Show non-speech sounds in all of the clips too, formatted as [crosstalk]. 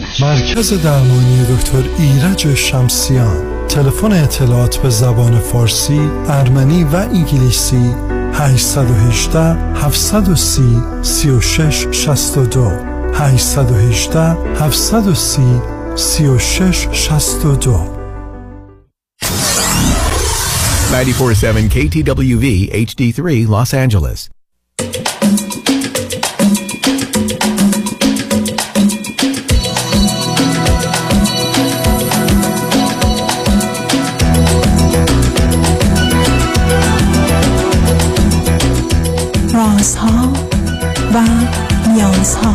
بدنش مرکز درمانی دکتر ایرج شمسیان. تلفن اطلاعات به زبان فارسی، ارمنی و انگلیسی 818 730 36 62 818 730 36 62 947 KTWV HD3 Los Angeles. و نیازها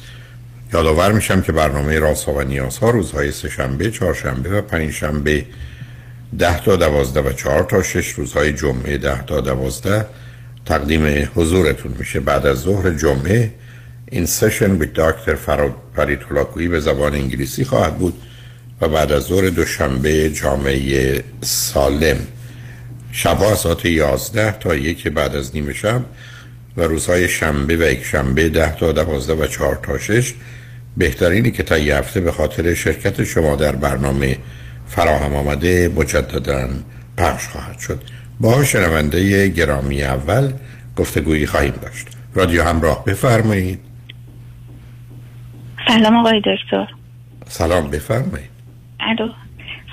یادآور میشم که برنامه رازها و نیازها روزهای سهشنبه، چهارشنبه و پنجشنبه ده تا دوازده و چهار تا شش روزهای جمعه ده تا دوازده تقدیم حضورتون میشه. بعد از ظهر جمعه این سشن به دکتر فرید به زبان انگلیسی خواهد بود و بعد از ظهر دوشنبه جامعه سالم. شبها ساعت یازده تا یک بعد از نیمه شب و روزهای شنبه و یک شنبه ده تا دوازده و چهار تا شش بهترینی که تا یه هفته به خاطر شرکت شما در برنامه فراهم آمده مجددا پخش خواهد شد. با شنونده گرامی اول گفتگویی خواهیم داشت. رادیو همراه بفرمایید. سلام آقای دکتر. سلام بفرمایید. الو.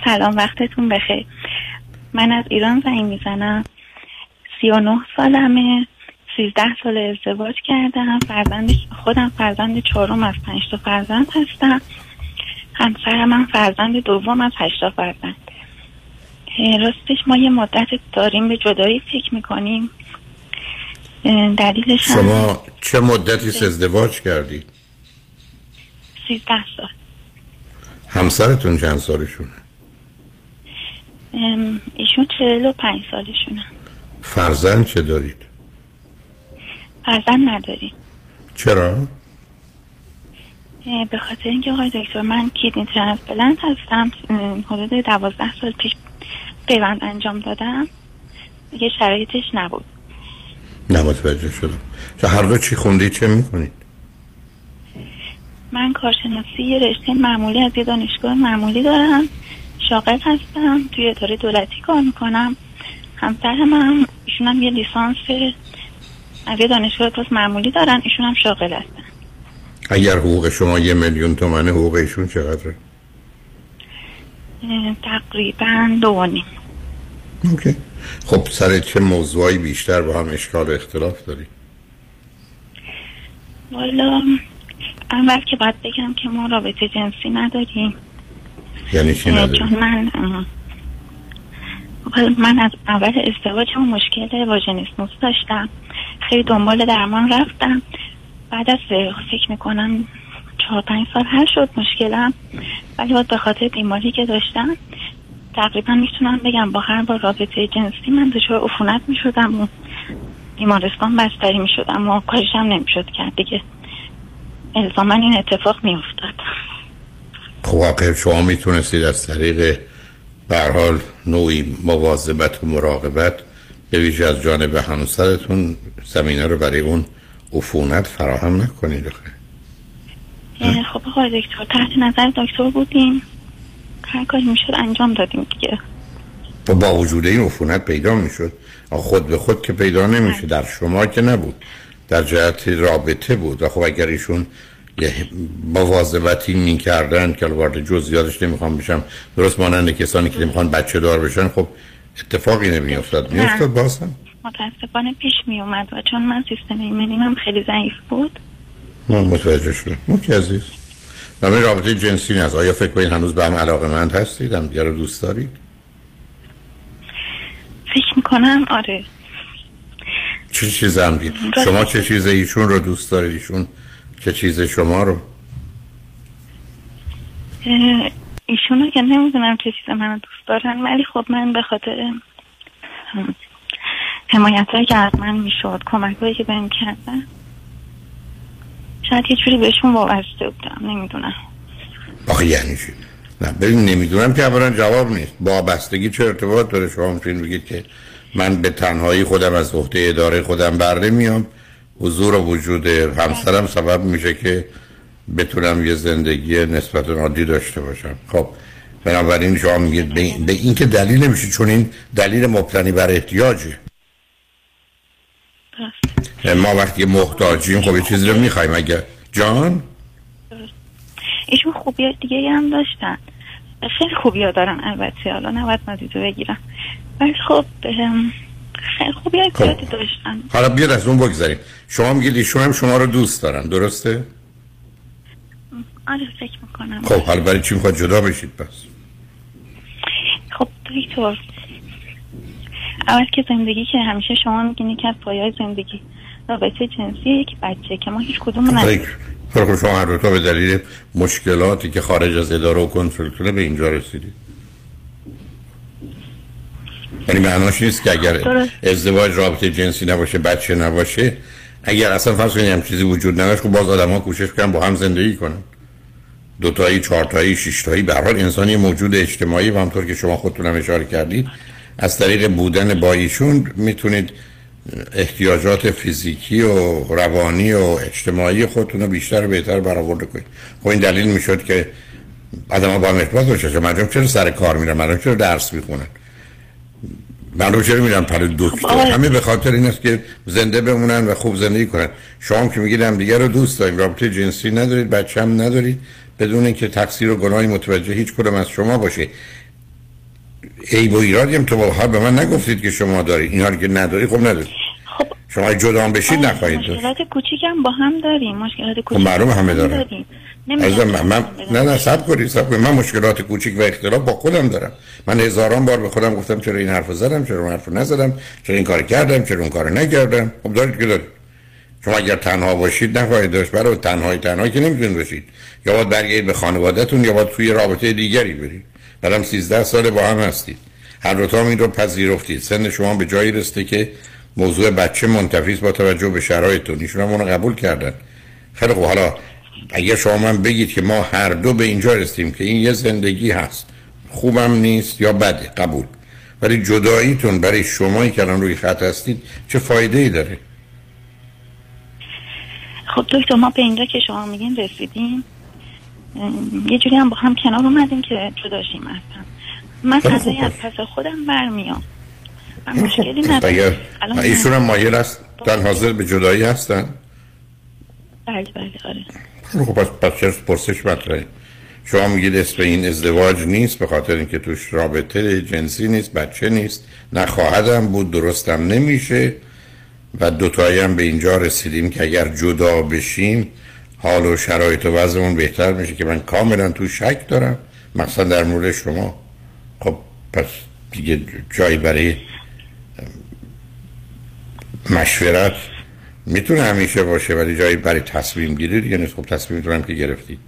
سلام وقتتون بخیر. من از ایران زنگ می‌زنم. سی و نه سالمه. سیزده سال ازدواج کردم. فرزند خودم فرزند چهارم از پنج تا فرزند هستم. همسر من فرزند دوم از هشتا فرزند. راستش ما یه مدت داریم به جدایی فکر می‌کنیم. دلیلش شما چه مدتی ازدواج؟ کردید؟ سیزده سال. همسرتون چند سالشونه؟ ایشون چهل و پنج سالشونه. فرزند چه دارید؟ فرزند نداریم چرا؟ به خاطر اینکه آقای دکتر من kidney transplant هستم. حدود دوازده سال پیش پیوند انجام دادم. یه شرایطش نبود. نه متوجه شدم. چه هر دو چی خوندی چه می‌کنید؟ من کارشناسی یه رشته معمولی از یه دانشگاه معمولی دارم. شاغل هستم. توی اداره دولتی کار می‌کنم. همسر من ایشون هم یه لیسانس از یه دانشگاه معمولی دارن ایشون هم شاغل هستن اگر حقوق شما یه میلیون تومنه حقوق ایشون چقدره؟ تقریبا دو نیم اوکی خب سر چه موضوعی بیشتر با هم اشکال و اختلاف داری؟ والا اول که باید بگم که ما رابطه جنسی نداریم یعنی چی نداریم؟ چون من من از اول ازدواجم مشکل واژنیسموس داشتم خیلی دنبال درمان رفتم. بعد از فکر می‌کنم چهار پنج سال حل شد مشکلم. ولی باید به خاطر بیماری که داشتم تقریبا می‌تونم بگم با هر بار رابطه جنسی من دچار عفونت می‌شدم و بیمارستان بستری می‌شدم و کارش هم نمی‌شد کرد دیگه. الزاما این اتفاق میافتاد. خب شما می‌تونستید از طریق حال نوعی مواظبت و مراقبت به ویژه از جانب همسرتون زمینه رو برای اون عفونت فراهم نکنید خب آقای دکتر تحت نظر دکتر بودیم. هر کاری می‌شد انجام دادیم دیگه. و با وجود این عفونت پیدا می‌شد. خود به خود که پیدا نمیشه. در شما که نبود. در جهت رابطه بود. و خب اگر ایشون یه مواظبتی می‌کردن که وارد جزئیاتش نمی‌خوام بشم. درست مانند کسانی که نمی‌خوان بچه دار بشن خب اتفاقی نمیافتاد. میافتاد بازم؟ متاسفانه پیش می اومد و چون من سیستم ایمنیم هم خیلی ضعیف بود. من متوجه شدم. موکی عزیز. و رابطه جنسی نیست. آیا فکر کنید هنوز به هم علاقه مند هستید؟ هم دیگر رو دوست دارید؟ فکر می‌کنم آره. چه چیز هم دید؟ شما چه چیز ایشون رو دوست دارید؟ ایشون چه چیز شما رو؟ ایشون رو که نمی‌دونم چه چیز من دوست دارن ولی خب من به خاطر حمایت هایی که از من می‌شد کمک هایی که بهم کردن شاید یه جوری بهشون وابسته بودم نمی‌دونم. آخه یعنی چی؟ نه ببین نمی‌دونم که اولا جواب نیست. با بستگی چه ارتباط داره؟ شما می‌تونید بگید که من به تنهایی خودم از عهده اداره خودم برده میام حضور و وجود همسرم سبب میشه که بتونم یه زندگی نسبت عادی داشته باشم. خب بنابراین شما میگید به این که دلیل نمیشه چون این دلیل مبتنی بر احتیاجه. ما وقتی محتاجیم خب یه چیزی رو می‌خوایم. اگر جان؟ ایشون خوبی دیگه هم داشتن. خیلی خوبی ها دارن البته. حالا نباید نادیده بگیرم. ولی خب خیلی خوبی های خب. داشتن. حالا بیاد از اون بگذاریم. شما میگید ایشون هم شما رو دوست دارن. درسته؟ آره فکر می‌کنم. خب حالا برای چی می‌خواد جدا بشید پس؟ خب دکتر. اول که زندگی که همیشه شما میگین که از پایای زندگی. رابطه جنسی یک بچه که ما هیچ کدوم نداریم. خب شما هر به دلیل مشکلاتی که خارج از اداره و کنترل کنه به اینجا رسیدید. یعنی معناش نیست که اگر ازدواج رابطه جنسی نباشه بچه نباشه اگر اصلا فرض کنیم چیزی وجود نداشت خب باز آدم ها کوشش کنن با هم زندگی کنن. دوتایی چهارتایی شیشتایی به حال انسانی موجود اجتماعی و همطور که شما خودتون هم اشاره کردید از طریق بودن با ایشون می‌تونید احتیاجات فیزیکی و روانی و اجتماعی خودتون رو بیشتر و بهتر برآورده کنید. خب این دلیل می‌شد که آدم با هم ارتباط باشه مردم چرا سر کار میرن؟ مردم چرا درس می‌خونن؟ مردم چرا میرن پر دکتر؟ خب، همه به خاطر این است که زنده بمونن و خوب زندگی کنن. شما که میگید هم دیگه رو دوست داریم رابطه جنسی ندارید بچه هم ندارید. بدون اینکه تقصیر و گناهی متوجه هیچ کدوم از شما باشه. ای و ایرادی هم تو به من نگفتید که شما دارید اینا که نداری خب ندارید خب. شما جدا بشید نخواهید مشکلات کوچیک هم با هم داریم. مشکلات کوچیک خب معلوم همه داریم. من, من نه نه سب کنید سب من مشکلات کوچیک و اختلاف با خودم دارم. من هزاران بار به خودم گفتم چرا این حرف زدم چرا اون حرف نزدم چرا این کار کردم چرا اون کار نکردم. خب دارید که دارید. شما اگر تنها باشید نخواهید داشت. برای تنهای تنها که نمی‌تونید باشید. یا باید برگردید به خانوادهتون یا باید توی رابطه دیگری برید. برام 13 سال با هم هستید. هر دو تا این رو پذیرفتید. سن شما به جایی رسیده که موضوع بچه منتفیس با توجه به شرایطتون. ایشون هم اونو قبول کردن. خیلی خوب. حالا اگر شما من بگید که ما هر دو به اینجا رسیدیم که این یه زندگی هست. خوبم نیست یا بده؟ قبول. ولی جداییتون برای شمایی که الان روی خط هستید چه فایده ای داره؟ خب دکتر ما به اینجا که شما میگین رسیدیم. یه جوری هم با هم کنار اومدیم که جداشیم اصلا. من فضایی از پس خودم برمیام. مشکلی ندارم. ایشون هم مایل است در حاضر به جدایی هستن؟ بله بله آره. خب پس پس پرسش مطرحه؟ شما میگید اسم این ازدواج نیست به خاطر اینکه توش رابطه جنسی نیست بچه نیست نه خواهدم بود درستم نمیشه. و دوتایی هم به اینجا رسیدیم که اگر جدا بشیم حال و شرایط و وضعمون بهتر میشه که من کاملا تو شک دارم. مثلا در مورد شما. خب پس دیگه جایی برای مشورت می‌تونه همیشه باشه ولی جایی برای تصمیم گیری دیگه نیست. خب تصمیم می‌تونم که گرفتید.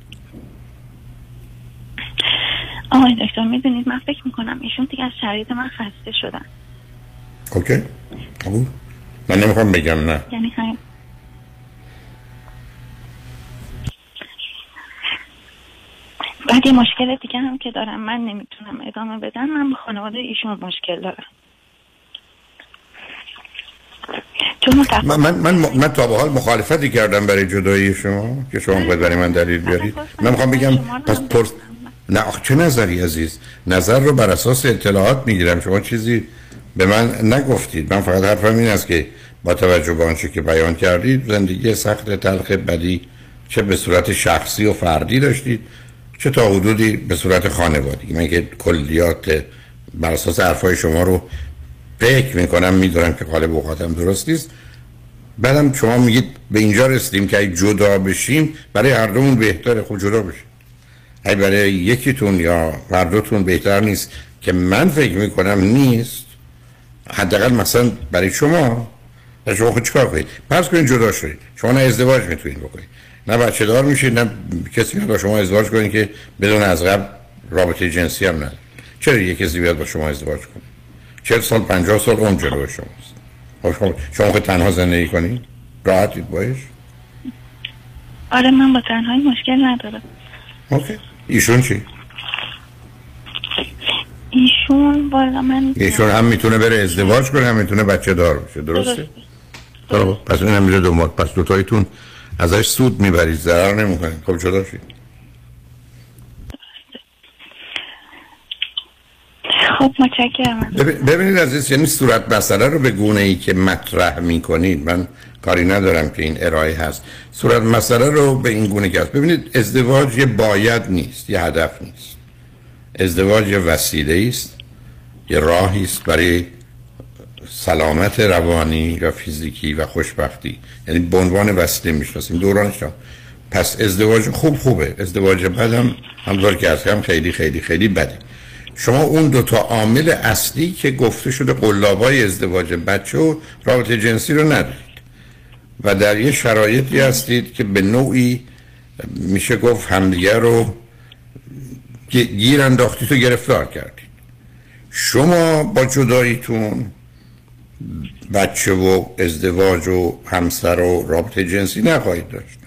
آقای دکتر می‌دونید من فکر می‌کنم ایشون دیگه از شرایط من خسته شدن. اوکی. قبول من نمی‌خوام بگم نه. یعنی بعد یه مشکل دیگه هم که دارم من نمی‌تونم ادامه بدم. من به خانواده ایشون مشکل دارم. من, من, من, من تا به حال مخالفتی کردم برای جدایی شما که شما باید برای من دلیل بیارید من می‌خوام بگم پس پرس نه آخ چه نظری عزیز؟ نظر رو بر اساس اطلاعات می‌گیرم. شما چیزی به من نگفتید. من فقط حرفم این است که با توجه به آنچه که بیان کردید زندگی سخت تلخ بدی چه به صورت شخصی و فردی داشتید چه تا حدودی به صورت خانوادگی من که کلیات بر اساس حرفای شما رو فکر می‌کنم می‌دونم که قالب اوقاتم درست نیست. بعدم شما میگید به اینجا رسیدیم که اگه جدا بشیم برای هر دومون بهتره خود خب جدا بشیم. اگه برای یکیتون یا هر دوتون بهتر نیست که من فکر می‌کنم نیست. حداقل مثلا برای شما. و شما خود چیکار کنید؟ پس کنید جدا شدید. شما نه ازدواج می‌تونید بکنید. نه بچه دار میشید نه کسی میاد با شما ازدواج کنید که بدون از قبل رابطه جنسی هم نه چرا یک کسی بیاد با شما ازدواج کنه؟ چهل سال پنجاه سال اون جلو شماست. خب شما شما خود تنها زندگی کنید؟ راحتید باش؟ آره من با تنهایی مشکل ندارم. اوکی. ایشون چی؟ ایشون والا من ایشون هم می‌تونه بره ازدواج کنه هم می‌تونه بچه دار بشه درسته. درسته پس این هم میره دو پس دوتایتون ازش سود می‌برید. ضرر نمی‌کنید خب جدا شید. خب متشکرم. ببینید عزیز یعنی صورت مسئله رو به گونه ای که مطرح می‌کنید من کاری ندارم که این ارائه هست. صورت مسئله رو به این گونه که هست. ببینید ازدواج یه باید نیست یه هدف نیست. ازدواج یه وسیله است یه راهی است برای سلامت روانی و فیزیکی و خوشبختی. یعنی به عنوان وسیله می‌شناسیم. دورانش پس ازدواج خوب خوبه. ازدواج بدم همطور که هم خیلی خیلی خیلی بده. شما اون دو تا عامل اصلی که گفته شده قلابای ازدواج بچه و رابطه جنسی رو ندارید. و در یه شرایطی هستید که به نوعی میشه گفت همدیگه رو گیر انداختید و گرفتار کردید. شما با جداییتون بچه و ازدواج و همسر و رابطه جنسی نخواهید داشت.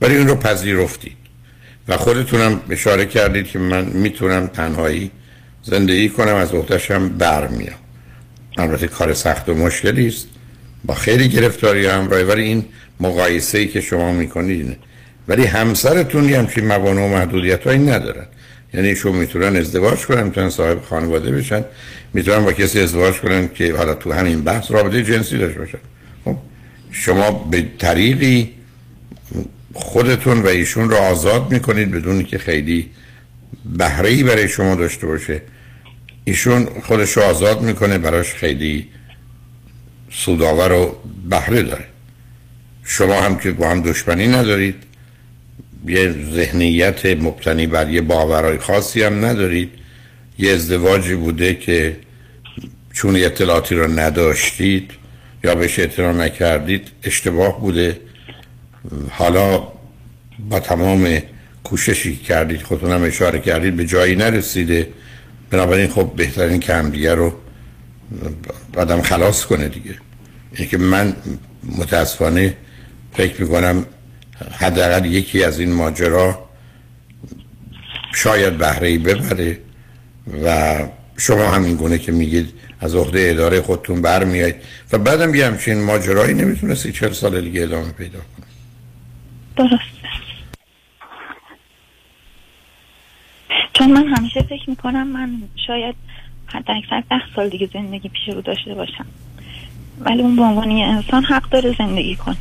ولی این رو پذیرفتید. و خودتونم اشاره کردید که من می‌تونم تنهایی زندگی کنم از بر برمیام. البته کار سخت و مشکلی است. با خیلی گرفتاری همراهی ولی این مقایسه ای که شما می‌کنید ولی همسرتون همچین موانع و محدودیت هایی ندارن. یعنی ایشون می‌تونن ازدواج کنن می‌تونن صاحب خانواده بشن می‌تونن با کسی ازدواج کنن که حالا تو همین بحث رابطه جنسی داشته باشن. خب شما به طریقی خودتون و ایشون رو آزاد می‌کنید بدون که خیلی بهره برای شما داشته باشه. ایشون خودش رو آزاد می‌کنه براش خیلی سوداور و بهره داره. شما هم که با هم دشمنی ندارید یه ذهنیت مبتنی بر یه باورهای خاصی هم ندارید. یه ازدواجی بوده که چون اطلاعاتی رو نداشتید یا بهش اعتنا نکردید اشتباه بوده. حالا با تمام کوششی کردید خودتون هم اشاره کردید به جایی نرسیده. بنابراین خب بهترین که هم دیگه رو آدم خلاص کنه دیگه. اینه که من متاسفانه فکر می‌کنم حداقل یکی از این ماجرا شاید بهره ببره و شما همین گونه که میگید از عهده اداره خودتون برمیایید و بعدم بیا همچین ماجرایی نمی‌تونستی چهل سال دیگه ادامه پیدا کنه درست. چون من همیشه فکر می‌کنم من شاید حد اکثر ده سال دیگه زندگی پیش رو داشته باشم. ولی اون به عنوان انسان حق داره زندگی کنه.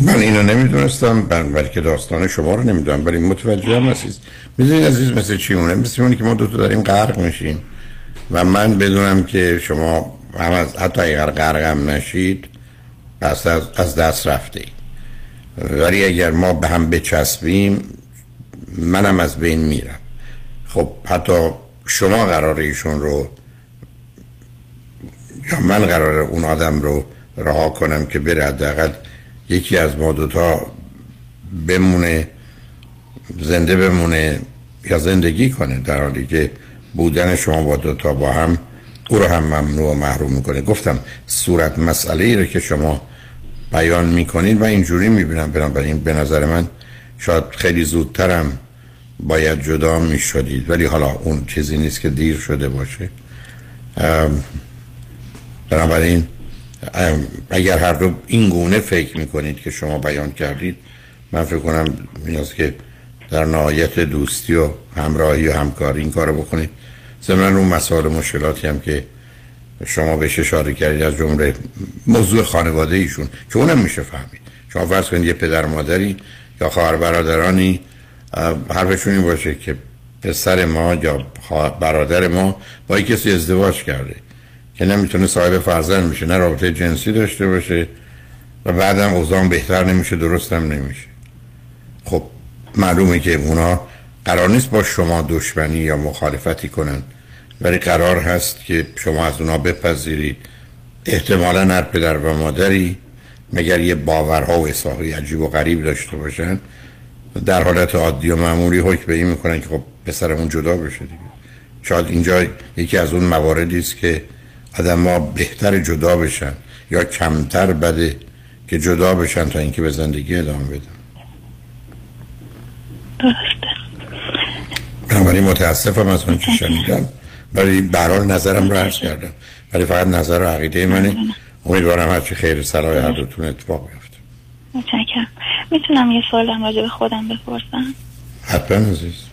من اینو نمی‌دونستم بلکه داستان شما رو نمی‌دونم ولی متوجه هم هستید. می‌دونید عزیز مثل چی مونه مثل اونی که ما دوتا داریم غرق میشیم و من بدونم که شما هم از حتی اگر غرق هم نشید از, از دست رفته ولی اگر ما به هم بچسبیم منم از بین میرم. خب حتی شما قرار ایشون رو یا من قرار اون آدم رو رها کنم که بره حداقل یکی از ما دوتا بمونه زنده بمونه یا زندگی کنه در حالی که بودن شما با دوتا با هم او رو هم ممنوع و محروم می‌کنه. گفتم صورت مسئله ای رو که شما بیان می‌کنید و اینجوری می‌بینم. بنابراین به نظر من شاید خیلی زودترم باید جدا می‌شدید. ولی حالا اون چیزی نیست که دیر شده باشه. بنابراین اگر هر دو این گونه فکر می‌کنید که شما بیان کردید من فکر کنم نیاز که در نهایت دوستی و همراهی و همکاری این کارو بکنید. ضمن اون مسائل مشکلاتی هم که شما بهش اشاره کردید از جمله موضوع خانواده ایشون که اونم میشه فهمید. شما فرض کنید یه پدر مادری یا خواهر برادرانی حرفشون این باشه که پسر ما یا برادر ما با کسی ازدواج کرده. که نمی‌تونه صاحب فرزند میشه نه رابطه جنسی داشته باشه و بعدم اوضاع بهتر نمیشه درستم نمیشه. خب معلومه که اونا قرار نیست با شما دشمنی یا مخالفتی کنن ولی قرار هست که شما از اونا بپذیرید. احتمالا هر پدر و مادری مگر یه باورها و اصلاحی عجیب و غریب داشته باشن در حالت عادی و معمولی حکم به این می‌کنن که خب پسرمون جدا بشه دیگه. شاید اینجا یکی از اون مواردی است که آدم ما بهتر جدا بشن یا کمتر بده که جدا بشن تا اینکه به زندگی ادامه بدن. درسته. بنابراین متاسفم از اون که شنیدم. ولی برحال نظرم رو عرض کردم. ولی فقط نظر و عقیده منه. امیدوارم هرچی خیر صلاح هر دوتون اتفاق بیفته. متشکرم. می‌تونم یه سوالم راجع به خودم بپرسم؟ حتما عزیز.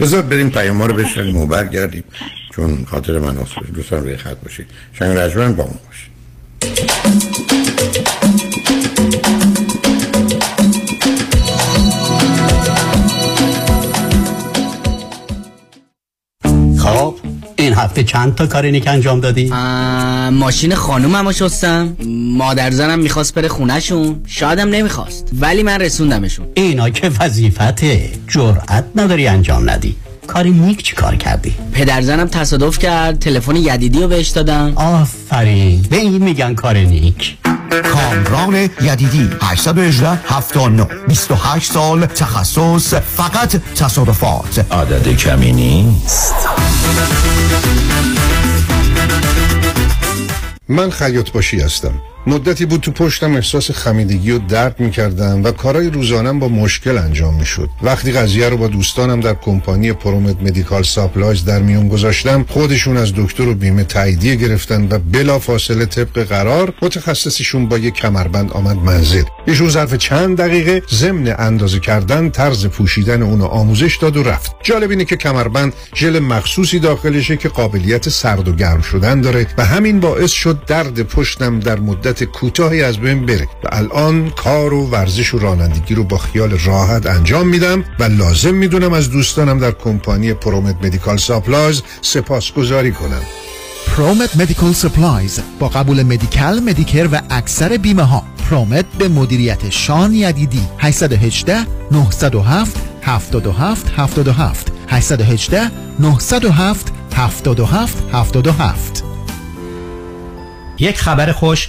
بذار بریم پیام ها رو بشنیم و برگردیم. چون خاطر من دوستان روی خط باشید. شنگ رجمن با ما باشید. این هفته چند تا کارینیک انجام دادی؟ ماشین خانومم شستم. مادر زنم می‌خواست بره خونهشون. شادم نمی‌خواست. ولی من رسوندمشون. اینا که وظیفته. جرأت نداری انجام ندی. کاری نیک چی کار کردی؟ پدر زنم تصادف کرد. تلفن یدیدی رو بهش دادم. آفرین. به این میگن کار نیک کامران یدیدی 818 79 28 سال تخصص فقط تصادفات. عدد کمی نیست. من خیاط باشی هستم. مدتی بود تو پشتم احساس خمیدگی و درد می کردم و کارهای روزانم با مشکل انجام می شد وقتی قضیه رو با دوستانم در کمپانی پرومت Medical Supplies در میون گذاشتم خودشون از دکتر و بیمه تاییدیه گرفتن و بلا فاصله طبق قرار متخصصشون با یک کمربند آمد منزل. ایشون ظرف چند دقیقه ضمن اندازه کردن طرز پوشیدن اونو آموزش داد و رفت. جالب اینه که کمربند ژل مخصوصی داخلشه که قابلیت سرد و گرم شدن داره و همین باعث شد درد پشتم در مدت کوتاهی از بین بره و الان کار و ورزش و رانندگی رو با خیال راحت انجام میدم و لازم می‌دونم از دوستانم در کمپانی پرومت Medical Supplies سپاسگزاری کنم. پرومت Medical Supplies با قبول Medi-Cal Medicare و اکثر بیمه ها پرومت به مدیریت شان یدیدی. 818 907 77 77 818 907 77 77 یک خبر خوش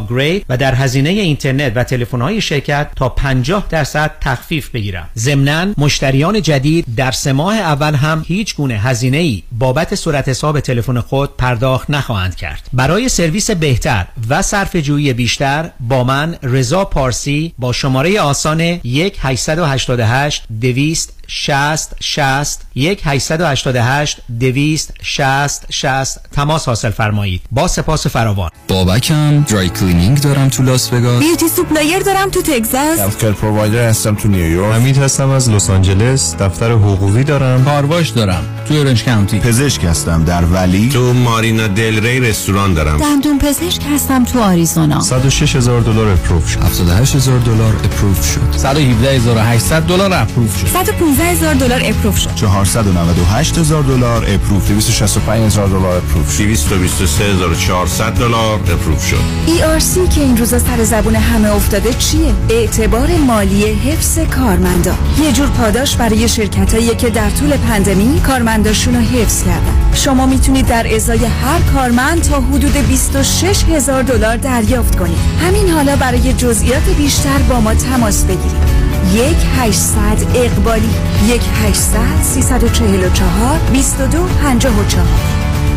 upgrade و در هزینه اینترنت و تلفن‌های شرکت تا 50 درصد تخفیف بگیرم. ضمناً مشتریان جدید در سه ماه اول هم هیچ گونه هزینه ای بابت صورت حساب تلفن خود پرداخت نخواهند کرد. برای سرویس بهتر و صرف جویی بیشتر با من رضا پارسی با شماره آسان 1 888 200 60 60 1 888 200 60 60 تماس حاصل فرمایید. با سپاس فراوان. بابکم dry cleaning دارم تو لاس وگاس. beauty supply دارم تو تگزاس. healthcare provider هستم تو نیویورک حمید هستم از لس آنجلس. دفتر حقوقی دارم. کارواش دارم تو اورنج کانتی پزشک هستم در Valley. تو مارینا دل ری رستوران دارم. دندون پزشک هستم تو آریزونا. 106 هزار دلار approve شد. 78 هزار دلار approve شد. 117 هزار 800 دلار approve شد. 115 هزار دلار approve شد. 498 هزار دلار اپروف. 265 هزار دلار اپروف 223 هزار 400 دلار اپروف شد. ERC که این روزا سر زبون همه افتاده چیه؟ اعتبار مالی حفظ کارمندا. یه جور پاداش برای شرکتایی که در طول پندمی کارمنداشون رو حفظ کردن. شما می‌تونید در ازای هر کارمند تا حدود 26 هزار دلار دریافت کنید. همین حالا برای جزئیات بیشتر با ما تماس بگیرید. یک 800 اقبالی. یک 800 344 2254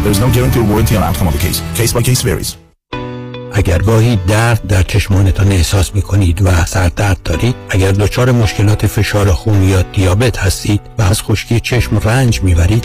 There's no guarantee or warranty on outcome of the case. Case by case varies. اگر گاهی درد در چشمانتان احساس می کنید و سردرد دارید اگر دچار مشکلات فشار خون یا دیابت هستید و از خشکی چشم رنج می‌برید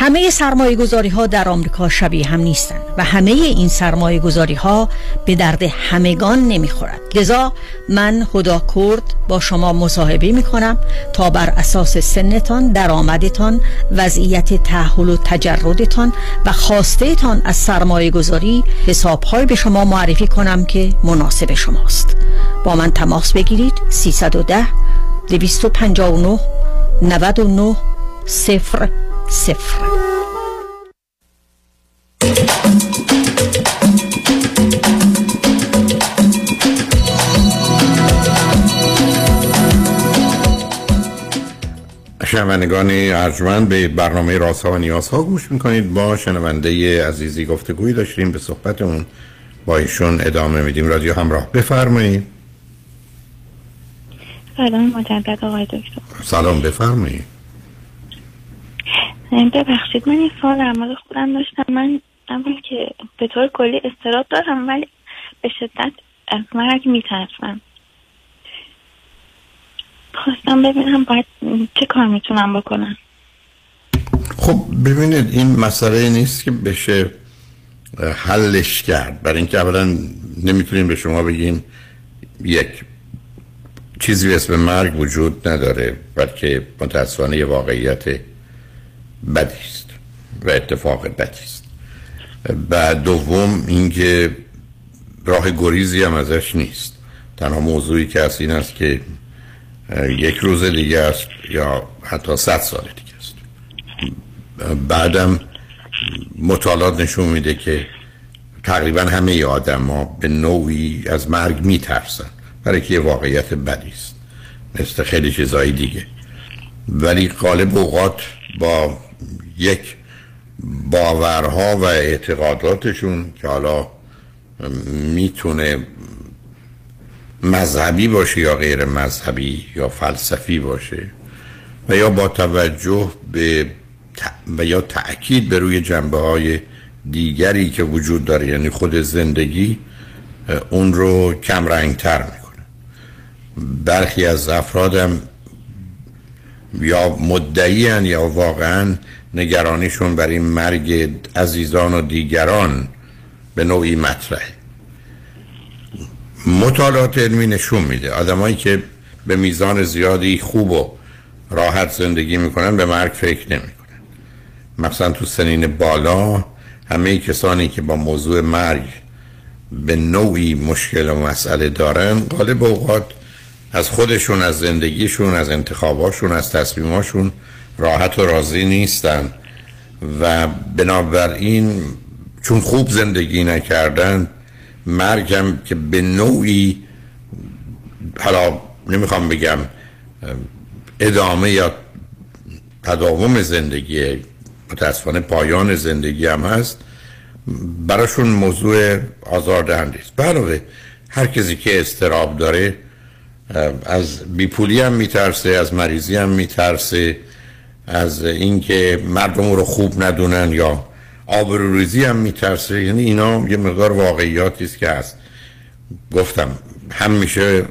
همه سرمایه گذاری ها در آمریکا شبیه هم نیستند و همه این سرمایه گذاری ها به درد همگان نمی خورد لذا من خدا کرد با شما مصاحبه می کنم تا بر اساس سنتان درآمدتان وضعیت تحول و تجردتان و خواسته تان از سرمایه گذاری حساب های به شما معرفی کنم که مناسب شماست. با من تماس بگیرید 310 259 99 صفر صفر. شنوندگان ارجمند به برنامه راست ها و نیاز ها گوش می‌کنید. با شنونده عزیزی گفتگوی داشتیم. به صحبتمون با ایشون ادامه میدیم. رادیو همراه. بفرمایید. سلام مجدد آقای دکتر. سلام بفرمایید. ببخشید من این سال در خودم داشتم. من اول که به طور کلی استراب دارم ولی به شدت از مرگ میترسم. خواستم ببینم باید چه کار می‌تونم بکنم. خب ببینید این مسئله نیست که بشه حلش کرد. برای اینکه اولا نمی‌تونیم به شما بگیم یک چیزی به اسم مرگ وجود نداره بلکه متاسفانه یه واقعیت بدی است و اتفاق بدی است و دوم اینکه راه گریزی هم ازش نیست. تنها موضوعی که هست این است که یک روز دیگه است یا حتی صد سال دیگه است. بعدم مطالعات نشون میده که تقریبا همه آدم ها به نوعی از مرگ میترسن. برای که واقعیت بدی است مثل خیلی چیزهای دیگه. ولی غالب اوقات با یک باورها و اعتقاداتشون که حالا می‌تونه مذهبی باشه یا غیر مذهبی یا فلسفی باشه و یا با توجه به و یا تأکید به روی جنبه های دیگری که وجود داره یعنی خود زندگی اون رو کم رنگ تر می‌کنه. برخی از افرادم یا مدعی یا واقعا نگرانیشون برای مرگ عزیزان و دیگران به نوعی مطرحه. مطالعات علمی نشون میده. آدمایی که به میزان زیادی خوب و راحت زندگی می‌کنن به مرگ فکر نمی‌کنن. مثلا تو سنین بالا همه کسانی که با موضوع مرگ به نوعی مشکل و مسئله دارن غالب اوقات از خودشون از زندگیشون از انتخاباشون از تصمیماشون راحت و راضی نیستن. و بنابراین چون خوب زندگی نکردن مرگم که به نوعی حالا نمی‌خوام بگم ادامه یا تداوم زندگی متاسفانه پایان زندگی هم هست براشون موضوع آزاردهنده است. علاوه هر کسی که استراب داره از بیپولی هم میترسه از مریضی هم میترسه از اینکه مردم رو خوب ندونن یا آبروریزی هم میترسه. یعنی اینا یه مقدار واقعیاتی است که هست. گفتم هم میشه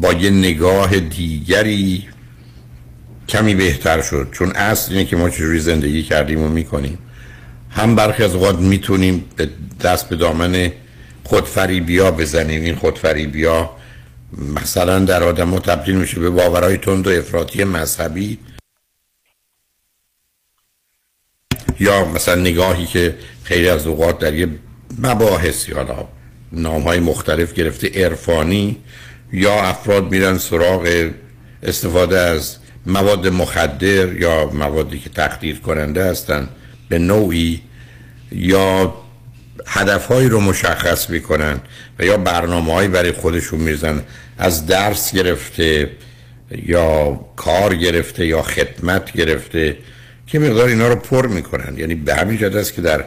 با یه نگاه دیگری کمی بهتر شد. چون اصل اینه که ما چجوری زندگی کردیم و می‌کنیم. هم برخی از اوقات می‌تونیم دست به دامن خودفریبیا بزنیم. این خودفریبیا مثلا در آدم تبدیل میشه به باورهای تند و افراطی مذهبی. یا مثلا نگاهی که خیلی از اوقات در یه مباحثی حالا نام های مختلف گرفته عرفانی یا افراد میرن سراغ استفاده از مواد مخدر یا موادی که تخدیر کننده هستن به نوعی یا هدفهایی رو مشخص می‌کنن و یا برنامه برای خودشون میزن از درس گرفته یا کار گرفته یا خدمت گرفته که مقدار اینا رو پر می‌کنن. یعنی به همین جد است که در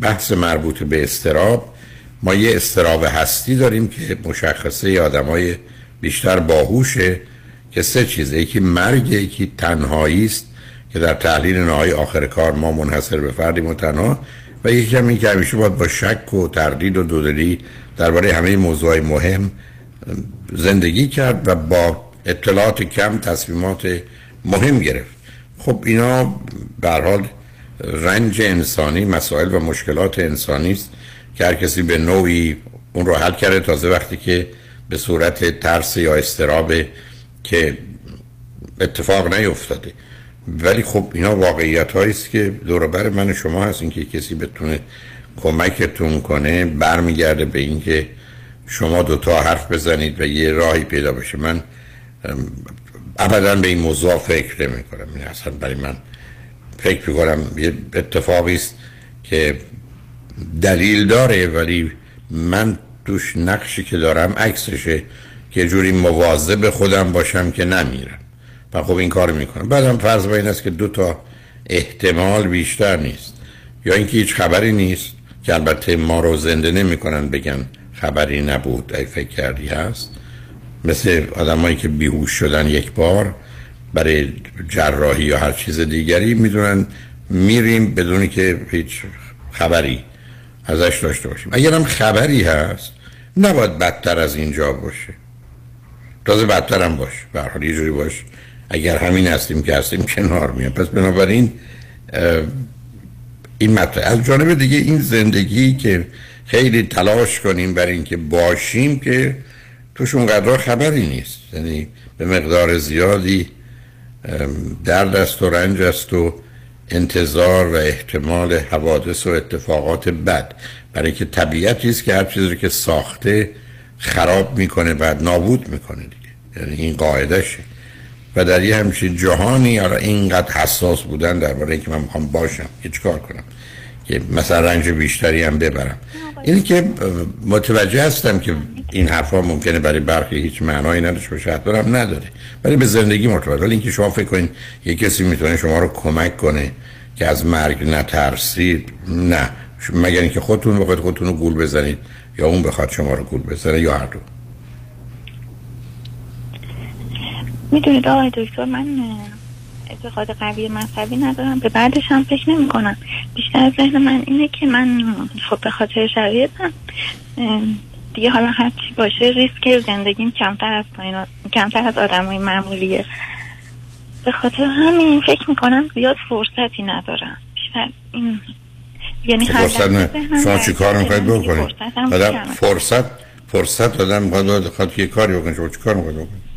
بحث مربوط به استراب ما یه استراب هستی داریم که مشخصه آدمای بیشتر باهوشه که سه چیزه. یکی مرگ یکی تنهایی است که در تحلیل نهایی آخر کار ما منحصر به فردی و تنها و یکی هم این که همیشه باید با شک و تردید و دودلی درباره همه موضوع مهم زندگی کرد و با اطلاعات کم تصمیمات مهم گرفت. خب اینا به حال رنج انسانی مسائل و مشکلات انسانی است که هر کسی به نوعی اون رو حل کرده. تازه وقتی که به صورت ترس یا استراب که اتفاق نیفتاده. ولی خب اینا واقعیت است که دوربر من شما هست. اینکه کسی بتونه کمکتون کنه برمیگرده به اینکه شما دوتا حرف بزنید و یه راهی پیدا بشه. من ابدا به این موضوع فکر نمی کنم این اصلا برای من فکر کنم یه اتفاقی است که دلیل داره ولی من توش نقشی که دارم عکسشه که جوری مواظب خودم باشم که نمیرم. و خب این کار می‌کنم. بعدم فرض با این است که دو تا احتمال بیشتر نیست. یا اینکه هیچ خبری نیست که البته ما رو زنده نمی‌کنن بگن خبری نبود ای فکر کردی هست. مثل آدمایی که بیهوش شدن یک بار برای جراحی یا هر چیز دیگری می‌دونن میریم بدونی که هیچ خبری ازش داشته باشیم. اگر هم خبری هست نباید بدتر از اینجا باشه. تازه بدتر هم باش به حال یه جوری باش. اگر همین هستیم که هستیم کنار میاد پس بنابراین این مطلب. از جانب دیگه این زندگی که خیلی تلاش کنیم برای اینکه باشیم که توش اونقدر خبری نیست. یعنی به مقدار زیادی درد است و رنج است و انتظار و احتمال حوادث و اتفاقات بد. برای اینکه طبیعتی است که هر چیزی که ساخته خراب می‌کنه بعد نابود می‌کنه دیگه. یعنی این قاعدشه و در یه همچین جهانی یا اینقدر حساس بودن درباره اینکه من می‌خوام باشم چیکار کنم. که مثلا رنج بیشتری هم ببرم. اینی که متوجه هستم که این حرفا ممکنه برای برخی هیچ معنایی نداشته باشه حتما هم نداره. ولی به زندگی مرتبط ولی اینکه شما فکر کنین یه کسی می‌تونه شما رو کمک کنه که از مرگ نترسید نه. مگر اینکه خودتون بخواید خودتون رو گول بزنید یا اون بخواد شما رو گول بزنه یا هر دو. می‌دونید آقای دکتر من اعتقاد قوی مذهبی ندارم. به بعدش هم فکر نمی کنم بیشتر ذهن من اینه که من خب به خاطر شرایطم دیگه حالا هر چی باشه ریسک زندگیم کمتر از پایین کمتر از آدمای معمولیه. به خاطر همین فکر می‌کنم زیاد فرصتی ندارم. بیشتر این یعنی فرصت نه. شما چی کار می‌خواید بکنید؟ فرصت فرصت آدم می‌خواد یه کاری بکنید شما چی کار می‌خواید؟ بکنید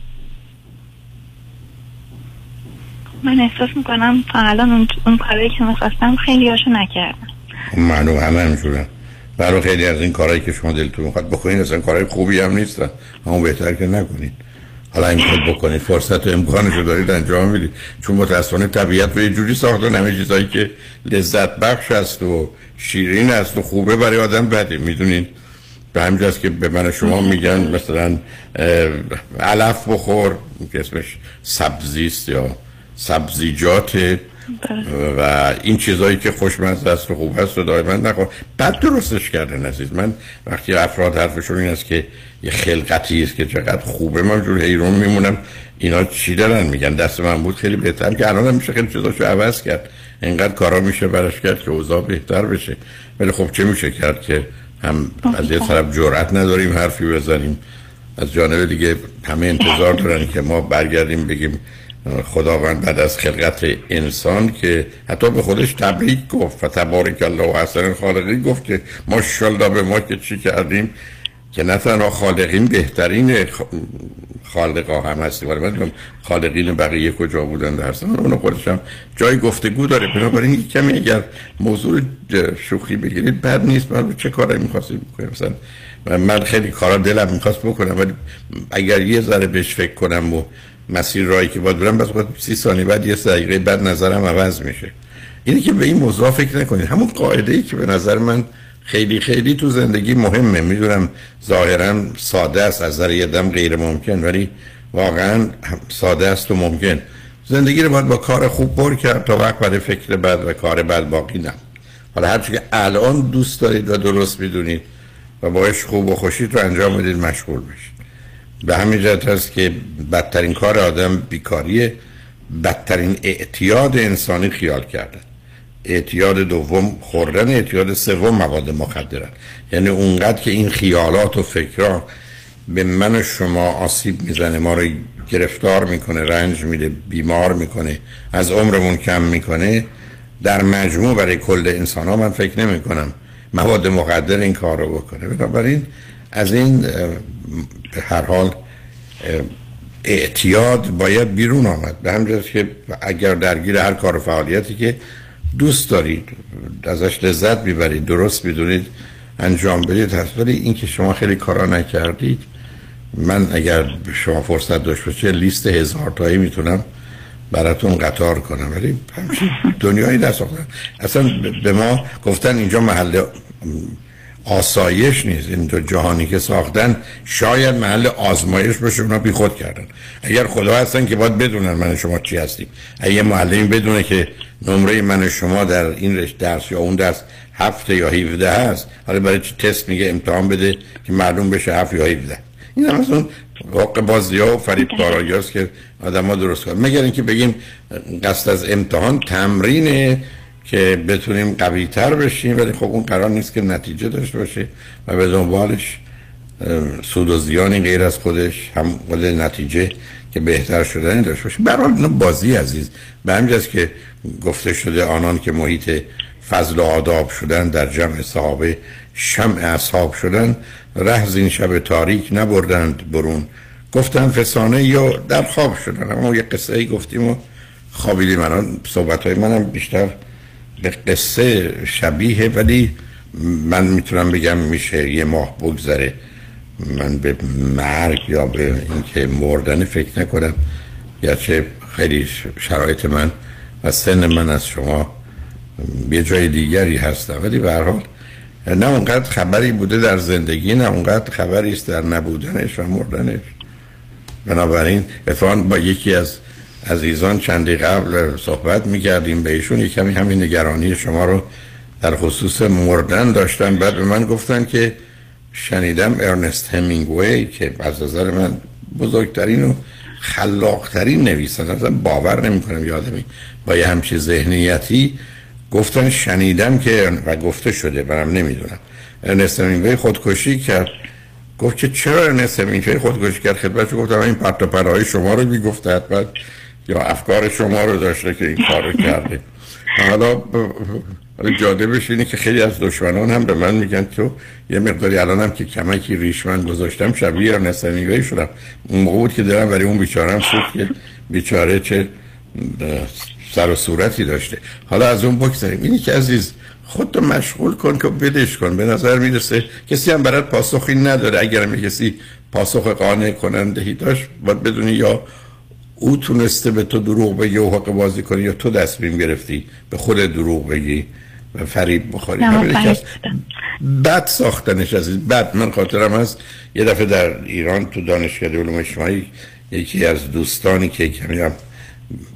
من احساس می‌کنم تا الان اون, اون کارایی که می‌خواستم خیلی هاشو نکردم. معلوم همه همینجورن برای خیلی از این کارهایی که شما دلتون می‌خواد بکنید اصلا کارهای خوبی هم نیستن. اما بهتر که نکنید حالا این خود بکنید فرصت و امکانش رو دارید انجام می‌دید. چون متاسفانه طبیعت به یه جوری ساخته همه چیزایی که لذت بخش است و شیرین است و خوبه برای آدم بده می‌دونید به همین که به من شما میگن مثلا علف بخور که اسمش سبزی است یا سبزیجات و این چیزایی که خوشمزه است و خوب است و دائما نخور. بعد درستش کرده عزیز. من وقتی افراد حرفشون این است که یه خلقتی است که چقدر خوبه من جور حیرون میمونم. اینا چی دارن میگن؟ دست من بود خیلی بهتر که الان میشه خیلی چیزاشو عوض کرد. اینقدر کارا میشه براش کرد که اوضاع بهتر بشه. ولی خب چه میشه کرد که هم از یه طرف جرأت نداریم حرفی بزنیم. از جانب دیگه همه انتظار دارن که ما برگردیم بگیم خداوند بعد از خلقت انسان که حتی به خودش تبریک گفت و تبارک الله و حسن خالقی گفت که ماشاءالله به ما که چی کردیم که نه تنها خالقین بهترین خالقا هم هستی ولی من خالقین بقیه کجا بودن در هستن اونو خودش هم جای گفتگو داره. بنابراین کمی اگر موضوع شوخی بگیرید بد نیست. من چه کاری می‌خواستید بکنیم مثلا من خیلی کارا دلم می‌خواست بکنم ولی اگر یه ذره بهش فکر کنم و مسیر رایی که باید برم بس سی ثانیه بعد یه دقیقه بعد نظرم عوض میشه. اینه که به این موضوع فکر نکنید. همون قاعده ای که به نظر من خیلی خیلی تو زندگی مهمه. می‌دونم ظاهرا ساده است از نظر یه دم غیر ممکن ولی واقعا ساده است و ممکن. زندگی رو باید با کار خوب پر کرد تا وقت برای فکر بد و کار بد باقی نه حالا هرچی که الان دوست دارید و درست می‌دونید و باش خوب و خوشید رو انجام بدید مشغول بشید. به همین جهت هست که بدترین کار آدم بیکاریه بدترین اعتیاد انسانی خیال کردن اعتیاد دوم خوردن اعتیاد سوم مواد مخدرن یعنی اونقدر که این خیالات و فکرها به من و شما آسیب می‌زنه ما رو گرفتار می‌کنه رنج میده بیمار می‌کنه از عمرمون کم می‌کنه در مجموع برای کل انسان ها من فکر نمی کنم مواد مقدر این کار رو بکنه. بنابراین از این هر حال اعتیاد باید بیرون آمد. به همجاز که اگر درگیر هر کار و فعالیتی که دوست دارید ازش لذت می‌برید درست می‌دونید انجام بدید هست. ولی این که شما خیلی کارا نکردید من اگر شما فرصت داشت باشه لیست هزار تایی می‌تونم براتون قطار کنم. ولی دنیایی نساختن. اصلا به ما گفتن اینجا محل آسایش نیست. این تو جهانی که ساختن شاید محل آزمایش باشه اونا بی خود کردن. اگر خدا هستن که باید بدونن من شما چی هستیم. اگه معلمی بدونه که نمره من شما در این رشته درس یا اون درس هفته یا 17 هست حالا برای چی تست میگه امتحان بده که معلوم بشه هفت یا 17 این هم از اون واقع بازی ها و فریب هست که آدم ها درست کنن مگر اینکه بگیم قصد از امتحان تمرینه که بتونیم قوی تر بشیم ولی خب اون قرار نیست که نتیجه داشته باشه و به دنبالش سود و زیانی غیر از خودش هم نتیجه که بهتر شدن داشته باشه. برحال بازی عزیز. به همجاست که گفته شده آنان که محیط فضل و آداب شدن در جمع صحابه شمع اصحاب شدن رهز این شب تاریک نبردند برون. گفتن فسانه یا در خواب شدن. اما یه قصه ای گفتیم و خوابیدیم. الان صحبت های منم بیشتر قصه شبیه ولی من می‌تونم بگم میشه یه ماه بگذره. من به مرگ یا به اینکه مردن فکر نکنم چه خیلی شرایط من و سن من از شما یه جای دیگری هستم. ولی به حال نه اونقدر خبری بوده در زندگی نه اونقدر خبری است در نبودنش و مردنش. بنابراین اتفاقا با یکی از عزیزان چندی قبل صحبت می‌کردیم به ایشون کمی همین نگرانی شما رو در خصوص مردن داشتن بعد به من گفتن که شنیدم ارنست همینگوی که از نظر من بزرگترین و خلاقترین نویسنده. اصلا باور نمی کنم یادمی با یه همچی ذهنیتی گفتن شنیدم که و گفته شده برم نمی‌دونم. ارنست همینگوی خودکشی کرد. گفت که چرا ارنست همینگوی خودکشی کرد؟ خدمتش گفتم این پرت پرهای شما رو می‌گفته حتما یا افکار شما رو داشته که این کار رو کرده. حالا ولی جالبش اینه که خیلی از دشمنان هم به من میگن تو یه مقداری الان هم که کمکی ریشمن گذاشتم شبیه یا نستنیگاهی شدم. اون موقع بود که دارم ولی اون بیچارم سوخت که بیچاره چه سر و صورتی داشته. حالا از اون بگذاریم. اینی که عزیز خودتو مشغول کن که بدش کن. به نظر می‌رسه کسی هم برات پاسخی نداره. اگر کسی پاسخ قانع کننده داشت باید بدونی یا او تونسته به تو دروغ بگی و حق بازی کنی یا تو دستبیم گرفتی؟ به خود دروغ بگی و فریب بخوری. بد ساختنش از بد. من خاطرم هست یه دفعه در ایران تو دانشکده علوم اجتماعی یکی از دوستانی که کمی هم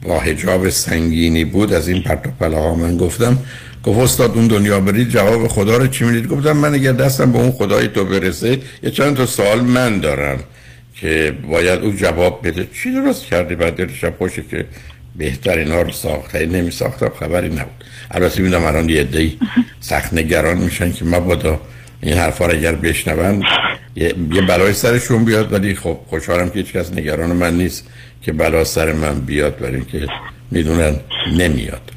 با حجاب سنگینی بود از این پرت ها من گفتم گفت استاد اون دنیا برید جواب خدا رو چی می‌دید؟ گفتم من اگر دستم به اون خدای تو برسه یه چند تا سوال من دارم. که باید او جواب بده. چی درست کردی بعد دلش خوشه که بهتر اینا رو ساخته نمی ساخته خبری نبود. البته می‌دونم الان یه عده‌ای سخت نگران میشن که مبادا این حرفا رو اگر بشنون یه, بلای سرشون بیاد. ولی خب خوشحالم که هیچ کس نگران من نیست که بلا سر من بیاد برای اینکه می‌دونن نمیاد.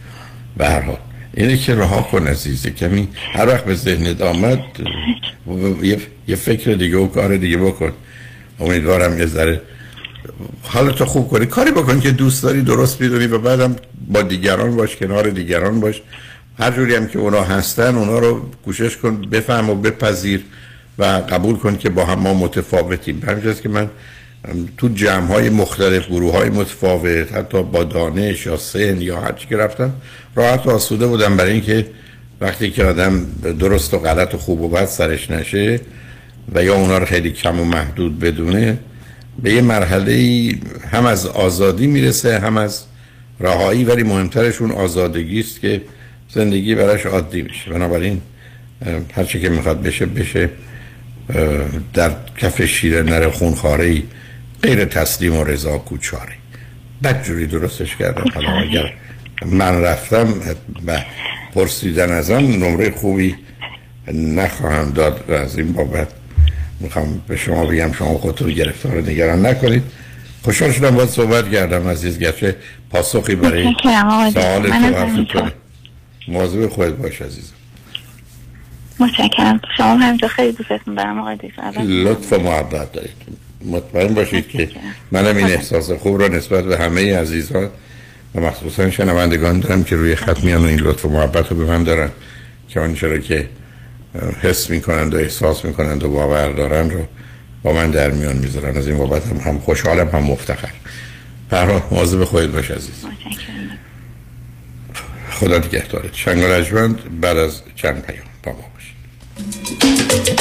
به هر حال. اینه که رها کن عزیزه. کمی هر وقت به ذهنت آمد یه فکر دیگه و کار دیگه بکن. امیدوارم یه ذره حالتو خوب کنی. کاری بکن که دوست داری درست بدونی و بعدم با دیگران باش کنار دیگران باش. هر جوری هم که اونا هستن اونا رو کوشش کن بفهم و بپذیر و قبول کن که با هم ما متفاوتیم. همینجاست که من تو جمع های مختلف گروه های متفاوت حتی با دانش یا سن یا هر چی که رفتم راحت و آسوده بودم برای اینکه وقتی که آدم درست و غلط و خوب و بد سرش نشه و یا اونا رو خیلی کم و محدود بدونه به یه مرحله هم از آزادی می‌رسه هم از رهایی ولی مهمترش اون آزادگی است که زندگی براش عادی میشه. بنابراین هر چی که می‌خواد بشه بشه در کف شیر نره خونخاره غیر تسلیم و رضا کوچاره بدجوری درستش کردم. حالا اگر من رفتم و پرسیدن ازم نمره خوبی نخواهم داد و از این بابت می‌خوام به شما بگم شما خودتون رو گرفتار نگران نکنید. خوشحال شدم باید صحبت کردم عزیز گرچه پاسخی برای سوال تو موضوع خودت باش عزیزم. متشکرم. شما همینجا خیلی دوستتون دارم آقای لطف و محبت دارید. مطمئن باشید که منم این احساس خوب رو نسبت به همه عزیزان و مخصوصا شنوندگان دارم که روی خط میان و این لطف و محبت رو به من دارن. که آنچه که حس می‌کنند و احساس می‌کنند و باور دارن رو با من در میان می‌ذارن. از این بابت هم, هم خوشحالم هم مفتخر فرها به خودت باش عزیز. خدا نگهدارت. شنگ بعد از چند پیام با ما باشید.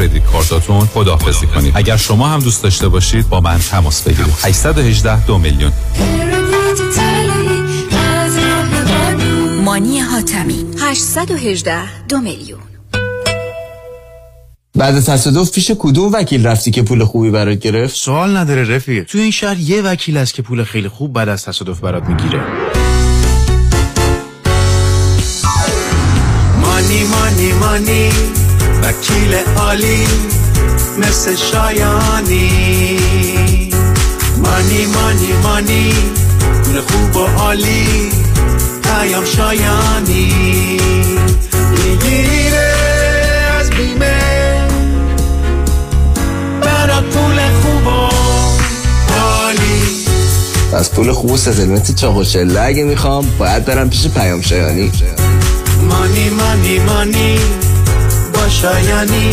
کردیت کارتاتون. خداحافظی کنید. اگر شما هم دوست داشته باشید با من تماس بگیرید. 818 دو میلیون. مانی حاتمی. 818 دو میلیون. بعد تصادف پیش کدوم وکیل رفتی که پول خوبی برات گرفت؟ سوال نداره رفیق. تو این شهر یه وکیل است که پول خیلی خوب بعد از تصادف برات می‌گیره. مانی مانی مانی. وکیل عالی مثل شایانی. مانی مانی مانی پول خوب و عالی پیام شایانی. می‌گیره از بیمه برا پول خوب و عالی. از پول خوب و سزلمت چاق و چله اگه می‌خوام باید برم پیش پیام شایانی. مانی مانی مانی. شایانی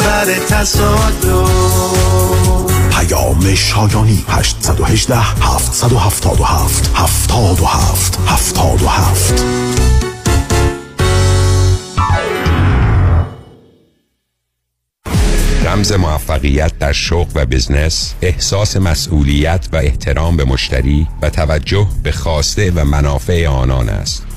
بر تصادف. پیام شایانی 818 777 77 77 رمز موفقیت در شغل و بزنس احساس مسئولیت و احترام به مشتری و توجه به خواسته و منافع آنان است.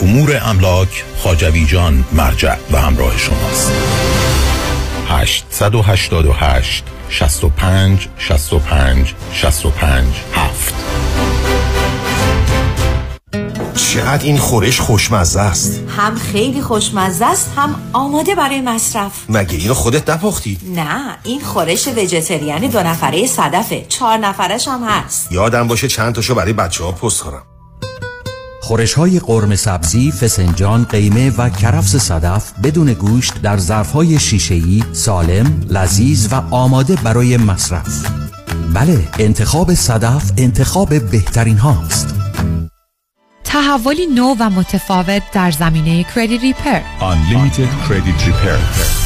امور املاک خاجوی جان مرجع و همراه شماست. 888 65 65 65 7 چقدر این خورش خوشمزه است. هم خیلی خوشمزه است هم آماده برای مصرف. مگه اینو خودت نپختی؟ نه این خورش وجتریانی دو نفره صدفه. چهار نفرش هم هست. یادم باشه چند تاشو برای بچه ها پست کنم. خورش های قرم سبزی، فسنجان، قیمه و کرفس صدف بدون گوشت در ظرف های شیشه‌ای سالم، لذیذ و آماده برای مصرف. بله، انتخاب صدف انتخاب بهترین هاست. تحولی نو و متفاوت در زمینه کردیت ریپر Unlimited Credit Repair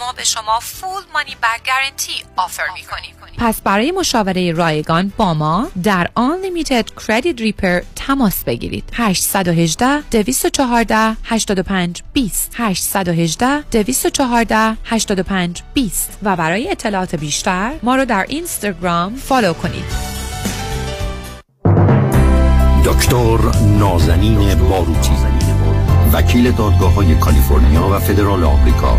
ما به شما فول مانی بک گارنتی آفر می کنیم پس برای مشاوره رایگان با ما در Unlimited Credit Repair تماس بگیرید. 818 214 85 20 818 214 85 20 و برای اطلاعات بیشتر ما رو در اینستاگرام فالو کنید. دکتر نازنین باروتی وکیل دادگاه های کالیفرنیا و فدرال آمریکا.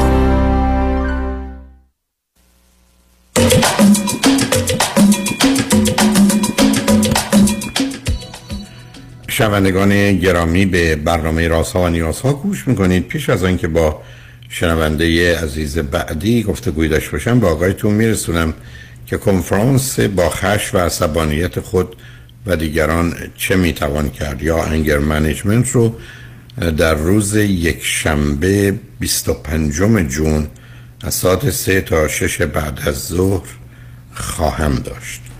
شنوندگان گرامی به برنامه راست ها و نیاز ها گوش می‌کنید. پیش از آنکه با شنونده عزیز بعدی گفتگوی داشته باشم با آقایتون میرسونم که کنفرانس با خش و عصبانیت خود و دیگران چه می‌توان کرد یا انگر منیجمنت رو در روز یک شنبه 25 جون از ساعت 3 تا 6 بعد از ظهر خواهم داشت.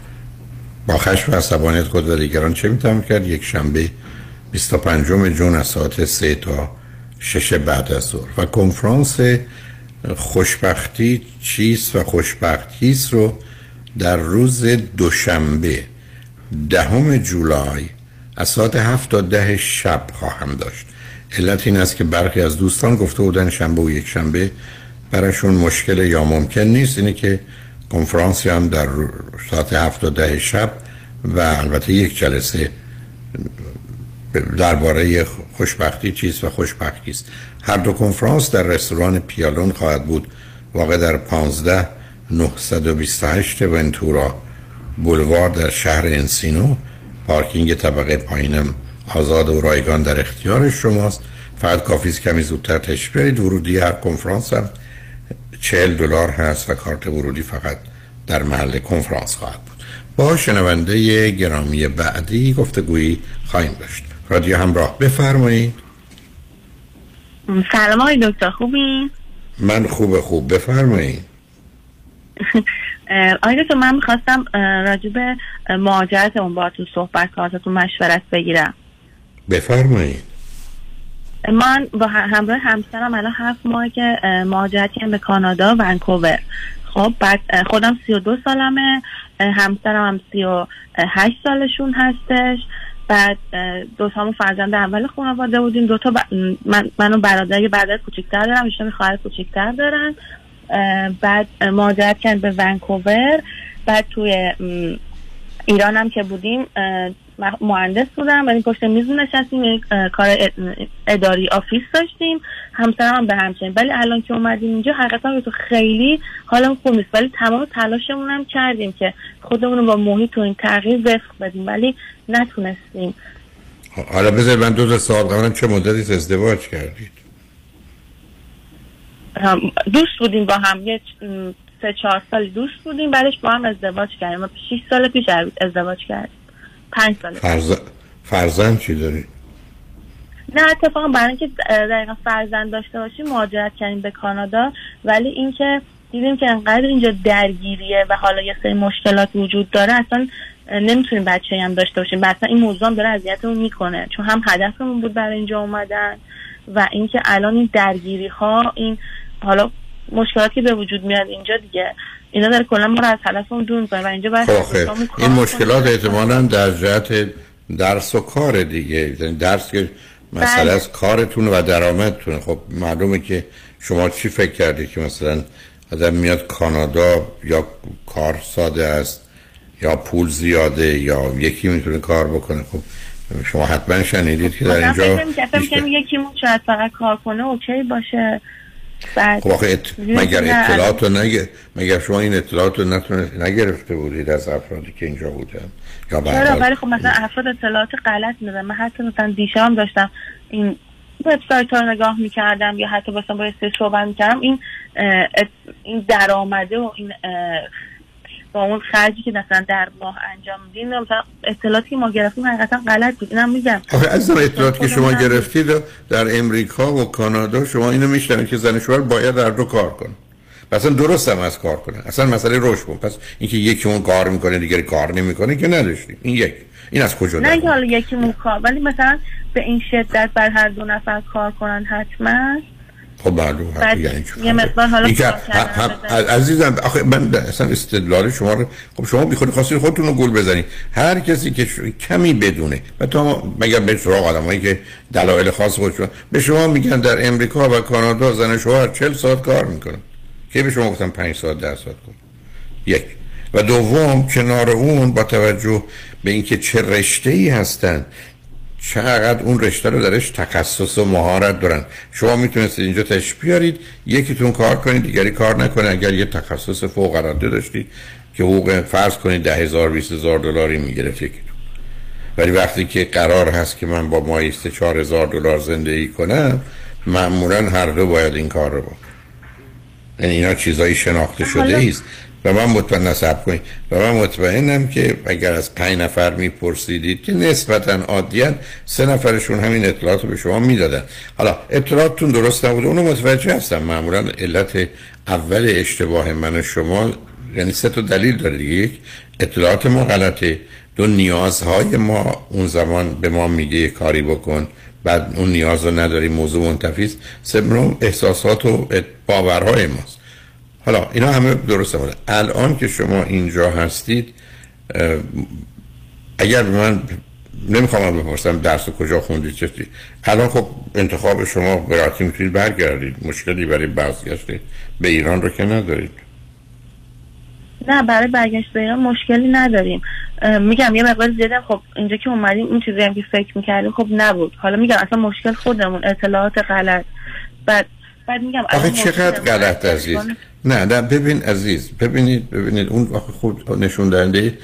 خشم و عصبانیت خود و دیگران چه می‌توان کرد؟ یک شنبه 25 جون از ساعت 3 تا 6 بعد از ظهر. و کنفرانس خوشبختی چیست و خوشبختی رو در روز دوشنبه دهم جولای از ساعت هفت تا ده شب خواهم داشت. علت این است که برخی از دوستان گفته بودن شنبه و یک شنبه براشون مشکل یا ممکن نیست. اینه که کنفرانسی هم در ساعت هفت تا ده شب و البته یک جلسه درباره خوشبختی چیست و خوشبختی است. هر دو کنفرانس در رستوران پیالون خواهد بود. واقع در 15 928 ونتورا بولوار در شهر انسینو. پارکینگ طبقه پایینم آزاد و رایگان در اختیار شماست. فقط کافی کمی زودتر تشریف ورودی هر کنفرانس هم 40 دلار هست و کارت ورودی فقط در محل کنفرانس خواهد بود. با شنونده گرامی بعدی گفتگویی خواهیم داشت. رادیو همراه بفرمایید. سلام آقای دکتر خوبین؟ من خوب خوب بفرمایید. [laughs] آقای دکتر من می‌خواستم راجع به مهاجرتمون با تو صحبت کنم مشورت بگیرم. بفرمایید. من با همراه همسرم الان هفت ماه که مهاجرت به کانادا ونکوور. خب بعد خودم سی و دو سالمه همسرم هم سی و هشت سالشون هستش. بعد دو تامون فرزند اول خانواده بودیم. دو تا ب... من منو برادر یه برادر کوچیک‌تر دارم ایشون خواهر کوچیک‌تر دارن. بعد مهاجرت کردن به ونکوور. بعد توی ایران هم که بودیم مهندس بودم ولی پشت میز نشستیم یک کار اداری office داشتیم همسرم هم به همچنین. ولی الان که اومدیم اینجا حقیقتا تو خیلی حالا خوب نیست. ولی تمام تلاشمون هم کردیم که خودمون رو با محیط و این تغییر وفق بدیم ولی نتونستیم. حالا بذار من دو تا سوال قبلا چه مدتی ازدواج کردید؟ دوست بودیم با هم یه سه چهار سال دوست بودیم بعدش با هم ازدواج کردیم. ما 6 سال پیش ازدواج کردیم. پنج سال فرز... فرزند چی داری؟ نه اتفاقا برای اینکه دقیقا فرزند داشته باشیم مهاجرت کردیم به کانادا ولی اینکه دیدیم که انقدر اینجا درگیریه و حالا یه سری مشکلات وجود داره اصلا نمی‌تونیم بچه هم داشته باشیم اصلا این موضوع هم داره اذیتمون می‌کنه چون هم هدفمون بود برای اینجا اومدن و اینکه الان این درگیری ها این حالا مشکلاتی که به وجود میاد اینجا دیگه. اینا داره کلا ما رو از هدفمون دور می‌کنه و اینجا باید خب این. مشکلات احتمالا در جهت درس و کار دیگه. یعنی درس که مسئله. از کارتون و درآمدتونه. خب معلومه که شما چی فکر کردید که مثلا آدم میاد کانادا یا کار ساده است یا پول زیاده یا یکی می‌تونه کار بکنه. خب شما حتما شنیدید که در اینجا یکیمون شاید فقط کار کنه اوکی باشه. خب آخه ات... مگر اطلاعات رو نگه مگر شما این اطلاعات رو نتونه... نگرفته بودید از افرادی که اینجا بودن؟ یا چرا؟ ولی خب مثلا افراد اطلاعات غلط میدن من حتی مثلا دیشبم داشتم این وبسایت ها رو نگاه می‌کردم یا حتی مثلا با سری صحبت می‌کردم. این ات- این درآمده و این با اون خرجی که مثلا در ماه انجام میدین مثلا اطلاعاتی که ما گرفتیم حقیقتا غلط بود. اینم میگم. آخه عزیزم اطلاعاتی که شما گرفتید در امریکا و کانادا شما اینو میشنوید که زن شوهر باید در دو کار کنن اصلا درست هم از کار کنه. اصلا مسئله رشد بود. پس اینکه یکی اون کار می‌کنه دیگری کار نمی‌کنه که نداشتیم. این یک. این از کجا نه حالا یکی مون کار. ولی مثلا به این شدت بر هر دو نفر کار کنن حتما خب معلوم یعنی چی؟ یه مقدار حالا. عزیزم آخه من اصلا استدلال شما رو خب شما بی خودی خواستید خودتون رو گول بزنید هر کسی که کمی بدونه و تا مگر به سراغ آدمایی که دلایل خاص خودشون به شما میگن در امریکا و کانادا زن شوهر 40 ساعت کار می‌کنن که به شما گفتن 5 ساعت 10 ساعت کن یک و دوم کنار اون با توجه به اینکه چه رشته ای هستن چقدر اون رشته رو درش تخصص و مهارت دارن. شما می‌تونستید اینجا تشریف بیارید یکیتون کار کنید دیگری کار نکنه. اگر یه تخصص فوق العاده داشتید که حقوق فرض کنید ده هزار بیست هزار دلاری می‌گرفت یکیتون. ولی وقتی که قرار هست که من با مایی سه چهار هزار دلار زندگی کنم معمولا هر دو باید این کار رو بکنم یعنی اینا چیزایی شناخته شده حالا- است و من مطمئن نصب کنید و من مطمئنم که اگر از پنج نفر میپرسیدید که نسبتا عادیان سه نفرشون همین اطلاعات رو به شما می‌دادن. حالا اطلاعاتتون درست نبوده اونو متوجه هستم. معمولا علت اول اشتباه من و شما یعنی سه تا دلیل داره دیگه. یک اطلاعات ما غلطه. دو نیازهای ما اون زمان به ما میگه کاری بکن. بعد اون نیاز رو نداریم موضوع منتفی است. سوم احساسات و باورهای ماست. حالا اینا همه درسته بوده الان که شما اینجا هستید اگر به من نمی‌خوام من بپرسم درس کجا خوندید چه. الان خب انتخاب شما به راحتی می‌تونید برگردید. مشکلی برای برگشت به ایران رو که ندارید. نه برای برگشت به ایران مشکلی نداریم. میگم یه مقدار زیاده. خب اینجا که اومدیم این چیزی هم که فکر می‌کردیم خب نبود. حالا میگم اصلا مشکل خودمون اطلاعات غلط. بعد بعد میگم آخه چقدر غلط عزیز؟ نه نه ببین عزیز ببینید ببینید اون آخه خود نشون دهنده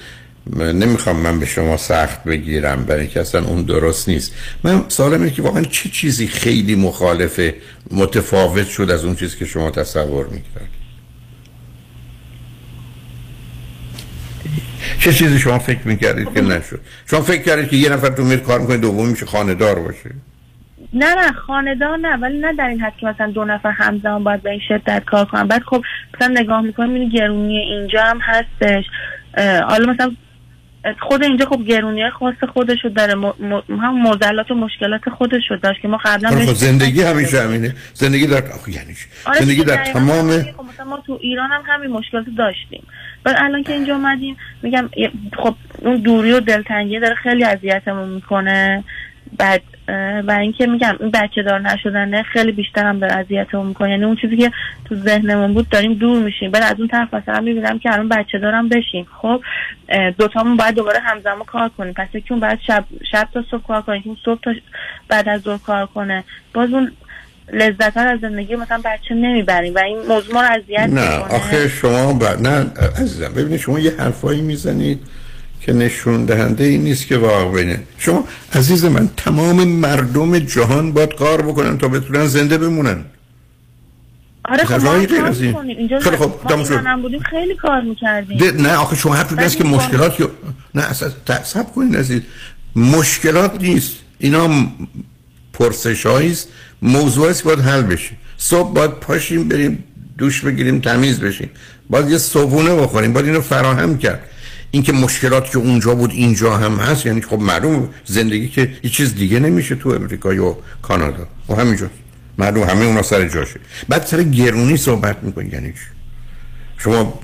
نمی‌خوام من به شما سخت بگیرم برای اینکه اصلا اون درست نیست. من سوالم اینه که واقعا چه چیزی خیلی مخالفه متفاوت شد از اون چیزی که شما تصور می‌کرد چه چیزی شما فکر می‌کردید که نشد؟ شما فکر کردید که یه نفر تو میاد کار می‌کنه دوم میشه خانه دار باشه؟ نه نه خاندار نه ولی نه در این حد که مثلا دو نفر همزمان باید به این شدت کار کنن. بعد خب مثلا نگاه می‌کنیم این گرونی اینجا هم هستش. حالا مثلا خود اینجا خب گرونی خاص خودشو داره. م- م- هم معضلات و مشکلات خودشو داشت که ما قبلا خب بهش زندگی همیشه همینه. زندگی در یعنی؟ آره زندگی در دقیقاً تمام. خب مثلا ما تو ایران هم همین مشکلات داشتیم. ولی الان که اینجا اومدیم میگم خب اون دوری و دلتنگی داره خیلی اذیتمون می‌کنه. بعد و اینکه میگم این بچه دار نشدنه خیلی بیشتر هم داره اذیتمون می‌کنه. یعنی اون چیزی که تو ذهنمون بود داریم دور میشیم. بعد از اون طرف مثلا می‌بینم که الان بچه دارم بشیم خب دوتامون باید دوباره همزمان کار کنیم. پس یکی اون باید شب شب تا صبح کار کنه یکی صبح تا بعد از ظهر کار کنه. باز اون لذت از زندگی مثلا بچه نمی‌بریم و این موضوع ما رو اذیت نه آخه شما ب... نه عزیزم ببینید شما یه حرفایی می‌زنید که نشون دهنده این نیست که واقع بینه. شما عزیز من تمام مردم جهان باید کار بکنن تا بتونن زنده بمونن. آره خب ما. اینجا خیلی خب، بودیم خیلی کار می‌کردیم. ده- نه آخه شما حرف است که مشکلات یا- نه اصلا تصب کنید عزیز. مشکلات نیست. اینا پرسش است. موضوع است باید حل بشه. صبح باید پاشیم بریم دوش بگیریم تمیز بشیم. باید یه صبحونه بخوریم. باید اینو فراهم کرد. اینکه مشکلات که اونجا بود اینجا هم هست. یعنی خب معلوم زندگی که یه چیز دیگه نمیشه تو امریکا یا کانادا. و همینجا معلوم همه اونا سر جاشه. بعد سر گرونی صحبت می‌کنی. یعنی شما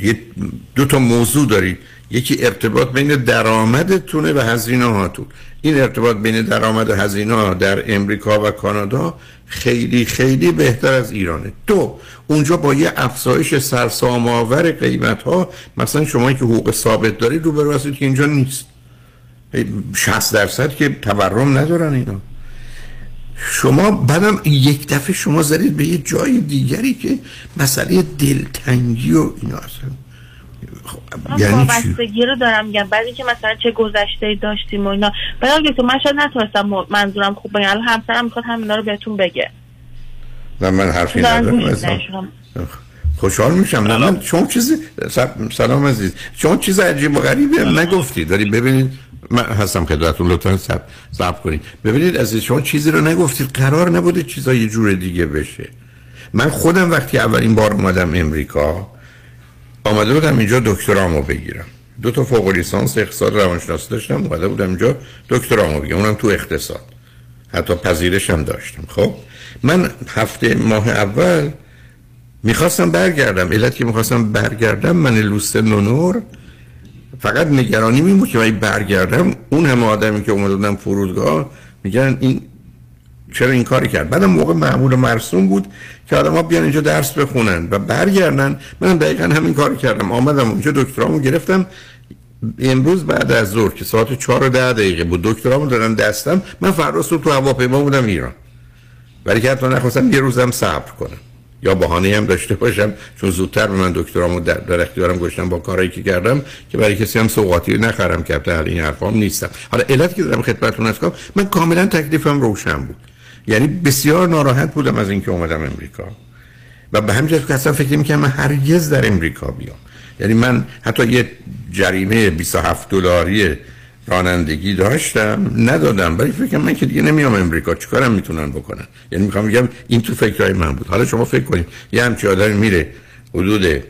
یه دو تا موضوع دارید. یکی ارتباط بین درآمدتونه و هزینه هاتون این ارتباط بین درآمد و هزینه ها در امریکا و کانادا خیلی خیلی بهتر از ایرانه. دو اونجا با یه افزایش سرسام آور قیمت ها مثلا شما که حقوق ثابت دارید رو برو که اینجا نیست. 60 درصد که تورم ندارن اینا. شما بعدم یک دفعه شما زدید به یه جای دیگری که مسئله دلتنگی و اینا اصلا. خب یعنی وابستگی رو دارم میگم. بعد که مثلا چه گذشته داشتیم و اینا. بعد که من شاید نتونستم منظورم خوب بگم الان همسرم می‌خواد همینا رو بهتون بگه. نه من حرفی ندارم. خوشحال میشم. نه من شما چیزی سلام عزیز. شما چیز عجیب و غریبی نگفتی. داری ببینید من هستم خدمتتون لطفا سب سب کنید. ببینید از شما چیزی رو نگفتید قرار نبوده چیزا یه جور دیگه بشه. من خودم وقتی اولین بار اومدم امریکا آمده بودم اینجا دکترامو بگیرم. دو تا فوق لیسانس اقتصاد روانشناسی داشتم اومده بودم اینجا دکترامو بگیرم. اونم تو اقتصاد. حتی پذیرش هم داشتم. خب من هفته ماه اول می‌خواستم برگردم. علت که می‌خواستم برگردم من لوست نونور فقط نگرانی میمون که من برگردم. اون همه آدمی که اومده بودن فرودگاه میگن این چرا این کاری کرد؟ بعدم موقع معمول مرسوم بود که آدم ها بیان اینجا درس بخونن و برگردن. من دقیقا همین کار کردم. آمدم اونجا دکترامو گرفتم. امروز بعد از ظهر که ساعت 4 و 10 دقیقه بود دکترامو دارم دستم. من فردا صبح تو هواپیما بودم ایران. ولی که حتی نخواستم یه روزم صبر کنم. یا بهانه هم داشته باشم. چون زودتر به من دکترامو در, اختیارم گذاشتم با کارهایی که کردم که برای کسی هم سوغاتی نخرم که این حرفام نیستم. حالا علت که دارم خدمتتون هستم من کاملا تکلیفم روشن بود. یعنی بسیار ناراحت بودم از اینکه اومدم امریکا. و به همین که اصلا فکر می‌کنم من هرگز در امریکا بیام. یعنی من حتی یه جریمه 27 دلاری رانندگی داشتم ندادم. ولی فکر من که دیگه نمیام امریکا. چیکارم می‌تونن بکنن؟ یعنی می‌خوام بگم این تو فکرهای من بود. حالا شما فکر کنید یه همچی آدمی میره حدود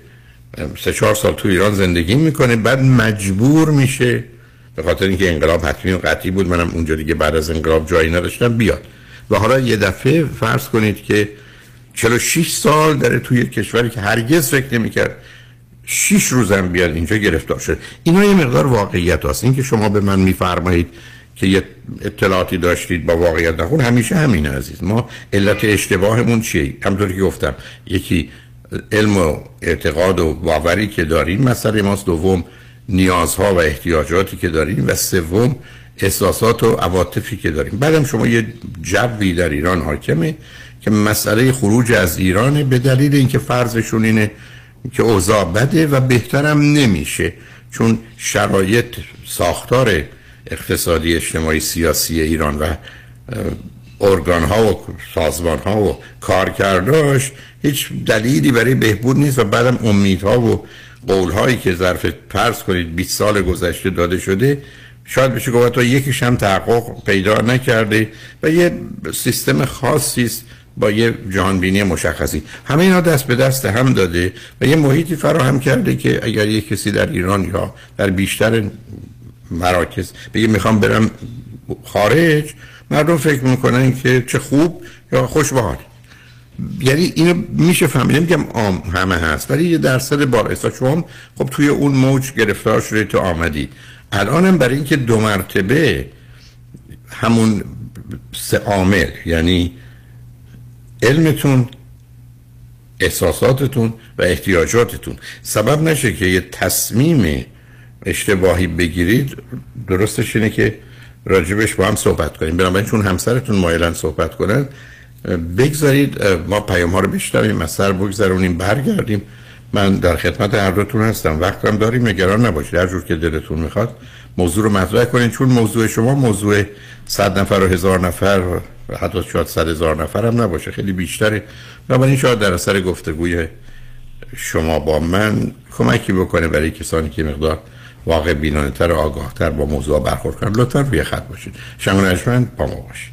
سه چهار سال تو ایران زندگی می‌کنه بعد مجبور میشه به خاطر اینکه انقلاب حتمی و قطعی بود منم اونجا دیگه بعد از انقلاب جایی نداشتم بیاد. و حالا یه دفعه فرض کنید که 46 سال داره توی کشوری که هرگز فکر نمی‌کرد شیش روزم بیاد اینجا گرفتار شد اینا یه مقدار واقعیت هست. این که شما به من میفرمایید که یه اطلاعاتی داشتید با واقعیت نخون همیشه همین عزیز. ما علت اشتباهمون چیه؟ همطوری که گفتم یکی علم و اعتقاد و باوری که داریم مسئله ماست. دوم نیازها و احتیاجاتی که داریم. و سوم احساسات و عواطفی که داریم. بعدم شما یه جوی در ایران حاکمه که مسئله خروج از ایران به دلیل اینکه فرضشون اینه که اوضاع بده و بهترم نمیشه. چون شرایط ساختار اقتصادی اجتماعی سیاسی ایران و ارگان ها و سازمان ها و کارکرداش هیچ دلیلی برای بهبود نیست و بعدم امیدها و قول هایی که ظرف فرض کنید 20 سال گذشته داده شده شاید بشه گفت تا یکیش هم تحقق پیدا نکرده و یه سیستم خاصی است با یه جهانبینی مشخصی. همه اینا دست به دست هم داده و یه محیطی فراهم کرده که اگر یه کسی در ایران یا در بیشتر مراکز بگه می‌خوام برم خارج مردم فکر می‌کنن که چه خوب یا خوش یعنی اینو میشه فهمید. میگم عام همه هست ولی یه درصد بالا شما خب توی اون موج گرفتار شده تو آمدید الانم برای اینکه دو مرتبه همون سه عامل یعنی علمتون احساساتتون و احتیاجاتتون. سبب نشه که یه تصمیم اشتباهی بگیرید درستش اینه که راجبش با هم صحبت کنیم. بنابراین چون همسرتون مایلن صحبت کنن بگذارید ما پیام ها رو بشنویم از سر بگذارونیم برگردیم. من در خدمت هر دوتون هستم. وقتم داریم. نگران نباشید. هر جور که دلتون می‌خواد. موضوع رو مطرح کنید چون موضوع شما موضوع صد نفر و هزار نفر و حتی شاید صد هزار نفر هم نباشه. خیلی بیشتره. این شاید در اثر گفتگوی شما با من کمکی بکنه برای کسانی که مقدار واقع بینانه تر و آگاه تر با موضوع برخورد کنن. لطفا روی خط باشید. شنگ نجمن با ما باشید.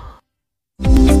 Thank you.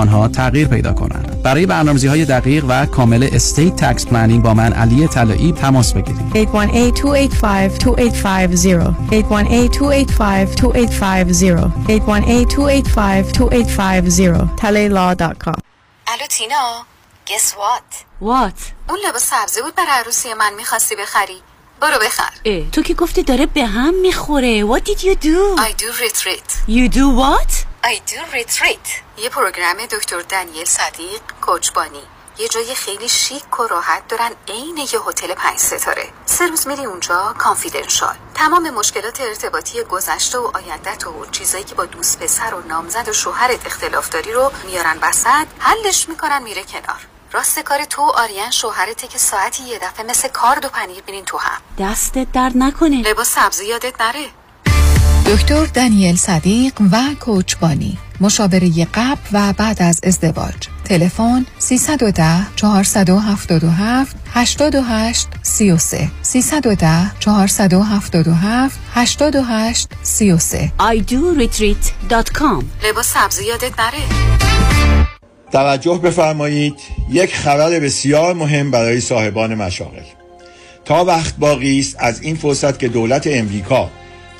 آنها تغییر پیدا کنند. برای برنامه‌ریزی های دقیق و کامل estate tax planning با من علی طلایی تماس بگیرید. 818-285-2850 818-285-2850 talaylaw.com الو تینا guess what? What? اون لباس سبزی بود برای عروسی من می‌خواستی بخری. برو بخر. اه تو که گفتی داره به هم می‌خوره. What did you do? I do retreat. You do what? I do retreat. یه پروگرام دکتر دنیل صدیق کوچبانی یه جای خیلی شیک و راحت دارن عین یه هتل پنج ستاره. سه روز میری اونجا کانفیدنشال تمام مشکلات ارتباطی گذشته و آیندت و چیزایی که با دوست پسر و نامزد و شوهرت اختلاف داری رو میارن وسط حلش می‌کنن میره کنار. راست کار تو آریان شوهرته که ساعتی یه دفعه مثل کارد و پنیر بینین تو هم. دستت درد نکنه. لباس سبزی یادت نره. دکتر دانیل صدیق و کوچبانی مشاوره قبل و بعد از ازدواج. تلفن 310 477 88 33 310 477 88 33 idoretreat.com لباس سبزی یادت نره؟ توجه بفرمایید یک خبر بسیار مهم برای صاحبان مشاغل. تا وقت باقی است از این فرصت که دولت امریکا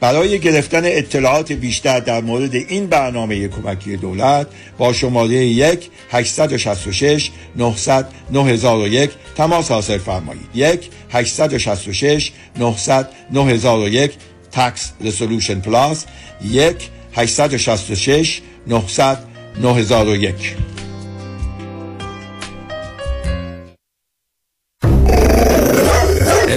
برای گرفتن اطلاعات بیشتر در مورد این برنامه کمکی دولت با شماره 1 866 900 9001 تماس حاصل فرمایید. 1 866 900 9001 تکس رسولوشن پلاس 1 866 900 9001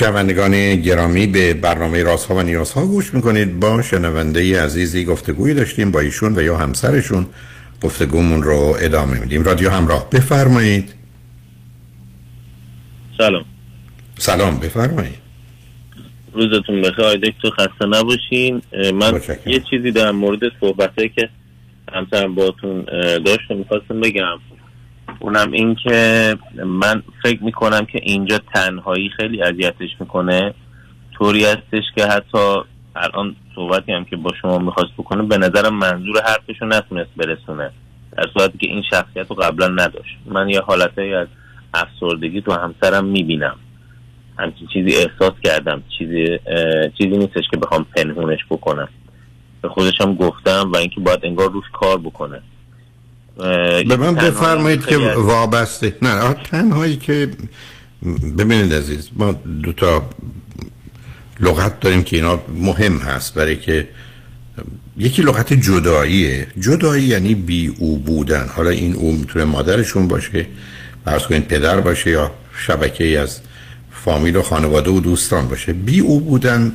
شنوندگان گرامی به برنامه راست ها و نیاز ها گوش می‌کنید. با شنونده عزیزی گفتگویی داشتیم با ایشون و یا همسرشون. گفتگومون رو ادامه میدیم. رادیو همراه بفرمایید. سلام. سلام بفرمایید. روزتون بخیر. دکتر خسته نباشین. من یه چیزی در مورد صحبته که همسرم باتون داشتم می‌خواستم بگم. اونم این که من فکر می‌کنم که اینجا تنهایی خیلی اذیتش می‌کنه. طوری هستش که حتی الان صحبتی هم که با شما می‌خواست بکنه به نظرم منظور حرفشو نتونست برسونه. در صورتی که این شخصیت رو قبلا نداشت. من یه حالتهایی از افسردگی تو همسرم می‌بینم. همچین چیزی احساس کردم. چیزی چیزی نیستش که بخوام پنهونش بکنم. به خودشم گفتم و اینکه باید انگار روش کار بکنه. به من بفرمایید که وابسته. نه تنهایی که ببینید عزیز ما دو تا لغت داریم که اینا مهم هست برای که یکی لغت جداییه. جدایی یعنی بی او بودن. حالا این او می‌تونه مادرشون باشه فرض کنید پدر باشه یا شبکه ای از فامیل و خانواده و دوستان باشه. بی او بودن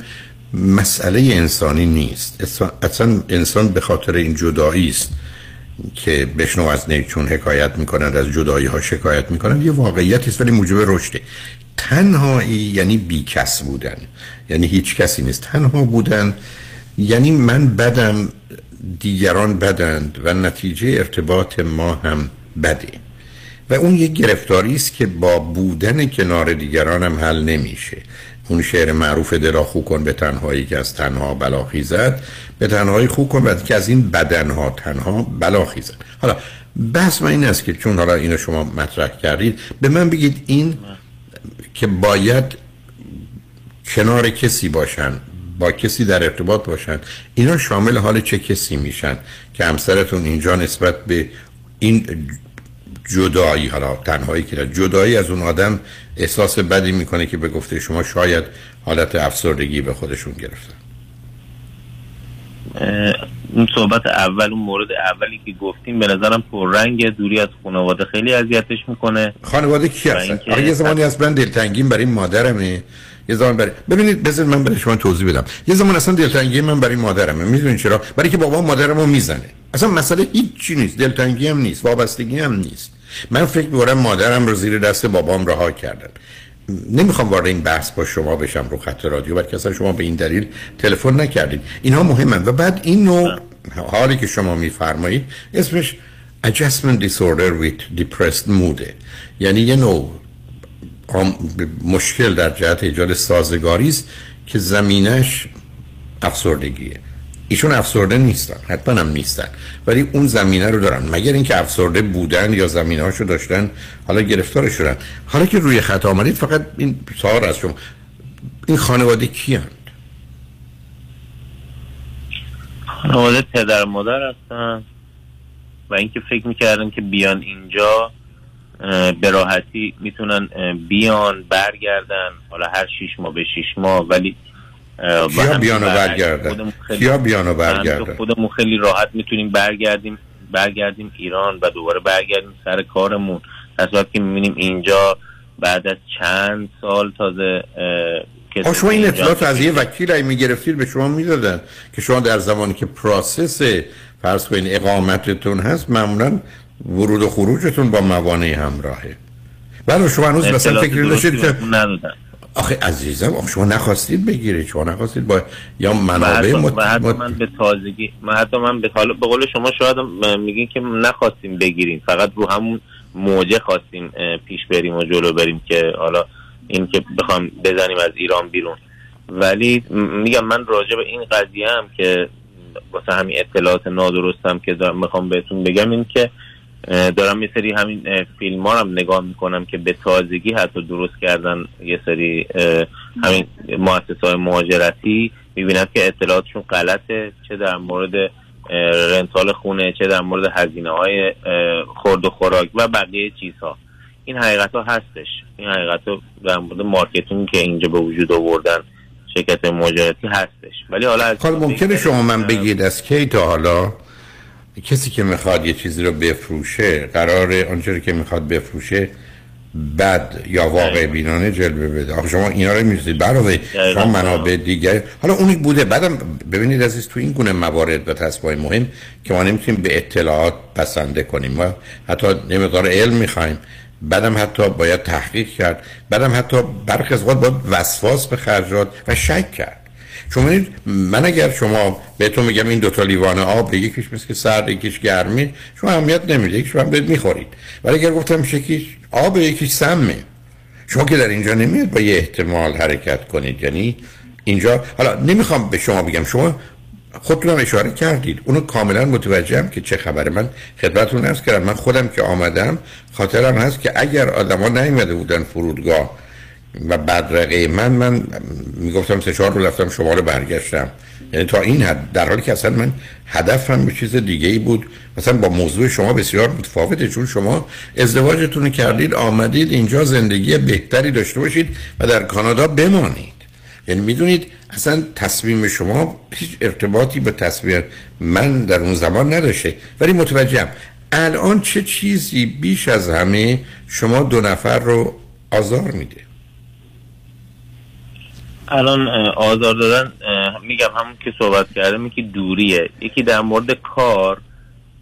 مسئله انسانی نیست. اصلا انسان به خاطر این جدایی است. که بشنو از نیچون حکایت می‌کنند از جدایی ها شکایت می‌کنند یه واقعیت است ولی موجب رشده. تنهایی یعنی بیکس بودن. یعنی هیچ کسی نیست. تنها بودن یعنی من بدم دیگران بدند و نتیجه ارتباط ما هم بده. و اون یک گرفتاری است که با بودن کنار دیگران هم حل نمیشه. اون شعر معروف دلا خو کن به تنهایی که از تنها بلا خیزد به تنهایی خو کن بعد که از این بدنها تنها بلا خیزد. حالا بحث من این است که چون حالا اینو شما مطرح کردید به من بگید این که باید کنار کسی باشن با کسی در ارتباط باشن اینا شامل حال چه کسی میشن که همسرتون اینجا نسبت به این جدایی حالا تنهایی که جدایی از اون آدم احساس بدی می‌کنه که به گفته شما شاید حالت افسردگی به خودشون گرفتن اون صحبت اول اون مورد اولی که گفتیم به نظرم رنگ دوری از خانواده خیلی اذیتش می‌کنه. خانواده کی هستن؟ آره یه زمانی هست من دلتنگیم برای مادرمه. یه زمان برای ببینید بذار من برای شما توضیح بدم. یه زمان اصلا دلتنگی من برای مادرمه. می‌دونین چرا؟ برای که بابا مادرمو می‌زنه. اصلا مسئله هیچ چی نیست. دلتنگی هم نیست. وابستگی هم نیست. من فکر می‌کنم مادرم رو زیر دست بابام رها کردن. نمی‌خوام وارد این بحث با شما بشم رو خط رادیو بلکه اصلا شما به این دلیل تلفن نکردید. اینها مهمن و بعد این نوع حالی که شما میفرمایید اسمش adjustment disorder with depressed mood. یعنی یه نوع مشکل در جهت ایجاد سازگاری است که زمینش افسردگیه. ایشون افسرده نیستن. حتما هم نیستن. ولی اون زمینه رو دارن. مگر اینکه افسرده بودن یا زمینه هاشو داشتن حالا گرفتار شدن. حالا که روی خط آمدید فقط این سوال از شما. این خانواده کی خانواده پدر مادر هستن و اینکه فکر می‌کردن که بیان اینجا به راحتی می‌تونن بیان برگردن. حالا هر شیش ماه به شیش ماه. ولی کیا بیانو برگردن؟ کیا بیانو برگردن؟ خودمون خیلی راحت می‌تونیم برگردیم برگردیم ایران و دوباره برگردیم سر کارمون. از که می‌بینیم اینجا بعد از چند سال تازه که شما این اطلاعات از یه وکیل می‌گرفتید به شما می‌دادن که شما در زمانی که پراسس فرض کنید اقامتتون هست معمولا ورود و خروجتون با موانع همراهه. بله شما هنوز مثلا فکر داشتید که آخه عزیزم آخه شما نخواستید بگیرید شما نخواستید با یا منابع مت... حتی من به تازگی من حتی من به به قول شما شاید میگین که نخواستیم بگیریم فقط رو همون موجه خواستیم پیش بریم و جلو بریم که حالا این که بخوام بزنیم از ایران بیرون. ولی میگم من راجع به این قضیه هم که واسه همین اطلاعات نادرستم که می‌خوام بهتون بگم این که دارم یه سری همین فیلم ها هم نگاه می‌کنم که به تازگی حتی درست کردن یه سری همین مؤسسه های مهاجرتی می‌بینم که اطلاعاتشون غلطه چه در مورد rental خونه چه در مورد هزینه های خورد و خوراک و بقیه چیزها. این حقیقت ها هستش. این حقیقت ها در مورد marketing که اینجا به وجود آوردن شرکت مهاجرتی هستش. ولی حالا از ممکنه شما من بگید از کی تا حالا؟ کسی که می‌خواد یه چیزی رو بفروشه قرار آنچه که می‌خواد بفروشه بد یا واقع بینانه جلوه بده. آخه شما اینا رو می‌رسید برای شما منابع دیگر حالا اونی بوده. بعدم ببینید عزیز تو این گونه موارد و تصمیم مهم که ما نمی‌تونیم به اطلاعات پسنده کنیم. و حتی نمقدار علم می‌خوایم. بعدم حتی باید تحقیق کرد. بعدم حتی برخی از باید وسواس به خرجات و شک کرد. شما من اگر شما بهتون میگم این دوتا لیوان آب یکیش مثل که سرد یکیش گرمی شما اهمیت نمیده یکیش هم بهت می‌خورید. ولی اگر گفتم یکیش آب یکیش سمه. شما که در اینجا نمیاد با یه احتمال حرکت کنید. یعنی اینجا حالا نمی‌خوام به شما بگم شما خودتون اشاره کردید. اونو کاملا متوجهم که چه خبره. من خدمتتون ارز کردم من خودم که آمدم خاطرم هست که اگر آدما نیومده بودن فرودگاه و بدرقه من من می‌گفتم سه چهار رو رفتم شما رو برگشتم. یعنی تا این حد در حالی که اصلا من هدفم به چیز دیگه ای بود. مثلا با موضوع شما بسیار متفاوته چون شما ازدواجتون کردید آمدید اینجا زندگی بهتری داشته باشید و در کانادا بمانید. یعنی می‌دونید اصلا تصمیم شما هیچ ارتباطی به تصمیم من در اون زمان نداشته. ولی متوجهم الان چه چیزی بیش از همه شما دو نفر رو آزار میده؟ الان آزار دادن میگم همون که صحبت کردم که دوریه. یکی در مورد کار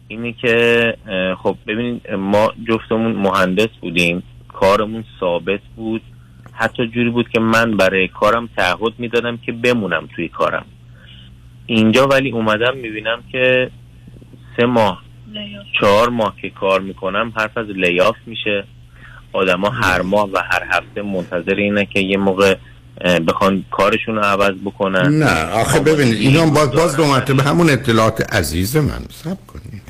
اینه که خب ببینید ما جفتمون مهندس بودیم کارمون ثابت بود. حتی جوری بود که من برای کارم تعهد می‌دادم که بمونم توی کارم. اینجا ولی اومدم می‌بینم که سه ماه چهار ماه که کار می‌کنم حرف از لیاف میشه. آدما هر ماه و هر هفته منتظر اینه که یه موقع بخوان کارشون رو عوض بکنن. نه آخه ببینید اینا باز, باز دو مرتبه همون اطلاعات عزیز من. صبر کنید.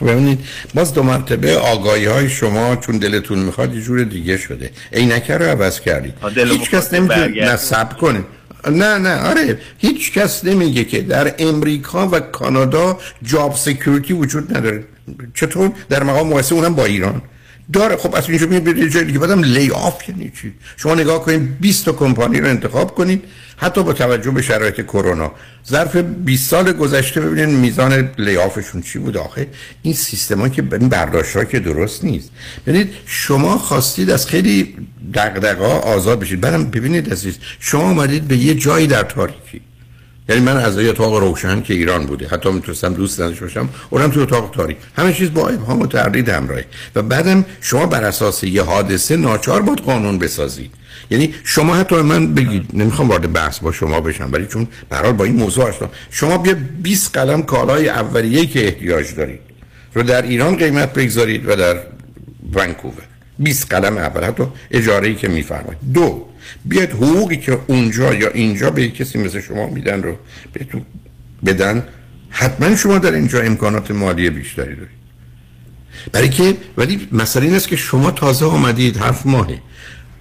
ببینید باز دو مرتبه آگاهی های شما چون دلتون می‌خواد یه جور دیگه شده. عینکه رو عوض کردید. هیچ کس نمی‌تونه نصب کنه نه نه آره هیچ کس نمیگه که در امریکا و کانادا job security وجود نداره. چطور؟ در مقام مقایسه اونم با ایران. داره. خب اصلا اینجا میاد به جای دیگه. بعدم لی آف یعنی چی؟ شما نگاه کنید 20 تا کمپانی رو انتخاب کنید حتی با توجه به شرایط کرونا. ظرف 20 سال گذشته ببینید میزان لی آفشون چی بود آخه؟ این سیستما که این برداشت که درست نیست. ببینید شما خواستید از خیلی دغدغه آزاد بشید. بعدم ببینید عزیز شما اومدید به یه جایی در تاریکی. یعنی من از اتاق روشن که ایران بوده حتی می‌تونستم دوست نداشته باشم اونم تو اتاق تاریک. همه چیز با ابهام و تردید همراهه و بعدم شما بر اساس یه حادثه ناچار بود قانون بسازید. یعنی شما حتی من بگید نمی‌خوام وارد بحث با شما بشم ولی چون برحال با این موضوع آشنا شما بیا 20 قلم کالای اولیه که احتیاج دارید رو در ایران قیمت بگذارید و در ونکوور. 20 قلم اول حتی اجاره ای که میفرمایید. دو بیاد حقوقی که اونجا یا اینجا به کسی مثل شما میدن رو بهتون بدن حتما شما در اینجا امکانات مالی بیشتری دارید. برای که ولی مسئله این است که شما تازه آمدید هفت ماهه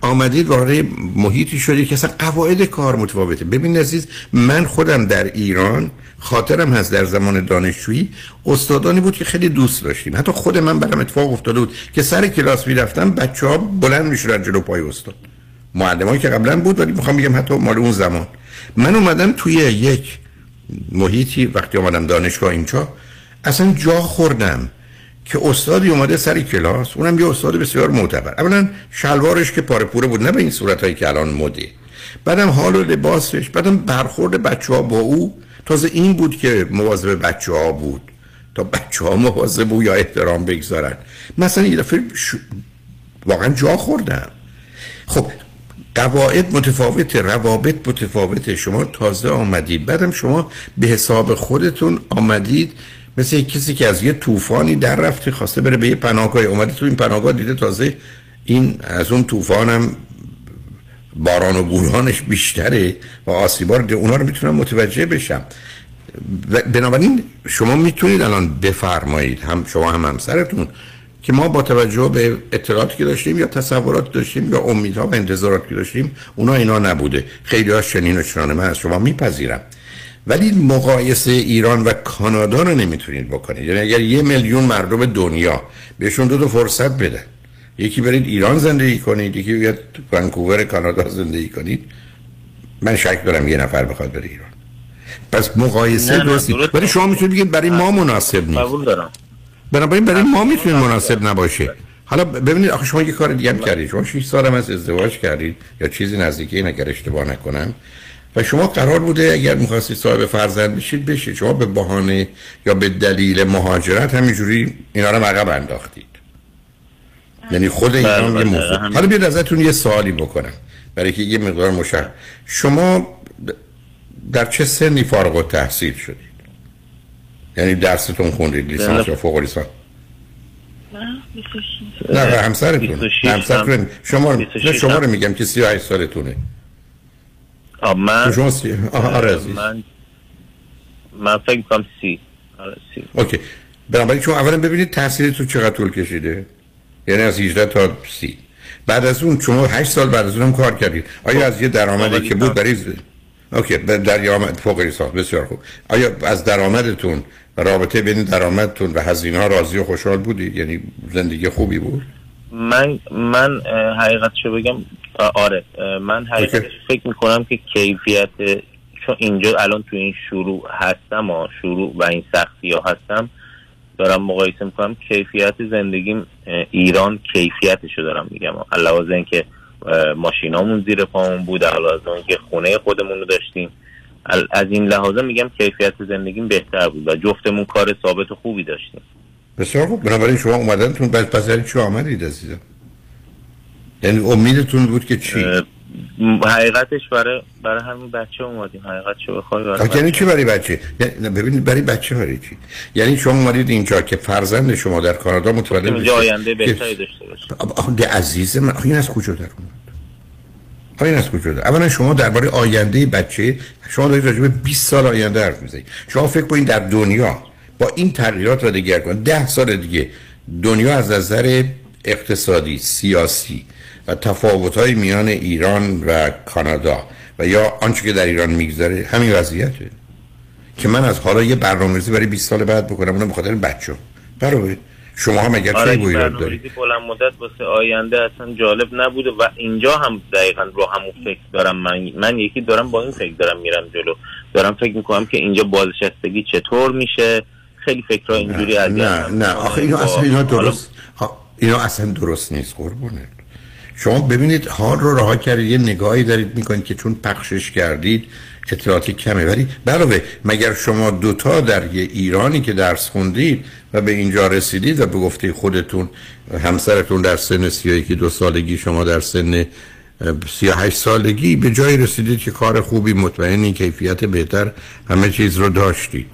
آمدید وارد محیطی شدید که اصلا قواعد کار متفاوته. ببین عزیز من خودم در ایران خاطرم هست در زمان دانشجویی استادانی بود که خیلی دوست داشتیم. حتی خود من برام اتفاق افتاده بود که سر کلاس می‌رفتم بچه ها بلند می‌شدن جلو پای استاد. معلمایی که قبلا بود ولی می‌خوام بگم حتی مال اون زمان. من اومدم توی یک محیطی وقتی اومدم دانشگاه اینجا اصلا جا خوردم که استادی اومده سر کلاس اونم یه استاد بسیار معتبر. اولا شلوارش که پاره پوره بود نه به این صورت هایی که الان مده. بعدم حال و لباسش بعدم برخورد بچه ها با او. تازه این بود که مواظب بچه ها بود. تا بچه ها مواظب بود یا احترام بگذارن. مثلا یه دفعه واقعا جا خوردم. خب قواعد متفاوت روابط متفاوت شما تازه آمدید. بعدم شما به حساب خودتون آمدید. مثل کسی که از یه طوفانی در رفته خواسته بره به یه پناهگاه. اومده تو این پناهگاه دیده تازه این از اون طوفانم باران و بورانش بیشتره و آسیبار ده اونا رو می‌تونم متوجه بشم. بنابراین شما می‌تونید الان بفرمایید. هم شما هم همسرتون که ما با توجه به اطلاعاتی که داشتیم یا تصورات داشتیم یا امیدها و انتظاراتی که داشتیم اونا اینا نبوده. خیلی ها شنین و چنان من از شما میپذیرم. ولی مقایسه ایران و کانادا رو نمی‌تونید بکنید. یعنی اگر یه میلیون مردم دنیا بهشون دو تا فرصت بده یکی برید ایران زندگی کنید یکی بیاد ونکوور کانادا زندگی کنید من شک دارم یه نفر بخواد بره ایران. پس مقایسه درستی. ولی شما می‌تونید بگید برای ما مناسب نیست. قبول دارم. بنابراین برای ما می‌تونید مناسب نباشه. حالا ببینید آخه شما یه کار دیگه هم کردید. شما 6 سال هم از ازدواج کردید یا چیزی نزدیکی این اگر اشتباه نکنم. و شما قرار بوده اگر می‌خواستید صاحب فرزند بشید بشید. شما به بهانه یا به دلیل مهاجرت همینجوری اینا رو عقب انداختید. یعنی خود بله، یه بله، موضوع. حالا بیاد ازتون یه سوالی بکنم. برای که یه مقدار مشخص. شما در چه سنی فارغ التحصیل شدید؟ یعنی درستون خوندید لیسانس یا فوق لیسانس نه نه، همسرتون 26 همسرتون شما نه 26 شما رو میگم که 38 سالتونه. آه من شما سی... آره عزیز. من من فکر می‌کنم سی. آره سی. اوکی. بنابراین شما اولا ببینید تحصیلتون چقدر طول کشیده. یعنی از 18 تا 30 بعد از اون شما 8 سال بعد از اونم کار کردید. آیا از یه درآمدی که بود برای اوکی به درآمد فوق لیسانس. بسیار خوب. آیا از درآمدتون رابطه بین درآمدتون و هزینه ها راضی و خوشحال بودید؟ یعنی زندگی خوبی بود؟ من من حقیقتشو بگم آره. من حقیقتش فکر می‌کنم که کیفیت چون اینجا الان تو این شروع هستم و شروع و این سختی ها هستم دارم مقایسه می‌کنم. کیفیت زندگیم ایران کیفیتشو دارم میگم. علاوه اینکه ماشینامون زیر پامون بود علاوه اینکه خونه خودمون رو داشتیم. از این لحاظه میگم کیفیت زندگیم بهتر بود و جفتمون کار ثابت و خوبی داشتیم. بسیار خوب. بنابراین شما اومدنتون بعد پس چی آمدید عزیزم؟ یعنی امیدتون بود که چی؟ حقیقتش برای برای همین بچه اومدیم. حقیقتشو بخوای برای آخه یعنی. چی برای بچه؟ یعنی نه، ببینید برای بچه برای چی؟ یعنی شما اومدید اینجا که فرزند شما در کانادا متولد اینجا بشه آینده که- بهتری داشته باشه آخه ده عزیز من آخه این از کجا در اومد؟ آخه این از کجا در اولا شما درباره آینده بچه شما دارید راجع به 20 سال آینده حرف می‌زنید. شما فکر کنید در دنیا با این تغییرات را دیگر کن ده سال دیگه دنیا از نظر اقتصادی سیاسی و تفاوت‌های میان ایران و کانادا و یا آنچه که در ایران میگذره همین وضعیته. که من از حالا یه برنامه‌ریزی برای 20 سال بعد بکنم اونم بخاطر بچه برای شما هم اگر آره ایراد دارید. بلند مدت واسه آینده اصلا جالب نبوده و اینجا هم دقیقا رو همون فکر دارم من. من یکی دارم با این فکر دارم میرم جلو. دارم فکر می‌کنم که اینجا بازنشستگی چطور میشه. خیلی فکرها اینجوری از نه نه. آخه اینا اصلا اینا درست اینا اصلا درست نیست قربونه. شما ببینید حال رو رها کردید یه نگاهی دارید می‌کنید که چون پخشش کردید اطلاعاتی کمه. ولی علاوه مگر شما دوتا در یه ایرانی که درس خوندید و به اینجا رسیدید و به گفته خودتون همسرتون در سن سی یکی دو سالگی شما در سن سی هشت سالگی به جایی رسیدید که کار خوبی مطمئنی کیفیت بهتر همه چیز رو داشتید.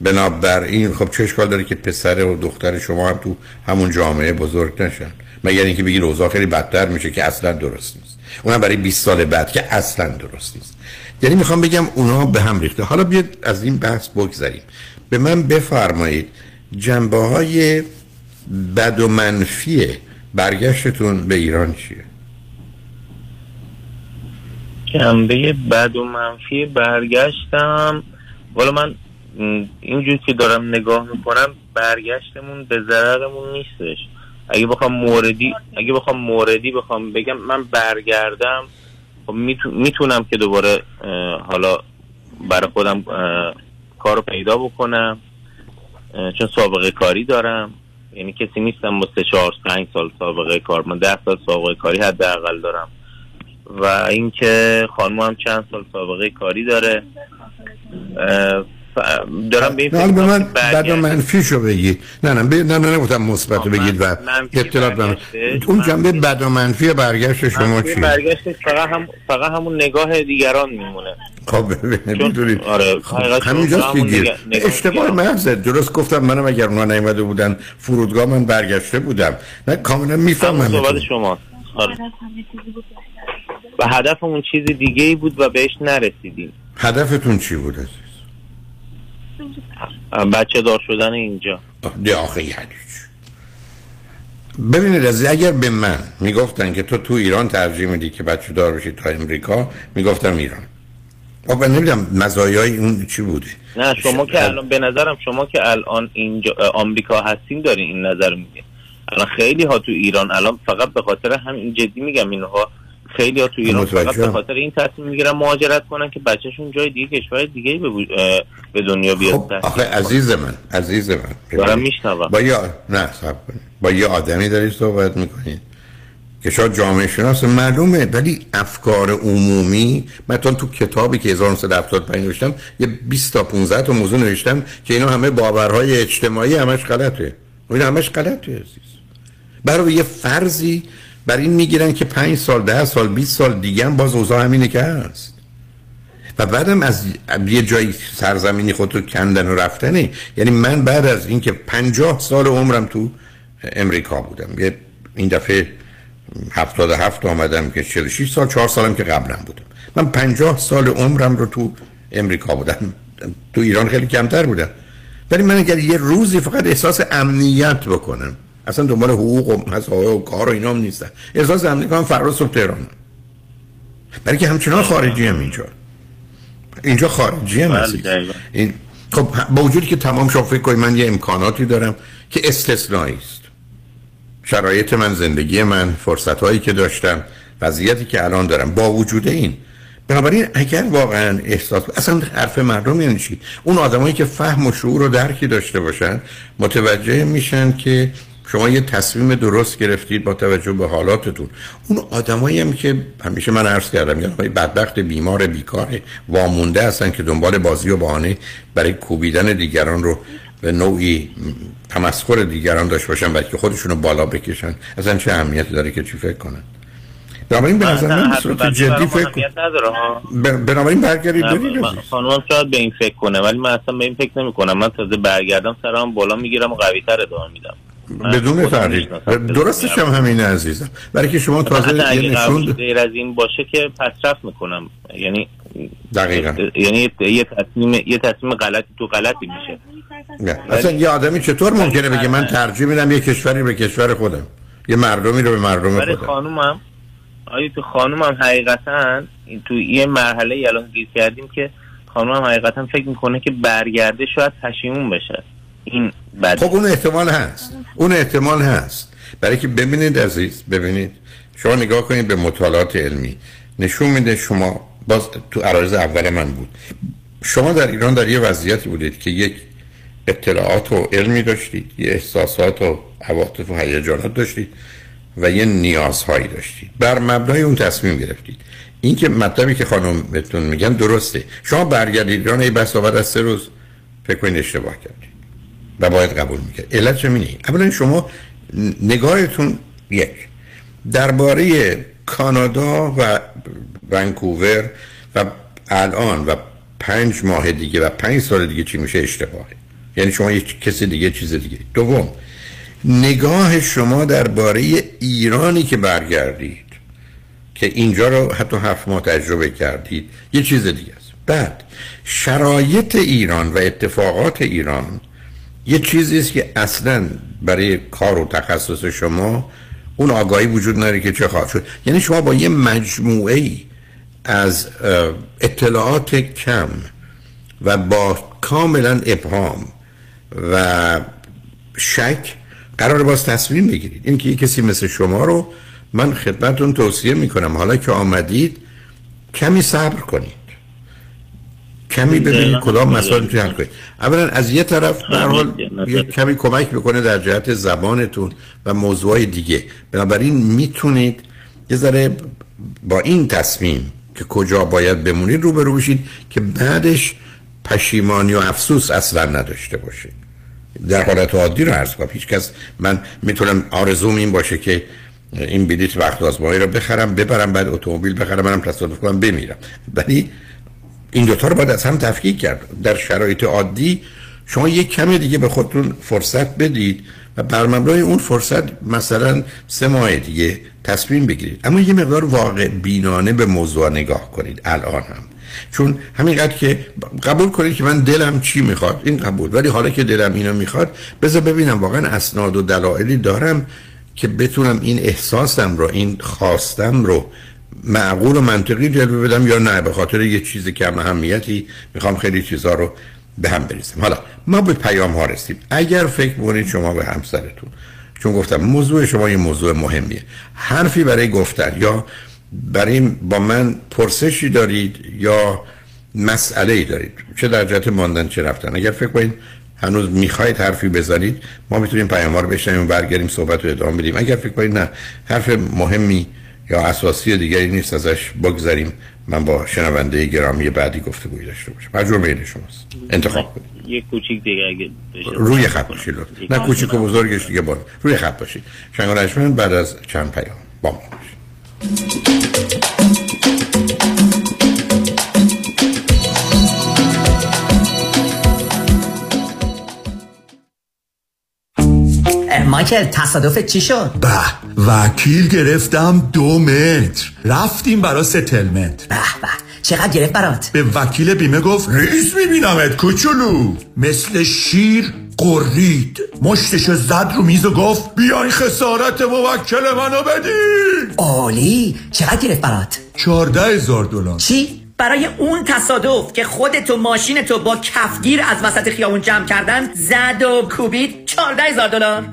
بنابراین خب چه اشکال داره که پسر و دختر شما هم تو همون جامعه بزرگ نشن؟ مگر اینکه بگید اوضاع خیلی بدتر میشه که اصلا درست نیست. اونم برای 20 سال بعد که اصلا درست نیست. یعنی می‌خوام بگم اونا به هم ریخته. حالا بیاد از این بحث بگذریم. به من بفرمایید جنبه های بد و منفی برگشتتون به ایران چیه؟ جنبه بد و منفی برگشتم. والا من اینجور که دارم نگاه می‌کنم برگشتمون به ضررمون نیستش. اگه بخوام موردی اگه بخوام موردی بخوام بگم من برگردم. خب میتو- می‌تونم که دوباره حالا برای خودم اه، کار رو پیدا بکنم چون سابقه کاری دارم. یعنی کسی نیستم با سه چهار پنج سال سابقه کار من ده سال سابقه کاری حداقل دارم. و اینکه خانم هم چند سال سابقه کاری داره. دارم به این فکر به من می‌کنم که بد و برگشت- منفیشو بگید. نه نه نه نه نگفتم مثبت رو بگید و منفی من برگشتش، اون جنبه بد و منفی برگشت شما منفی چی برگشتش فقط هم فقط همون نگاه دیگران میمونه. خب ببینید آره خب همینجاست نگاه اشتباه محض درست گفتم منم اگر اونا نیومده بودن فرودگاه من برگشته بودم. نه کاملا می‌فهمم صحبت شما. آره. و هدفمون چیز دیگه ای بود و بهش نرسیدیم. هدفتون چی بود؟ بچه دار شدن اینجا. ده آخه یعنی؟ ببینید عزیز اگر به من می‌گفتن که تو تو ایران ترجیح میدی که بچه دار بشی تا امریکا می‌گفتم ایران. خب من نمی‌دونم مزایای اون چی بوده. نه شما که الان به نظرم شما که الان اینجا آمریکا هستین دارین این نظر میدین الان خیلی ها تو ایران الان فقط به خاطر همین جدی میگم اینها خیلی ها تو ایران فقط به خاطر این تصمیم می‌گیرن مهاجرت کنن که بچهشون جای دیگه کشور دیگه به, به دنیا بیاد. خب آخه عزیز من عزیز من. دارم میشنوم. با یا نه سب با یه آدمی داری صحبت می‌کنید که شاید جامعه شناس معلومه ولی افکار عمومی من تو کتابی که 1975 نوشتم یه 20 تا 15 تا موضوع نوشتم که اینا همه باورهای اجتماعی همش غلطه. این همش غلطه عزیز. برای یه فرضی بر این می‌گیرن که 5 سال 10 سال 20 سال دیگه هم باز اوضاع همینه که هست. و بعدم از یه جایی سرزمینی خود رو کندن و رفتنه. یعنی من بعد از اینکه 50 سال عمرم تو امریکا بودم. یه این دفعه 77 آمدم که 46 سال 4 سالم که قبلم بودم. من 50 سال عمرم رو تو امریکا بودم. تو ایران خیلی کمتر بودم. ولی من اگر یه روزی فقط احساس امنیت بکنم اصلا دنبال حقوق و مسائل و کار و اینا هم نیستن. احساس امنیت کنم فردا صبح تهران. برای که همچنان خارجی هم اینجا. اینجا خارجی هم بله، این خب با وجودی که تمام شما فکر من یه امکاناتی دارم که استثنایی است. شرایط من زندگی من فرصت هایی که داشتم وضعیتی که الان دارم. با وجود این بنابراین اگر واقعا احساس اصلا حرف مردم یعنی چی؟ اون آدمایی که فهم و شعور و درکی داشته باشن متوجه میشن که شما یه تصمیم درست گرفتید با توجه به حالاتتون. اون آدمایی هم که همیشه من عرض کردم یعنی بدبخت بیمار بیکار وامونده هستن که دنبال بازی و بهانه برای کوبیدن دیگران رو به نوعی تمسخر دیگران داشته باشن بلکه خودشونو بالا بکشن. اصلا چه اهمیتی داره که چی فکر کنن؟ بنابراین به نظر من صورت جدی فکر بنابراین برگردید ببینید. خانوم شاید به این فکر کنه ولی من اصلا به این فکر نمی کنم من تازه برگردم سرام بالا می‌گیرم و قوی تر ادامه میدم. بدون تردید درستش هم همینه عزیزم. برای که شما تازه یه نشون غیر از این باشه که پسرفت می‌کنم. یعنی دقیقا. یعنی یه تصمیم یه تصمیم غلطی تو غلطی میشه. نه. اصلا یه آدمی چطور ممکنه بگه من ترجیح میدم یه کشوری به کشور خودم؟ یه مردمی رو به مردم خودم. خانومم. آیا تو خانومم حقیقتا تو یه مرحله الان گیر کردیم که خانومم حقیقتا فکر می‌کنه که برگرده شاید پشیمون بشه. این خب اون احتمال هست. اون احتمال هست. برای که ببینید عزیز ببینید. شما نگاه کنید به مطالعات علمی. نشون میده شما باز تو عرایز اول من بود. شما در ایران در یه وضعیتی بودید که یک اطلاعات و علمی داشتید یه احساسات و عواطف و هیجانات داشتید و یه نیازهایی داشتید. بر مبنای اون تصمیم گرفتید. این که مطلبی که خانم بهتون میگن درسته. شما برگردید ایران ای بس از سه روز. فکر کنید اشتباه کردید و باید قبول می‌کرد. علت چه اولا شما نگاهتون یک. درباره کانادا و ونکوور و الان و پنج ماه دیگه و پنج سال دیگه چی میشه؟ اشتباهه. یعنی شما یک کسی دیگه چیز دیگه. دوم نگاه شما درباره ایرانی که برگردید که اینجا رو حتی هفت ماه تجربه کردید یه چیز دیگه است. بعد شرایط ایران و اتفاقات ایران یه چیزی است که اصلا برای کار و تخصص شما اون آگاهی وجود نداره که چه خواهد شد. یعنی شما با یه مجموعه ای از اطلاعات کم و با کاملا ابهام و شک قرار باز تصمیم بگیرید. این که یه کسی مثل شما رو من خدمتون توصیه می‌کنم. حالا که آمدید کمی صبر کنید. کمی ببینید کدام مسائل توی حل کنید اولا از یه طرف به حال کمی کمک بکنه در جهت زبانتون و موضوع دیگه. بنابراین می‌تونید یه ذره با این تصمیم که کجا باید بمونید رو برو بشید که بعدش پشیمانی و افسوس اصلا نداشته باشید. در حالت عادی رو عرض کنم. هیچ کس من می‌تونم آرزوم این باشه که این بلیط وقت آزمایی رو بخرم ببرم بعد اتومبیل بخرم منم تصادف کنم بمیرم. ولی این دوتا رو باید از هم تفکیک کرد. در شرایط عادی شما یک کمی دیگه به خودتون فرصت بدید و بر مبنای اون فرصت مثلا سه ماه دیگه تصمیم بگیرید. اما یه مقدار واقع بینانه به موضوع نگاه کنید الان هم. چون همینقدر که قبول کنید که من دلم چی می‌خواد این قبول. ولی حالا که دلم اینو می‌خواد بذار ببینم واقعا اسناد و دلایلی دارم که بتونم این احساسم رو این خواستم رو معقول و منطقی جلوه بدم یا نه؟ به خاطر یه چیز کم اهمیتی می‌خوام خیلی چیزها رو به هم بریزم حالا ما به پیام ها رسیم اگر فکر کنید شما به همسرتون چون گفتم موضوع شما یه موضوع مهمیه. حرفی برای گفتن یا برای با من پرسشی دارید یا مسئله ای دارید؟ چه در جهت ماندن چه رفتن؟ اگر فکر کنید هنوز می‌خواید حرفی بزنید ما می‌تونیم پیام رو بشنیم و برگردیم صحبت رو ادامه بدیم. اگر فکر کنید نه حرف مهمی یا اساسی دیگری نیست ازش بگذاریم من با شنونده گرامی بعدی گفتگوی داشته باشم. مجبور بین شماست. انتخاب کنید. یه کوچیک دیگه اگه روی خط باشید نه کوچیک و بزرگش دیگه بالا. روی خط باشید. شنگ بعد از چند پیام با ما باشید. مایکل تصادف چی شد؟ به وکیل گرفتم دو متر رفتیم برا settlement به به چقدر گرفت برات؟ به وکیل بیمه گفت ریس میبینمت کوچولو مثل شیر غرید مشتشو زد رو میز و گفت بیاین خسارت موکل منو بدین عالی چقدر گرفت برات؟ چارده هزار دلار چی؟ برای اون تصادف که خودتو ماشینتو با کفگیر از وسط خیابون جمع کردن زد و کوبید 14 هزار دلار.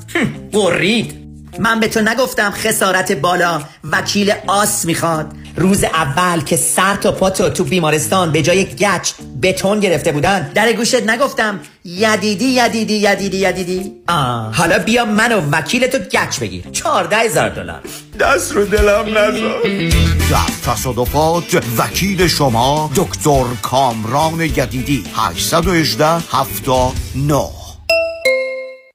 قرید من به تو نگفتم خسارت بالا وکیل آس می‌خواد. روز اول که سر تا پاتو تو بیمارستان به جای گچ بتون گرفته بودن. در گوشت نگفتم یدیدی یدیدی یدیدی یدیدی. آه. حالا بیا من و وکیل تو گچ بگیر. 14 هزار دلار. دست رو دلم نذار در تصادفات وکیل شما دکتر کامران یدیدی 818 79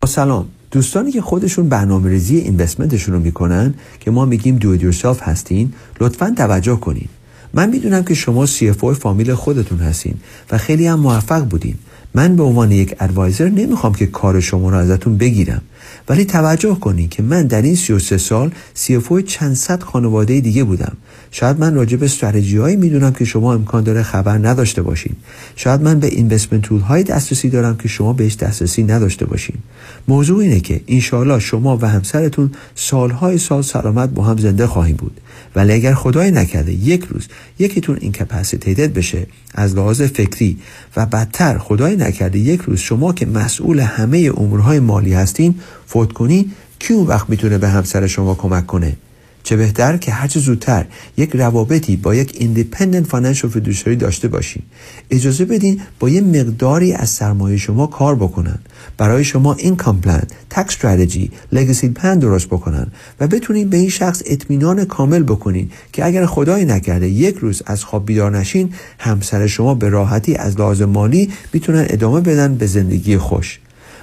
سلام. دوستانی که خودشون برنامه ریزی اینوستمنتشون رو می‌کنن که ما میگیم دو یورسلف هستین لطفا توجه کنین. من می‌دونم که شما CFO فامیل خودتون هستین و خیلی هم موفق بودین. من به عنوان یک ادوایزر نمی‌خوام که کار شما رو ازتون بگیرم. ولی توجه کنین که من در این 33 سال CFO چند صد خانواده دیگه بودم. شاید من راجع به استراتژی هایی می‌دونم که شما امکان داره خبر نداشته باشین. شاید من به اینوستمنت تول های دسترسی دارم که شما بهش دسترسی نداشته باشین. موضوع اینه که انشاالله شما و همسرتون سالهای سال سلامت با هم زنده خواهیم بود. ولی اگر خدای نکرده یک روز یکیتون اینکپاسیتیتد بشه از لحاظ فکری و بدتر خدای نکرده یک روز شما که مسئول همه امورهای مالی هستین فوت کنین کی اون وقت می‌تونه به همسر شما کمک کنه؟ چه بهتر که هرچه زودتر یک روابطی با یک independent financial fiduciary داشته باشین اجازه بدین با یه مقداری از سرمایه شما کار بکنن. برای شما این plan tax strategy legacy plan درست بکنن و بتونین به این شخص اطمینان کامل بکنین که اگر خدای نکرده یک روز از خواب بیدار نشین همسر شما به راحتی از لحاظ مالی می‌تونن ادامه بدن به زندگی خوش.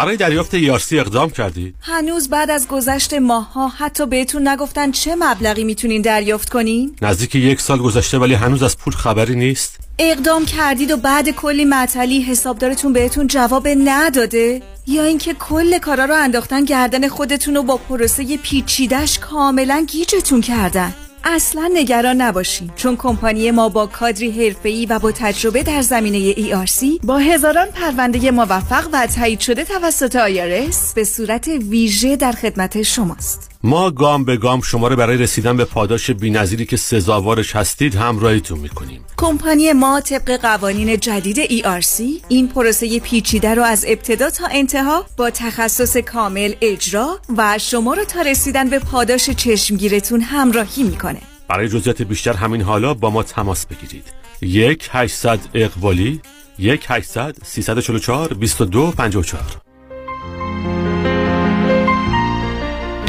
برای دریافت یارسی اقدام کردی؟ هنوز بعد از گذشت ماهها حتی بهتون نگفتن چه مبلغی می‌تونین دریافت کنین؟ نزدیک یک سال گذشته ولی هنوز از پول خبری نیست؟ اقدام کردید و بعد کلی معطلی حسابدارتون بهتون جواب نداده؟ یا اینکه کل کارا رو انداختن گردن خودتون و با پروسه پیچیدش کاملا گیجتون کردن اصلا نگران نباشین چون کمپانی ما با کادری حرفه‌ای و با تجربه در زمینه ERC با هزاران پرونده موفق و تایید شده توسط IRS به صورت ویژه در خدمت شماست. ما گام به گام شما رو برای رسیدن به پاداش بی‌نظیری که سزاوارش هستید همراهیتون می‌کنیم. کمپانی ما طبق قوانین جدید ERC این پروسه پیچیده رو از ابتدا تا انتها با تخصص کامل اجرا و شما رو تا رسیدن به پاداش چشمگیرتون همراهی می‌کنه. برای جزئیات بیشتر همین حالا با ما تماس بگیرید. یک 800 اقوالی یک 800 344 22 54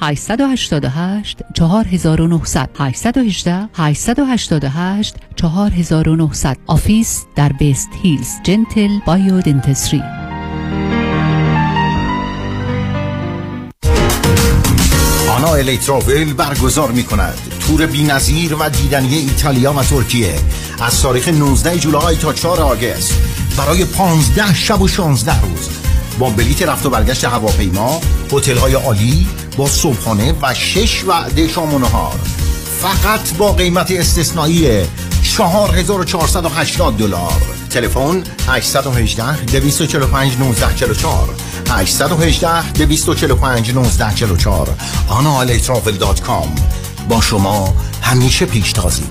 888 4900 818 888 4900 office در West Hills Gentle Biodentistry آلی تراول برگزار می کند تور بی نظیر و دیدنی ایتالیا و ترکیه. از تاریخ 19 جولای تا 4 آگست. برای 15 شب و 16 روز. با بلیت رفت و برگشت هواپیما هتل های عالی با صبحانه و 6 وعده شام و نهار. فقط با قیمت استثنایی 4480 دلار. تلفن 818 245 1944 818 245 1944 آنالیترافل.com با شما همیشه پیشتازیم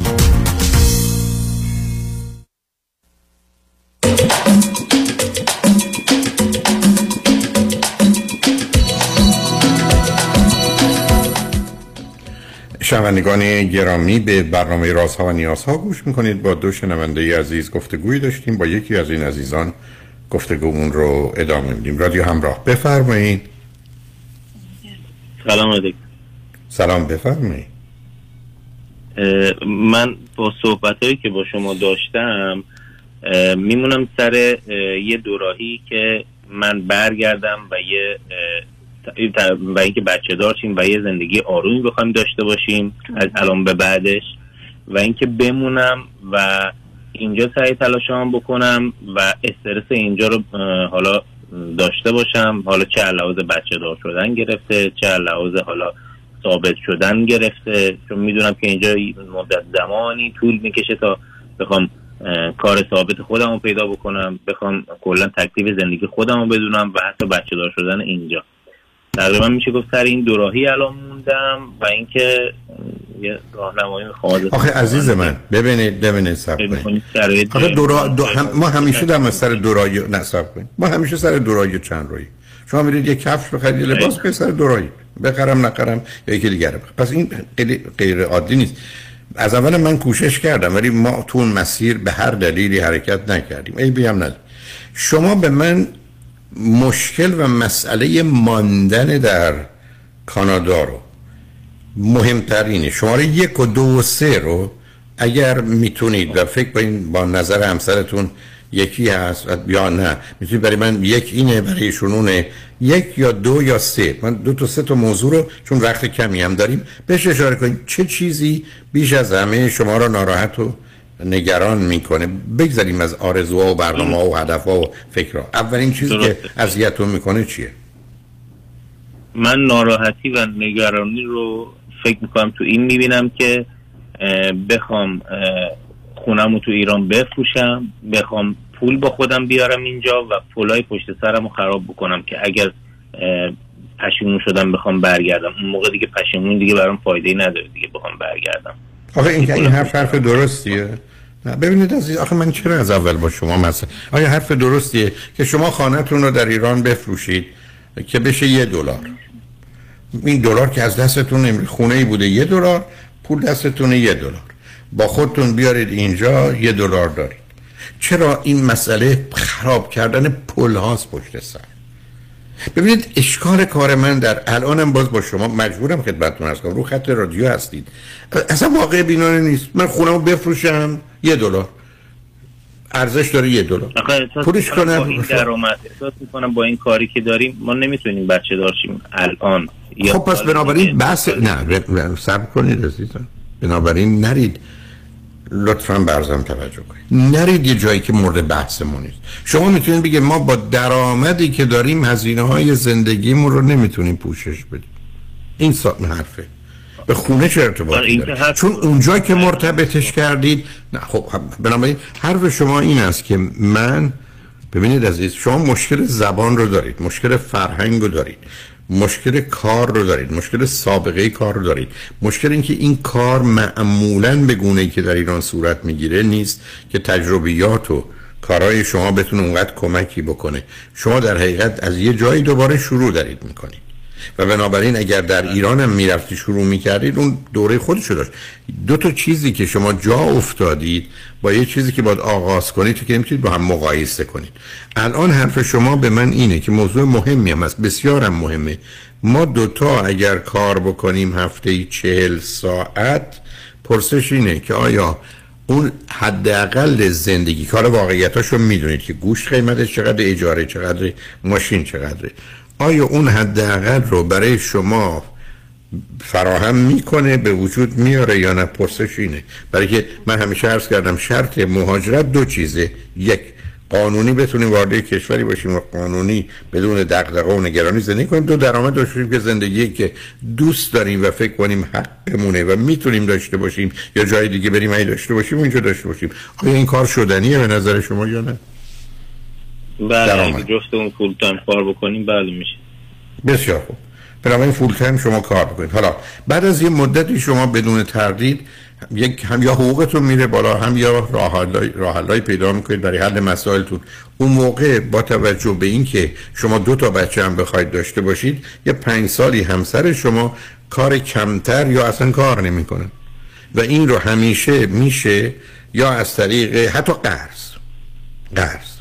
شنوندگان گرامی به برنامه رازها و نیازها گوش می‌کنید. با دو شنونده عزیز گفتگوی داشتیم. با یکی از این عزیزان گفتگومون رو ادامه میدیم. رادیو همراه بفرمایید. سلام علیکم. سلام بفرمایید. من با صحبت هایی که با شما داشتم میمونم سر یه دوراهی که من برگردم و یه و اینکه بچه دارشیم و یه زندگی آرومی بخوایم داشته باشیم از الان به بعدش. و اینکه بمونم و اینجا سعی تلاشم بکنم و استرس اینجا رو حالا داشته باشم. حالا چه لحاظ بچه دار شدن گرفته چه لحاظ حالا ثابت شدن گرفته. چون می‌دونم که اینجا مدت زمانی طول می‌کشه تا بخوام کار ثابت خودم پیدا بکنم بخوام کلا تکلیف زندگی خودم بدونم و حتی بچه دار شدن اینجا. تقریبا میشه گفت سر این دوراهی الان موندم و اینکه یه راهنمایی می‌خوام آخه عزیز من ببینید ببینید سب آخه دورا دو هم ما همیشه در سر دورایی نصب کنیم ما همیشه سر دورایی چند روی شما میرید یه کفش بخرید یه لباس به سر دورایی بخرم نخرم یا یکی دیگه پس این غیر عادی نیست. از اول من کوشش کردم ولی ما تو مسیر به هر دلیلی حرکت nekardیم ای بیم نداریم شما به من مشکل و مسئله ماندن در کانادا رو. مهمترینه. شماره یک و دو و سه رو اگر می‌تونید و فکر کنید با نظر همسرتون یکی هست یا نه. می‌تونید برای من یک اینه برای شنونه یک یا دو یا سه. من دو تا سه تا موضوع رو چون وقت کمی هم داریم بهش اشاره کنید چه چیزی بیش از همه شما را ناراحت و نگران می‌کنه. بگذاریم از آرزوها و برنامه و هدفها و فکرها. اولین چیزی که اذیتتون می‌کنه چیه؟ من ناراحتی و نگرانی رو فکر می‌کنم تو این می‌بینم که بخوام خونم رو تو ایران بفروشم بخوام پول با خودم بیارم اینجا و پولای پشت سرم رو خراب بکنم که اگر پشیمون شدم بخوام برگردم. اون موقع دیگه پشیمون دیگه برام فایده نداره دیگه بخوام برگردم. آخه این این حرف حرف درستیه. نه ببینید عزیز آخه من چرا از اول با شما مثلا آیا حرف درستیه که شما خانهتون رو در ایران بفروشید که بشه یه دلار؟ این دلار که از دستتون خونه ای بوده یه دلار پول دستتون یه دلار. با خودتون بیارید اینجا یه دلار دارید. چرا این مسئله خراب کردن پل هاست پشت سر؟ ببینید اشکال کار من در الانم باز با شما مجبورم خدمتتون هستم رو خط رادیو هستید. اصلا واقع بینانه نیست. من خونمو بفروشم. یه دلار. ارزش داره یه دلار. پولش کنم با این درآمد احساس می‌کنم با این کاری که داریم ما نمی‌تونیم بچه دارشیم الان خب پس بنابراین بحث نه سب کنید عزیزم. بنابراین نرید. لطفا برزم توجه کنید. نرید یه جایی که مورد بحثمون نیست. شما می‌تونید بگید ما با درآمدی که داریم هزینه های زندگیمون رو نمی‌تونیم پوشش بدیم. این حرفه. به خونه چه ارتباطی داره چون اونجا که مرتبطش کردید نه خب بنابراین حرف شما این است که من ببینید عزیز شما مشکل زبان رو دارید مشکل فرهنگ رو دارید. مشکل کار رو دارید مشکل سابقه کار رو دارید. مشکل اینکه این کار معمولا به گونه ای که در ایران صورت می‌گیره نیست که تجربیات و کارهای شما بتونه اونقدر کمکی بکنه. شما در حقیقت از یه جایی دوباره شروع دارید می‌کنید. و بنابراین اگر در ایران هم می‌رفتی شروع می‌کردید اون دوره خودشو داشت. دو تا چیزی که شما جا افتادید با یه چیزی که باید آغاز کنید که نمی‌تونید با هم مقایسه کنید. الان حرف شما به من اینه که موضوع مهمی هم است بسیارم مهمه. ما دوتا اگر کار بکنیم هفته چهل ساعت پرسش اینه که آیا اون حداقل زندگی کار واقعیتاشو می‌دونید که گوش قیمتش چقدر اجاره چقدر ماشین چقدره. آیا اون حداقل رو برای شما فراهم می‌کنه؟ به وجود میاره یا نه؟ پرسش اینه. برای که من همیشه عرض کردم شرط مهاجرت دو چیزه. یک قانونی بتونیم وارد کشوری باشیم و قانونی بدون دغدغه و نگرانی زندگی کنیم. دو درآمد داشته که زندگی که دوست داریم و فکر کنیم حقمونه و می‌تونیم داشته باشیم یا جای دیگه بریم ای داشته باشیم اینجا داشته باشیم. آیا این کار شدنیه به نظر شما یا نه؟ بله اگه جفتمون full time کار بکنیم بله میشه. بسیار خوب. بنابراین full time شما کار بکنید حالا بعد از یه مدتی شما بدون تردید یک هم یا حقوقتون میره بالا هم یا راه پیدا می‌کنید برای حل مسائلتون. اون موقع با توجه به اینکه شما دو تا بچه هم بخواید داشته باشید یه پنج سالی همسر شما کار کمتر یا اصلا کار نمی‌کنه. و این رو همیشه میشه یا از طریق حتی قرض. قرض.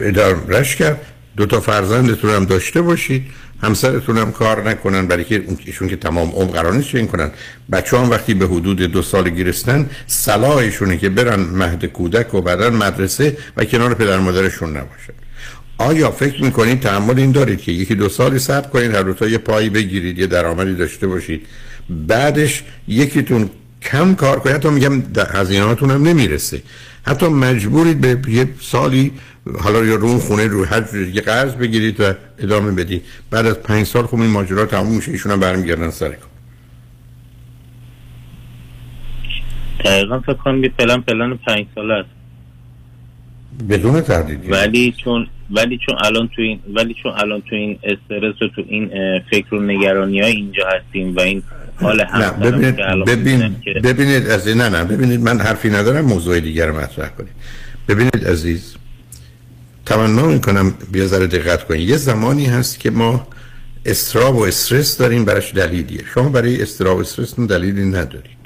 ادارش کرد. دو تا فرزندتون هم داشته باشید. همسرتون هم کار نکنن برای که ایشون که تمام عمر قرار نیست این کنن. بچه هم وقتی به حدود دو سال گیرستن صلاحشونه که برن مهد کودک و بعدا مدرسه و کنار پدر مادرشون نباشن آیا فکر می‌کنید تحمل این دارید که یکی دو سالی صبر کنید هر روتا یه پایی بگیرید یه درآمدی داشته باشید. بعدش یکیتون کم کار کنید. حتی میگم هزینهاتون هم نمی‌رسه. حتی مجبورید به یه سالی حالا یا رو خونه رو هر یه قرض بگیرید و ادامه بدید. بعد از پنج سال خب این ماجرا تموم میشه ایشون هم برمیگردن سر کن دقیقا فکر کنم پلن پلن پنج ساله است. بدون تردید ولی چون ولی چون الان تو این ولی چون الان تو این استرس و تو این فکر و نگرانی های اینجا هستیم و این حال نه ببینید ببینید, ببینید از نه نه ببینید من حرفی ندارم موضوع دیگر مطرح کنید. ببینید عزیز تمنا می‌کنم بیا ذره دقت کنید. یه زمانی هست که ما استراب و استرس داریم براش دلیلیه. شما برای استراب و استرس دلیلی ندارید.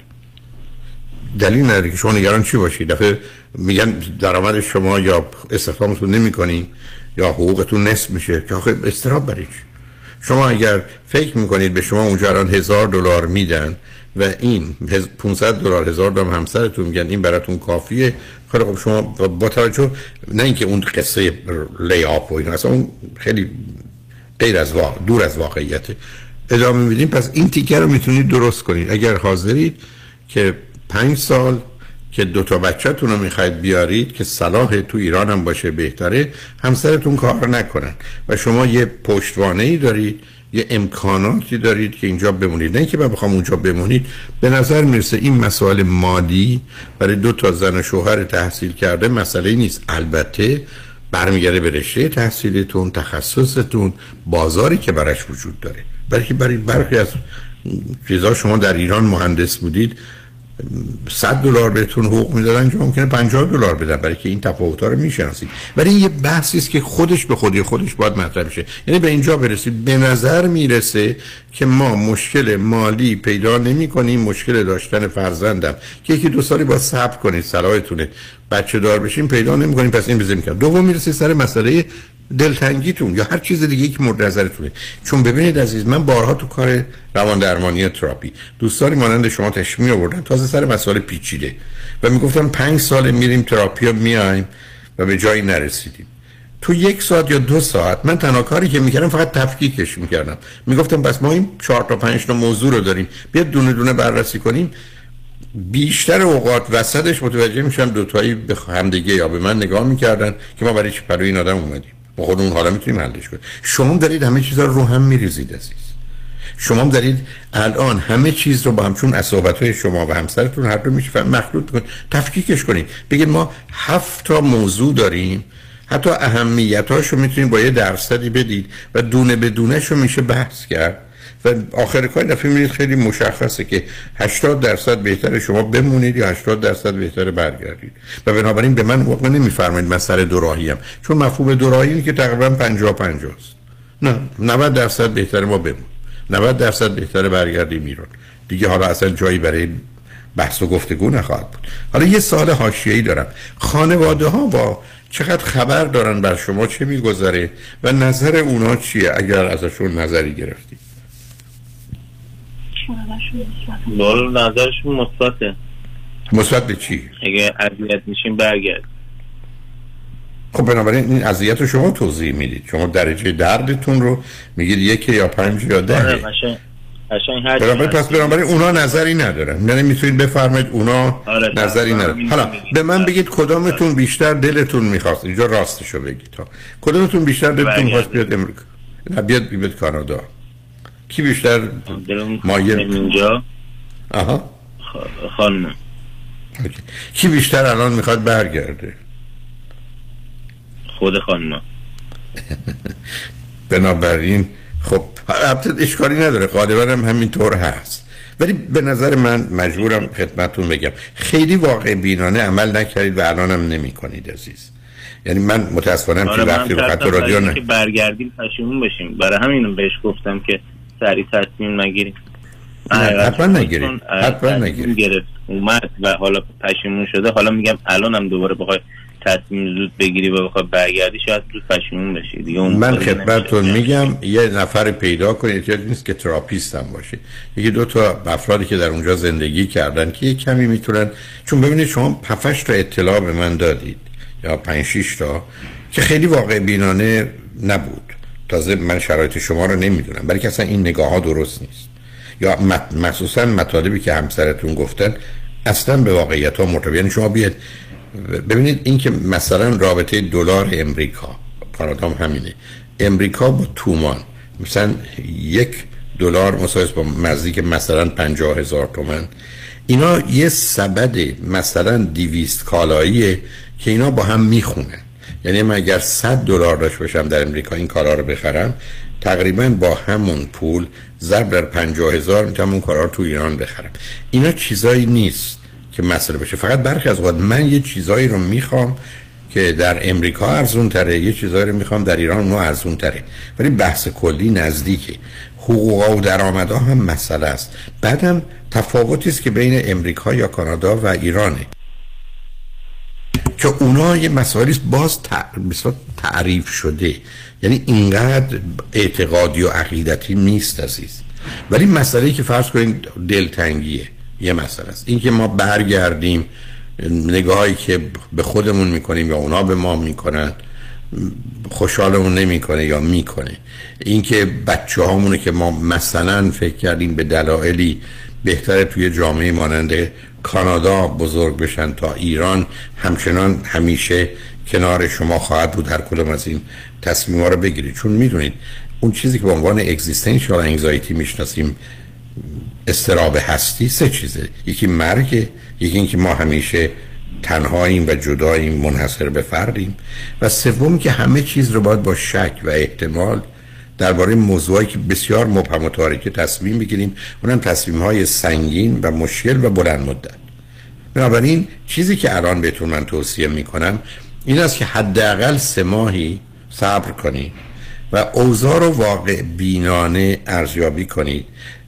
دلیل نداره که شما نگران چی باشید؟ دفعه میگن درآمد شما یا استخدامتون نمی‌کنیم یا حقوقتون نصف میشه. که آخه استراب برای شما اگر فکر می‌کنید به شما اونجا الان هزار دلار میدن و این 500 دلار هزار دلار همسرتون میگن این براتون کافیه. خیلی خب شما با توجه نه اینکه اون قصه لیاپ و این اصلا اون خیلی غیر از واقع دور از واقعیته. ادامه میدیم. پس این تیکه رو می‌تونید درست کنید. اگر حاضرید که پنج سال که دو تا بچهتون رو می‌خواید بیارید که صلاح تو ایران هم باشه بهتره همسرتون کار نکنن. و شما یه پشتوانه ای دارید یه امکاناتی دارید که اینجا بمونید. نه که من بخوام اونجا بمونید به نظر می‌رسه این مسائل مادی برای دو تا زن و شوهر تحصیل کرده مسئله نیست. البته برمیگرده به رشته تحصیلتون تخصصتون بازاری که براش وجود داره. برای برای برخی از چیزا شما در ایران مهندس بودید 100 دلار بهتون حقوق می‌دادن که ممکنه 50 دلار بدن برای که این تفاوت رو می‌شناسید. ولی این یه بحثی است که خودش به خودی خودش باید مطرح شه یعنی به اینجا برسید. به نظر می‌رسه که ما مشکل مالی پیدا نمی کنیم مشکل داشتن فرزندم. که یکی دو سالی با صبر کنید صلاحتونه بچه دار بشیم پیدا نمی کنیم پس این بزنیم کرد دوم می‌رسه سر مسئله دلتنگیتون. یا هر چیز دیگه که مورد نظرتونه. چون ببینید عزیز من بارها تو کار روان درمانی تراپی دوستانی مانند شما تشمیع آوردن. تازه سر مسائل پیچیده. و می‌گفتم پنج سال میریم تراپی میایم و به جایی نرسیدیم. تو یک ساعت یا دو ساعت من تنها کاری که می‌کردم فقط تفکیکش می‌کردم. می‌گفتم پس ما این چهار تا پنج تا موضوع رو داریم. بیا دونه دونه بررسی کنیم. بیشتر اوقات وسطش متوجه میشم دوتایی به همدیگه یا به من نگاه می‌کردن که ما برای چی برای این آدم اومدیم. با خود اون حالا می‌تونیم حلش کنیم. شما دارید همه چیزا رو هم میریزید عزیز. شما دارید الان همه چیز رو با همچون اصابت های شما و همسرتون هر دو میشه مخلوط کنید. تفکیکش کنید. بگید ما هفت تا موضوع داریم. حتی اهمیت رو می‌تونید با یه درصدی بدید و دونه به دونه میشه بحث کرد. و آخر کار دفعه میرید خیلی مشخصه که 80 درصد بهتر شما بمونید یا 80 درصد بهتر برگردید. و بنابراین به من واقعا نمیفرمایید من سر دوراهی هم چون مفهوم دوراهی که تقریبا 50 50 است نه 90 درصد بهتر ما بمون. 90 درصد بهتر برگردیم ایران. دیگه حالا اصلا جایی برای بحث و گفتگو نخواهد بود. حالا یه سال حاشیه‌ای دارم. خانواده ها با چقدر خبر دارن بر شما؟ چه میگذره؟ و نظر اونا چیه اگر ازشون نظری گرفتید بله نظرشون مثبته. مثبت به چی؟ اگه اذیت میشین برگرد. خب بنابراین این اذیت رو شما توضیح می‌دید. شما درجه دردتون رو میگید یک یا پنج یا ده. آره، بنابراین پس بنابراین اونا نظری ندارن. یعنی می‌تونید بفرمایید اونا آره نظری ندارن. حالا به من بگید کدامتون بیشتر دلتون می‌خواست؟ اینجا راستشو بگید تا کدامتون بیشتر دلتون خواست بیاد امریکا؟ نه بیاد بیاد کانادا. کی بیشتر مایل؟ اینجا. آها. خانم. کی بیشتر الان می‌خواد برگرده؟ خود خانم. [laughs] بنابراین خب البته اشکالی نداره. غالبا هم همینطور هست. ولی به نظر من مجبورم خدمتتون بگم. خیلی واقع بینانه عمل نکردید و الان هم نمی کنید عزیز. یعنی من متاسفانه آره که وقتی رو خط رادیو نه. برگردیم پشیمون بشیم. برای همین بهش گفتم که سریع تصمیم نگیریم. حتما نگیرید حتما نگیرید گرفت اومد و حالا پشیمون شده. حالا میگم الان هم دوباره بخوای تصمیم زود بگیری و بخوای برگردی شاید زود پشیمون بشی. دیگه اون من خدمتتون میگم یه نفر پیدا کنید. یاد نیست که تراپیست هم باشه. یکی دو تا افرادی که در اونجا زندگی کردن که یه کمی می‌تونن چون ببینید شما 7 تا اطلاع به من دادید یا 5 6 تا که خیلی واقع بینانه نبود. تازه من شرایط شما رو نمی‌دونم. برای که اصلا این نگاه ها درست نیست. یا مخصوصا مطالبی که همسرتون گفتن اصلا به واقعیت ها مرتبط. یعنی شما بیاد ببینید این که مثلا رابطه دلار امریکا کانادا هم همینه. امریکا با تومان مثلا یک دلار مساوی با نزدیک مثلا پنجاه هزار تومن اینا یه سبد مثلا دیویست کالاییه که اینا با هم می‌خونن. یعنی من اگر 100 دلار داشت باشم در امریکا این کارا رو بخرم تقریبا با همون پول ضرب در پنجاه هزار می‌تونم اون کارا رو تو ایران بخرم. اینا چیزایی نیست که مسئله بشه فقط برخی از وقت من یه چیزایی رو می‌خوام که در امریکا ارزون تره یه چیزایی رو می‌خوام در ایران اونو ارزون تره ولی بحث کلی نزدیکه. حقوق و درآمدها هم مسئله است. بعدم تفاوتی است که بین امریکا یا کانادا و ایرانه. که اونا یه مسائلی باز تعریف شده. یعنی اینقدر اعتقادی و عقیدتی نیست عزیز. ولی مسئله که فرض کنید دلتنگیه. یه مسئله است. اینکه ما برگردیم نگاهی که به خودمون می‌کنیم یا اونا به ما می‌کنن خوشحالمون نمی‌کنه یا می‌کنه. اینکه بچه هامونه که ما مثلا فکر کردیم به دلایلی بهتره توی جامعه مانند کانادا بزرگ بشن تا ایران همچنان همیشه کنار شما خواهد بود هر کدوم از این تصمیم ها رو بگیرید. چون می‌دونید اون چیزی که به عنوان اگزیستنشال انگزایتی می‌شناسیم استراب هستی سه چیزه. یکی مرگ یکی اینکه ما همیشه تنهاییم و جداییم منحصر به فردیم. و سوم که همه چیز رو باید با شک و احتمال درباره موضوعی که بسیار مبهم و تاریک تصمیم بگیریم. اونم تصمیم های سنگین و مشکل و بلند مدت. بنابراین چیزی که الان بهتون من توصیه می‌کنم این است که حداقل سه ماهی صبر کنید و اوضاع رو واقع بینانه ارزیابی کنید.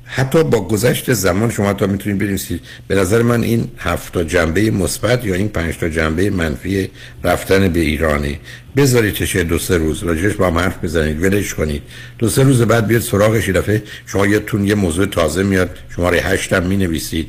حتی با گذشت زمان شما تا می‌تونید بنویسید به نظر من این هفت تا جنبه مثبت یا این پنج تا جنبه منفی رفتن به ایرانی. بذارید چه دو سه روز. راجعش با هم حرف بزنید. ولش کنید. دو سه روز بعد بیاد سراغش دفعه. شما یه تون یه موضوع تازه میاد. شماره هشت هم می نویسید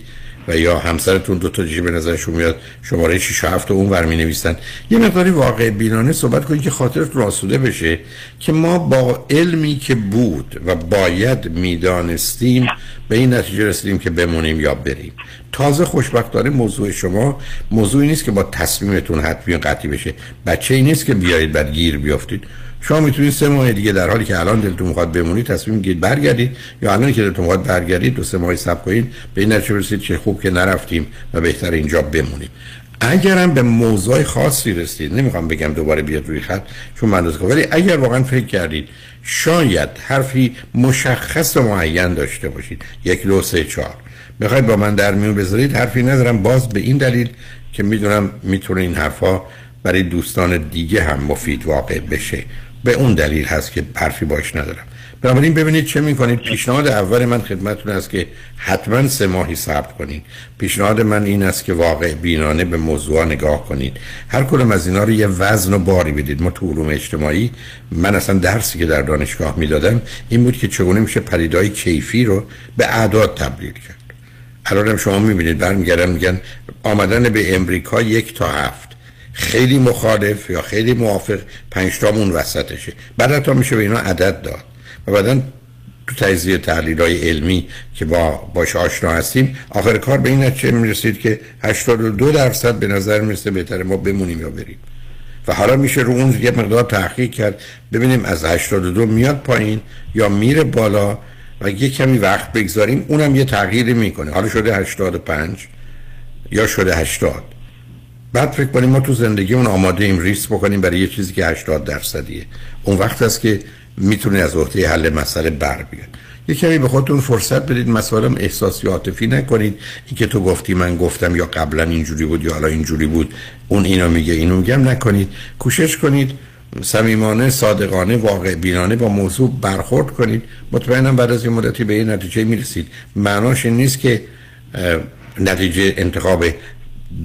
و یا همسرتون دو تا دیگه به نظرشون میاد شماره 6 و 7 اون ور می نویسن یه مقداری واقع بینانه صحبت کنید که خاطرتون آسوده بشه که ما با علمی که بود و باید می‌دانستیم به این نتیجه رسیدیم که بمونیم یا بریم. تازه خوشبختانه موضوع شما موضوعی نیست که با تصمیمتون حتمی قطعی بشه. بچه ای نیست که بیایید بعد گیر بیافتید. شما می‌تونید سه ماه دیگه در حالی که الان دلتون می‌خواد بمونید تصمیم گیرید برگردید. یا الان که دلتون می‌خواد برگردید دو سه ماه صبر کنید. به این نتیجه رسید که خوب که نرفتیم و بهتر اینجا بمونیم. اگرم به موضوع خاصی رسید نمی‌خوام بگم دوباره بیاد روی خط چون من ولی اگر واقعا فکر کردید شاید حرفی مشخص و معین داشته باشید. یک دو سه چهار. بخواید با من در میون بذارید حرفی ندارم باز به این دلیل که می‌دونم می‌تونه این حرفا برای دوستان دیگه هم مفید واقع بشه. به اون دلیل هست که حرفی باش ندارم. بنابراین ببینید چه می‌کنید. پیشنهاد اول من خدمتتون است که حتما سه ماهی صبر کنید. پیشنهاد من این است که واقع بینانه به موضوع نگاه کنید. هر کدوم از اینا رو یه وزن و باری بدید. ما تو علوم اجتماعی من اصلا درسی که در دانشگاه می‌دادم این بود که چگونه میشه پدیدهای کیفی رو به اعداد تبدیل کرد. الان شما می‌بینید برمیگردن میگن آمدن به امریکا یک تا هفت. خیلی مخالف یا خیلی موافق پنج تامون وسطشه. بعد تا میشه به اینا عدد داد. و بعدا تو تجزیه تحلیل های علمی که با باش آشنا هستیم آخر کار به این نتیجه می‌رسید که 82 درصد به نظر می‌رسه بهتره ما بمونیم یا بریم. و حالا میشه رو اون یه مقدار تحقیق کرد. ببینیم از 82 میاد پایین یا میره بالا و یه کمی وقت بگذاریم اونم یه تغییری می‌کنه. حالا شده 85 یا شده 80 بعد فکر کنیم ما تو زندگی اون آماده ایم ریس بکنیم برای یه چیزی که 80 درصدیه. اون وقت است که می‌تونه از عهده حل مسئله بر بیاد یه کمی به خودتون فرصت بدید مسائلم احساسی عاطفی نکنید. اینکه تو گفتی من گفتم یا قبلا اینجوری بود یا حالا اینجوری بود اون اینو میگه اینو میگم نکنید. کوشش کنید صمیمانه صادقانه واقع بینانه با موضوع برخورد کنید. مطمئنم بعد از این مدتی به این نتیجه می‌رسید. معناش این نیست که نتیجه انتخاب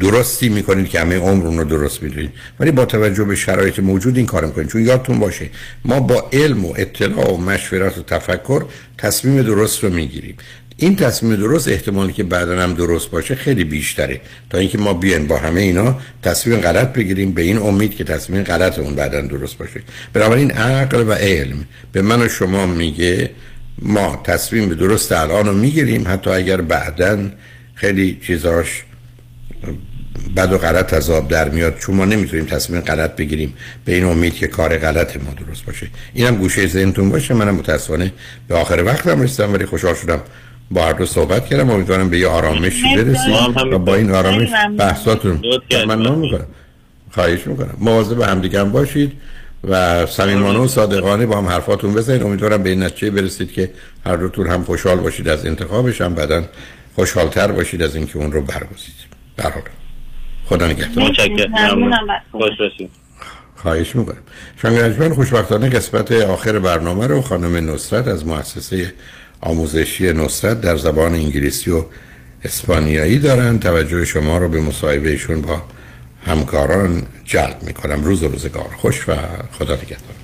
درستی می‌کنید که همه عمر رو درست می‌دونید. ولی با توجه به شرایط موجود این کار می‌کنید. چون یادتون باشه ما با علم و اطلاع و مشورت و تفکر تصمیم درست رو می‌گیریم. این تصمیم درست احتمالی که بعدا هم درست باشه خیلی بیشتره. تا اینکه ما بیایم با همه اینا تصمیم غلط بگیریم به این امید که تصمیم غلط اون بعدا درست باشه. بنابراین عقل و علم به من و شما میگه ما تصمیم درست الان رو می‌گیریم. حتی اگر بعدا خیلی چیزاش بد و غلط از آب در میاد. چون ما نمی‌تونیم تصمیم غلط بگیریم به این امید که کار غلط ما درست باشه. اینم گوشه ذهنتون باشه. منم متاسفانه به آخر وقتم رسیدم ولی خوشحال شدم با هر دو صحبت کردم. امیدوارم به یه آرامشی برسیم و با این آرامش بحثاتون من نام می‌کنم. خواهش می‌کنم. مواظب به همدیگه باشید و صمیمانه و صادقانه با هم حرفاتون بزنید. امیدوارم به این نتیجه برسید که هر دوتون هم خوشحال باشید از انتخابش. هم بعدا خوشحالتر باشید از اینکه اون رو برگزید برحال خدا نگهدار. خواهش می‌کنم. شنگ خوشبختانه قسمت آخر برنامه رو خانم نصرت از مؤسسه آموزشی نصرت در زبان انگلیسی و اسپانیایی دارن. توجه شما رو به مصاحبهشون با همکاران جلب می‌کنم. روز و روزگار خوش و خدا نگهدار.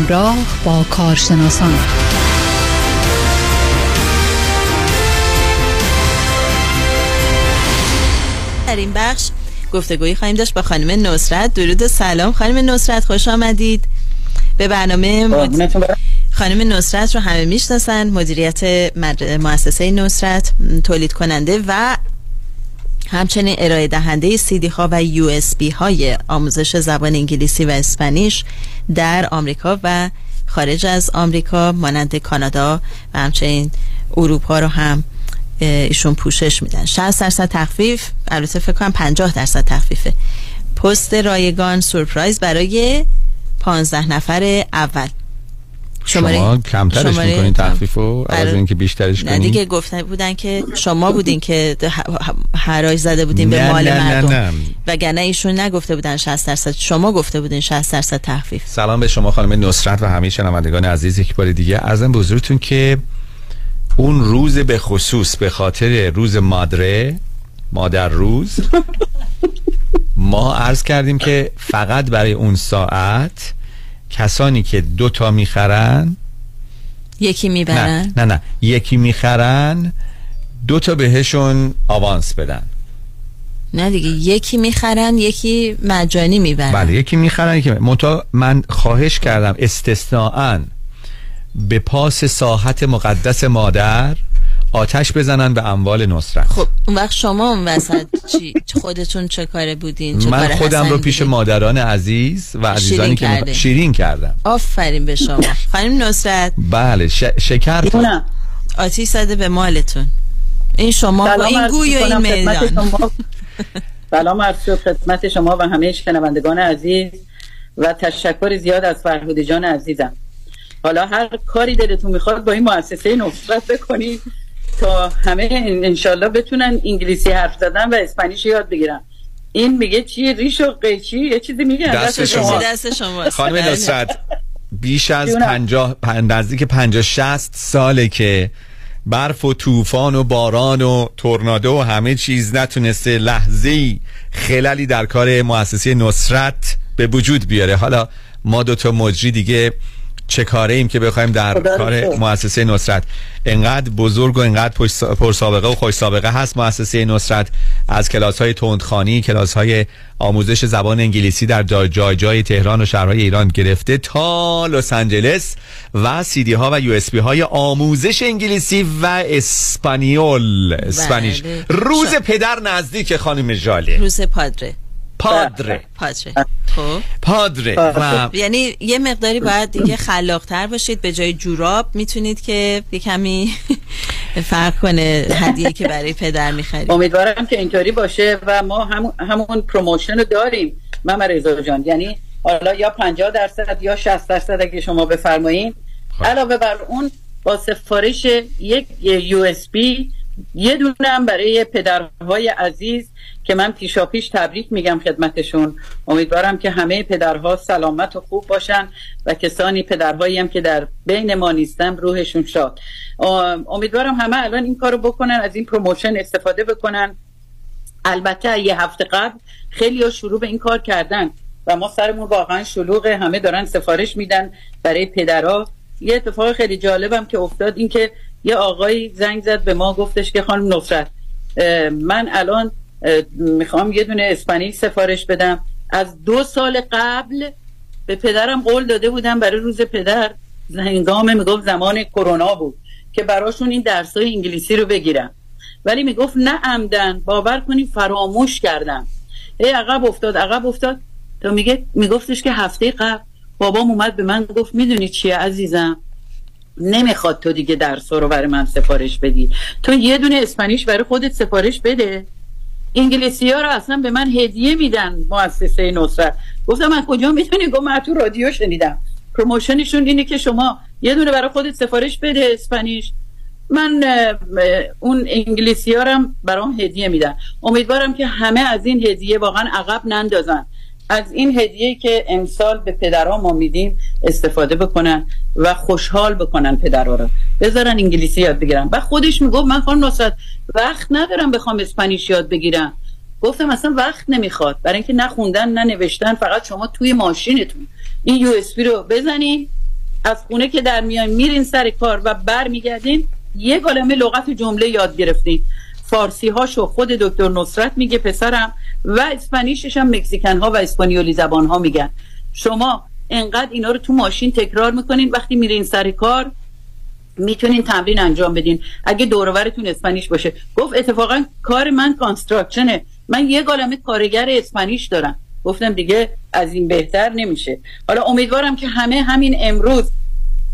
همراه با کارشناسان. در این بخش گفتگویی خواهیم داشت با خانم نصرت. درود و سلام. خانم نصرت خوش آمدید. به برنامه مد... خانم نصرت رو همه می‌شناسن. مدیریت مؤسسه نصرت تولید کننده و همچنین ارائه دهنده سیدی ها و یو اس بی های آموزش زبان انگلیسی و اسپانیش در آمریکا و خارج از آمریکا مانند کانادا و همچنین اروپا رو هم ایشون پوشش میدن. 60 درصد تخفیف البته فکر کنم 50 درصد تخفیفه. پست رایگان سورپرایز برای 15 نفر اول. شماره شما کمترش شماره می‌کنین تخفیف رو از اینکه بیشترش کنین. نه دیگه گفتن بودن که شما بودین که حراج زده بودین به مال نه مردم. نه. نه. وگرنه ایشون نگفته بودن 60 درصد. شما گفته بودین 60 درصد تخفیف. سلام به شما خانم نصرت و همه شنوندگان عزیز. یک بار دیگه ارزم به حضورتون که اون روز به خصوص به خاطر روز مادره مادر روز ما عرض کردیم که فقط برای اون ساعت کسانی که دوتا می‌خرن یکی می‌برن؟ نه نه, نه. یکی می‌خرن دوتا بهشون آوانس بدن. نه دیگه یکی می‌خرن یکی مجانی می‌برن. بله یکی می‌خرن یکی منتها من خواهش کردم استثناءن به پاس ساحت مقدس مادر آتش بزنن به اموال نصرت. خب اون وقت شما اون وسط چی؟ خودتون چه کاره بودین؟ چه من خودم رو پیش مادران عزیز و عزیزانی که مخ... شیرین کردم. آفرین به شما. خانم نصرت. بله ش... شکر آتیش زده به مالتون. این شما با این گوی و این میدان. سلام عرض خدمت شما و همه شنوندگان عزیز و تشکر زیاد از فرهود جان عزیزم. حالا هر کاری دلتون می‌خواد با این مؤسسه نصرت بکنید. تا همه انشالله بتونن انگلیسی حرف زدن و اسپانیش یاد بگیرن. این میگه چی؟ ریش و قیچی؟ یه چیزی میگه. دست, شما. دست شما خانم نصرت بیش از پنجاه نزدیک پنجاه شست ساله که برف و طوفان و باران و تورنادو و همه چیز نتونسته لحظه خلالی در کار مؤسسه نصرت به وجود بیاره. حالا ما دو تا مجری دیگه چه کاره ایم که بخوایم در کار مؤسسه نصرت. انقدر بزرگ و انقدر پر سابقه و خوش سابقه هست مؤسسه نصرت. از کلاس های تندخانی کلاس های آموزش زبان انگلیسی در جای جای, جای تهران و شهرهای ایران گرفته تا لس آنجلس و سی دی ها و USB های آموزش انگلیسی و اسپانیول. Spanish. بله. روز پدر نزدیک خانم جاله روز padre ه. padre. padre. خب. padre. و یعنی یه مقداری باید دیگه خلاقتر باشید به جای جوراب می‌تونید که یه کمی [laughs] فرق کنه هدیه که برای پدر می‌خرید. امیدوارم که اینطوری باشه و ما همون, همون promotion رو داریم. من رضا جان. یعنی حالا یا 50 درصد یا 60 درصد اگه شما بفرمایید خب. علاوه بر اون با سفارش یک USB یه دونه هم برای پدرهای عزیز که من پیشا پیش تبریک میگم خدمتشون. امیدوارم که همه پدرها سلامت و خوب باشن و کسانی پدرهایی هم که در بین ما نیستن روحشون شاد. امیدوارم همه الان این کارو بکنن از این promotion استفاده بکنن. البته یه هفته قبل خیلی شروع به این کار کردن و ما سرمون واقعا شلوغه همه دارن سفارش میدن برای پدرها. یه اتفاق خیلی جالبم که افتاد این که یه آقایی زنگ زد به ما گفتش که خانم نصرت من الان می‌خوام یه دونه اسپانیش سفارش بدم. از دو سال قبل به پدرم قول داده بودم برای روز پدر. هنگام می‌گفت زمان کرونا بود که براشون این درسای انگلیسی رو بگیرم. ولی می‌گفت نه عمدن باور کنی فراموش کردم. ای عقب افتاد عقب افتاد. تا میگه میگفتش که هفته قبل بابام اومد به من گفت می‌دونی چیه عزیزم؟ نمی‌خواد تو دیگه درس رو برای من سفارش بدی. تو یه دونه اسپانیش برای خودت سفارش بده. انگلیسی ها رو اصلا به من هدیه میدن مؤسسه نصرت گفتم من کجا می‌تونی؟ گفت من تو رادیو شنیدم. پروموشنشون اینه که شما یه دونه برای خودت سفارش بده اسپانیش. من اون انگلیسی ها رو برام هدیه میدن. امیدوارم که همه از این هدیه واقعا عقب نندازن. از این هدیه که امسال به پدرها ما میدیم استفاده بکنن و خوشحال بکنن پدرها رو. بذارن انگلیسی یاد بگیرن. و خودش می‌گفت من خانم نصرت وقت ندارم بخوام اسپانیش یاد بگیرم. گفتم اصلا وقت نمی‌خواد. برای اینکه نخوندن نه نوشتن فقط شما توی ماشینتون. این USB رو بزنین. از خونه که در میان میرین سر کار و برمیگردین. یه کلمه لغت جمله یاد گرفتین. فارسی هاشو خود دکتر نصرت میگه پسرم و Spanish ش هم Mexican ها و اسپانیولی زبان ها میگن. شما انقدر اینا رو تو ماشین تکرار می‌کنین وقتی میرین سر کار می‌تونین تمرین انجام بدین. اگه دوروبرتون Spanish باشه. گفت اتفاقا کار من construction ه. من یه عالمه کارگر Spanish دارم. گفتم دیگه از این بهتر نمیشه. حالا امیدوارم که همه همین امروز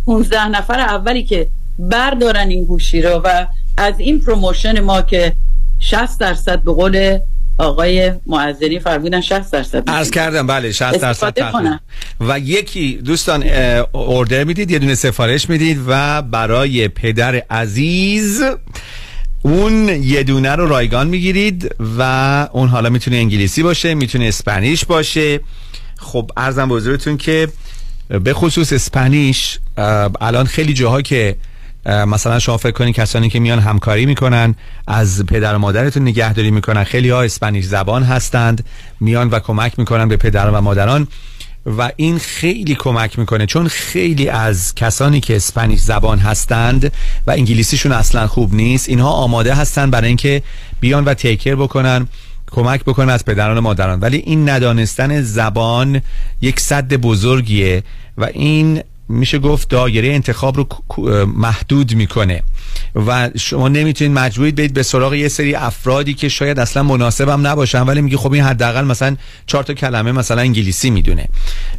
15 نفر اولی که بردارن این گوشی رو و از این promotion ما که 60 درصد به قول آقای معذری فرمودن 60 درصد عرض کردم بله 60 درصد و یکی دوستان order می‌دید یه دونه سفارش می‌دید و برای پدر عزیز اون یه دونه رو رایگان می‌گیرید و اون حالا می‌تونه انگلیسی باشه می‌تونه اسپانیش باشه. خب ارزم بزرگتون که به خصوص اسپانیش الان خیلی جاها که مثلا شما فکر کنید کسانی که میان همکاری می‌کنن از پدر و مادرتون نگهداری می‌کنن. خیلی ها اسپانیش زبان هستند میان و کمک می‌کنن به پدر و مادران و این خیلی کمک می‌کنه چون خیلی از کسانی که اسپانیش زبان هستند و انگلیسیشون اصلا خوب نیست اینها آماده هستند برای اینکه بیان و تیکر بکنن کمک بکنن از پدران و مادران. ولی این ندانستن زبان یک صد بزرگیه و این میشه گفت دایره انتخاب رو محدود می‌کنه. و شما نمی‌تونید مجبورید برید به سراغ یه سری افرادی که شاید اصلا مناسب هم نباشن ولی میگه خب این حداقل مثلا چهار تا کلمه مثلا انگلیسی می‌دونه.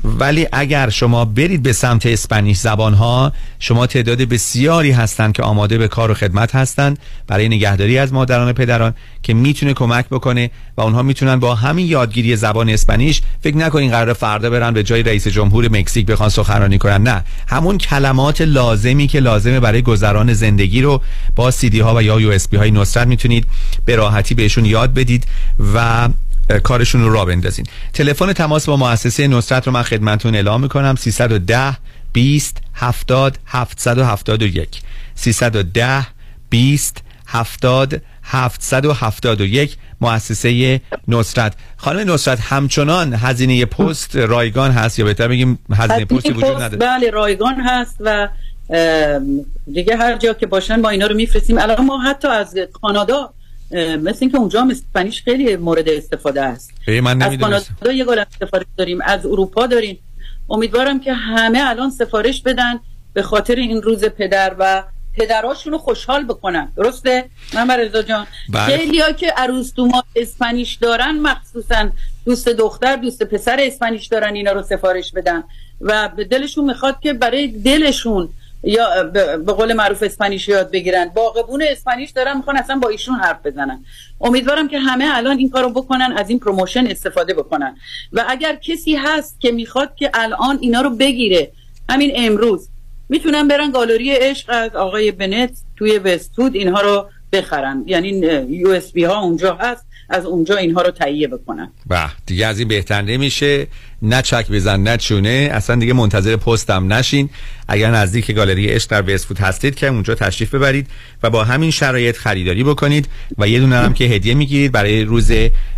ولی اگر شما برید به سمت اسپانیش زبان ها شما تعداد بسیاری هستند که آماده به کار و خدمت هستند برای نگهداری از مادران و پدران. که می‌تونه کمک بکنه و اونها می‌تونن با همین یادگیری زبان اسپانیش فکر نکنین قرار فردا برن به جای رئیس جمهور مکزیک بخوان سخنرانی کنن. نه همون کلمات لازمی که لازمه برای گذران زندگی رو با سی ها و یا یو اس های نصرت می‌تونید به راحتی بهشون یاد بدید و کارشون رو را بندازین. تلفن تماس با مؤسسه نصرت رو من خدمتون اعلام می‌کنم. 310 20 70 771 310 20 70 771 مؤسسه نصرت. خانم نصرت همچنان هزینه پست رایگان هست یا بهتر بگیم هزینه پستی وجود نداره؟ بله رایگان هست و دیگه هر جا که باشن ما اینا رو میفرستیم. الان ما حتی از کانادا مثل اینکه اونجا هم اسپانیش خیلی مورد استفاده است. من از کانادا یه گل سفارش داریم از اروپا داریم. امیدوارم که همه الان سفارش بدن به خاطر این روز پدر و پدراشون رو خوشحال بکنن. درسته؟ محمد رضا جان. بله. خیلی ها که عروس دومات اسپانیش دارن مخصوصا دوست دختر دوست پسر اسپانیش دارن اینا رو سفارش بدن. و به دلشون می‌خواد که برای دلشون یا به قول معروف اسپانیش یاد بگیرن. باقبون اسپانیش دارن می‌خوان اصلا با ایشون حرف بزنن. امیدوارم که همه الان این کارو بکنن از این promotion استفاده بکنن. و اگر کسی هست که می‌خواد که الان اینا رو بگیره همین امروز می‌تونن برن گالری عشق از آقای بنت توی وستود اینها رو بخرن. یعنی USB ها اونجا هست از اونجا اینها رو تهیه بکنن. به دیگه از این بهتر نمیشه. نه چک بزن نه چونه. اصلا دیگه منتظر پستم نشین. اگر نزدیک گالری عشق در وستفود هستید که اونجا تشریف ببرید و با همین شرایط خریداری بکنید و یه دونه هم که هدیه می‌گیرید برای روز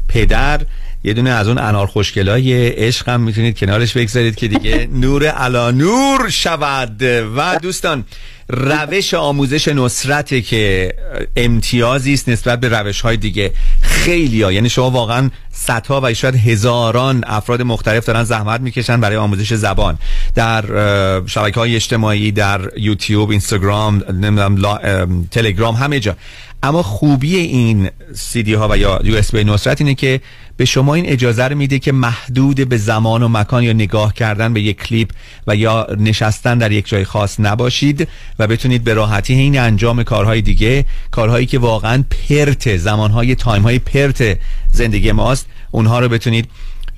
پدر یه دونه از اون انار خوشگلای عشق هم می‌تونید کنارش بگذارید که دیگه [laughs] نور علا نور شود. و دوستان روش آموزش نصرته که امتیازی است نسبت به روش های دیگه. خیلی ها یعنی شما واقعا صدها و شاید هزاران افراد مختلف دارن زحمت می‌کشن برای آموزش زبان. در شبکه های اجتماعی در یوتیوب اینستاگرام نمی‌دونم تلگرام همه جا. اما خوبی این سی دی ها و یا USB نصرت اینه که به شما این اجازه رو میده که محدود به زمان و مکان یا نگاه کردن به یک کلیپ و یا نشستن در یک جای خاص نباشید و بتونید به راحتی این انجام کارهای دیگه کارهایی که واقعا پرت زمانهای تایم های پرت زندگی ماست اونها رو بتونید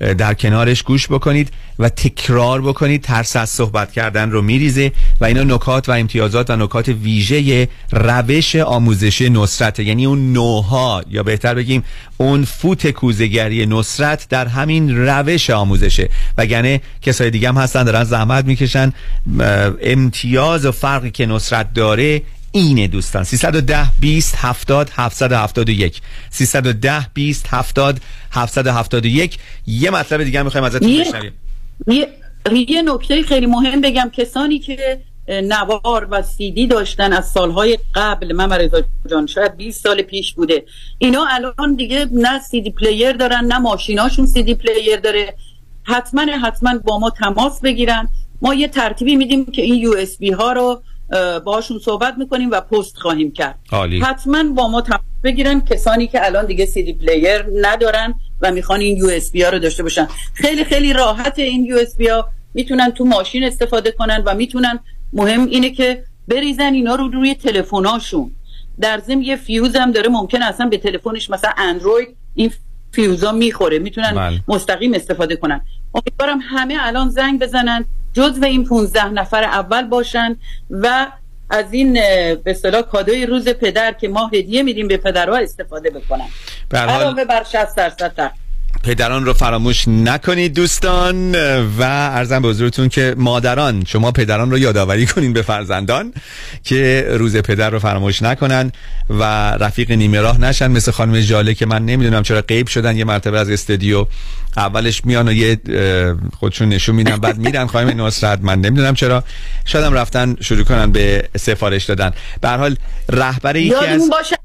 در کنارش گوش بکنید و تکرار بکنید. ترس از صحبت کردن رو میریزه و اینا نکات و امتیازات و نکات ویژه روش آموزش نصرت یعنی اون نوها یا بهتر بگیم اون فوت کوزگری نصرت در همین روش آموزشه. وگرنه کسای دیگه هم هستن دارن زحمت می‌کشن. امتیاز و فرقی که نصرت داره اینه دوستان. 310 20 70 771 310 20 70 771 یه مطلب دیگه می‌خوایم ازتون بشنویم. یه, یه نکته خیلی مهم بگم. کسانی که نوار و سیدی داشتن از سالهای قبل من رضا جان شاید 20 سال پیش بوده. اینا الان دیگه نه CD player دارن نه ماشیناشون CD player داره. حتما حتما با ما تماس بگیرن. ما یه ترتیبی میدیم که این USB ها رو باشون صحبت می‌کنیم و پست خواهیم کرد. عالی. حتما با ما تماس بگیرن کسانی که الان دیگه CD player ندارن و می‌خوان این USB ها رو داشته باشن. خیلی خیلی راحت این USB ها می‌تونن تو ماشین استفاده کنن و می‌تونن مهم اینه که بریزن اینا رو روی تلفناشون در ضمن یه فیوز هم داره ممکن اصلا به تلفنش مثلا اندروید این فیوزا می‌خوره. می‌تونن بله. مستقیم استفاده کنن. امیدوارم همه الان زنگ بزنن. جزو این 15 نفر اول باشن و از این به اصطلاح کادوی روز پدر که ما هدیه میدیم به پدرها استفاده بکنن. علاوه بر 60 درصد. پدران رو فراموش نکنید دوستان و ارزم به حضورتون که مادران شما پدران رو یادآوری کنین به فرزندان که روز پدر رو فراموش نکنن و رفیق نیمه راه نشن. مثل خانم جاله که من نمی‌دونم چرا غیب شدن یه مرتبه از استودیو اولش میان و یه خودشون نشون میدن بعد میرن خواهیم نصرت من. نمی‌دونم چرا. شاید هم رفتن شروع کنن به سفارش دادن. به حال رهبر یکی از باشه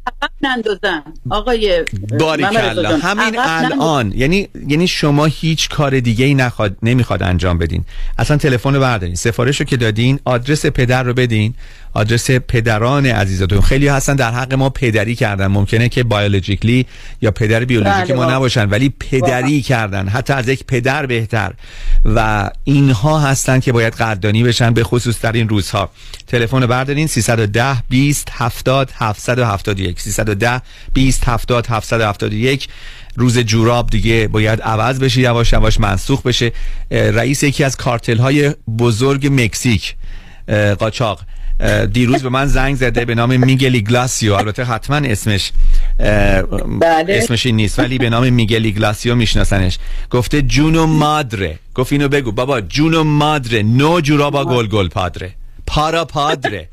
نندازن. آقای باریکلا. همین الان. یعنی یعنی شما هیچ کار دیگه ای نخواد نمی‌خواد انجام بدین. اصلا تلفن رو بردارین. سفارش رو که دادین آدرس پدر رو بدین. آدرس پدران عزیزتون. خیلی هستن در حق ما پدری کردن. ممکنه که بایولوژیکلی یا پدر بیولوژیکی ما نباشن ولی پدری کردن. حتی از یک پدر بهتر. و اینها هستن که باید قدردانی بشن به خصوص در این روزها. تلفن بردارین 310 20 70 771 310 20 70 771 روز جوراب دیگه باید عوض بشه یواش یواش منسوخ بشه. رئیس یکی از کارتل های بزرگ مکزیک. قاچاق. دیروز به من زنگ زده به نام میگل ایگلاسیو البته حتما اسمش بله. اسمش این نیست ولی به نام میگل ایگلاسیو میشناسنش. گفته جونو مادره. گفت اینو بگو. بابا جونو مادره. نو جورابا گل گل پادره. پارا پادره.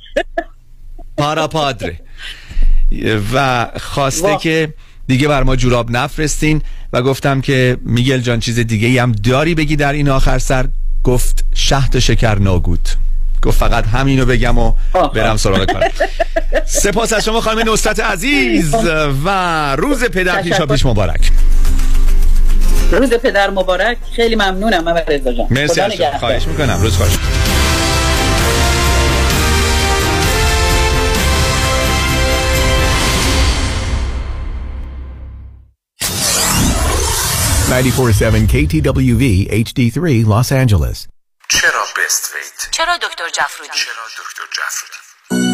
پارا پادره. و خواسته که دیگه بر ما جوراب نفرستین. و گفتم که میگل جان چیز دیگه هم داری بگی در این آخر سر؟ گفت شهد شکر ناگود گفت فقط همینو بگم و برم سراغ کار. [laughs] سپاس از شما خانم نصرت عزیز و روز پدر پیشا پیش مبارک. روز پدر مبارک. خیلی ممنونم من رضا جان. مرسی خواهش می‌کنم. روز خوش. 947 KTWV HD3 Los Angeles. بست ویت؟ چرا دکتر جفرودی؟ چرا دکتر جفرودی؟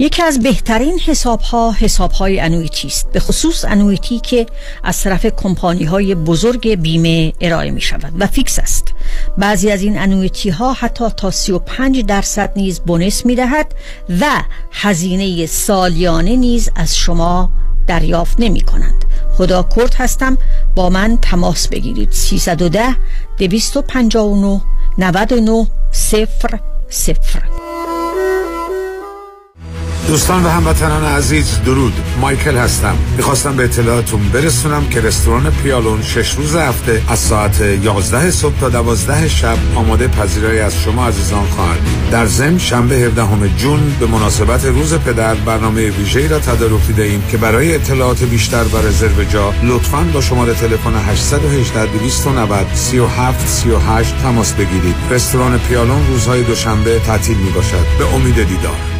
یکی از بهترین حساب ها حساب های انویتی است. به خصوص انویتی که از طرف کمپانی های بزرگ بیمه ارائه می شود و فیکس است. بعضی از این انویتی ها حتی تا 35 درصد نیز بونس می دهد و هزینه سالیانه نیز از شما دریافت نمی کنند خدا کرد هستم با من تماس بگیرید. 310 259 99 صفر صفر. دوستان و هموطنان عزیز درود. مایکل هستم. می‌خواستم به اطلاعاتون برسونم که رستوران پیالون شش روز هفته از ساعت 11 صبح تا 12 شب آماده پذیرایی از شما عزیزان خواهد. در ضمن شنبه 17 جون به مناسبت روز پدر برنامه ویژه‌ای را تدارک دیده‌ایم که برای اطلاعات بیشتر و رزرو جا لطفاً با شماره تلفن 818 290 37 38 تماس بگیرید. رستوران پیالون روزهای دوشنبه تعطیل می باشد به امید دیدار.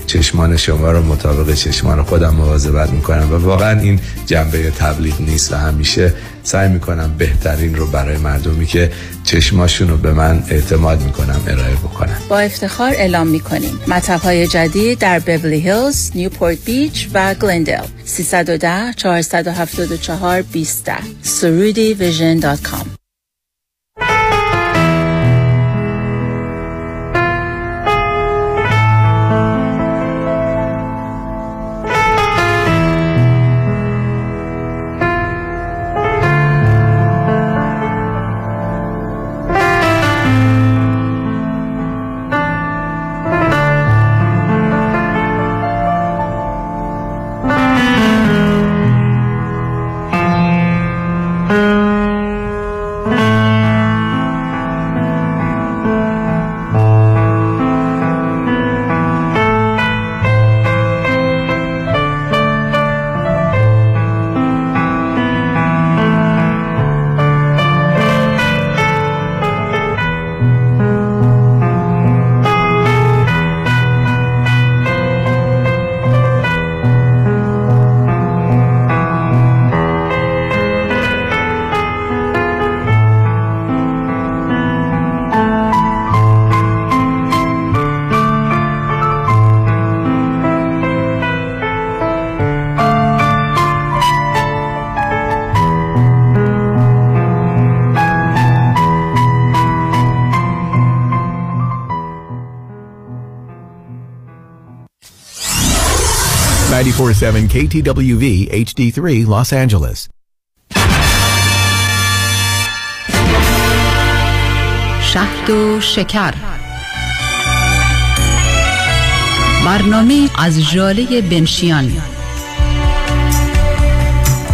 چشمان شما رو مطابق چشمان خودم مواظبت می‌کنم و واقعا این جنبه تبلیغ نیست و همیشه سعی می‌کنم بهترین رو برای مردمی که چشماشون رو به من اعتماد می‌کنم ارائه بکنم با افتخار اعلام می‌کنیم. مطب های جدید در بیبلی هیلز، نیوپورت بیچ و گلندل 310 474 20 surudivision.com 947 KTWV HD3 Los Angeles. شهد و شکر برنامه از جاله بنشیان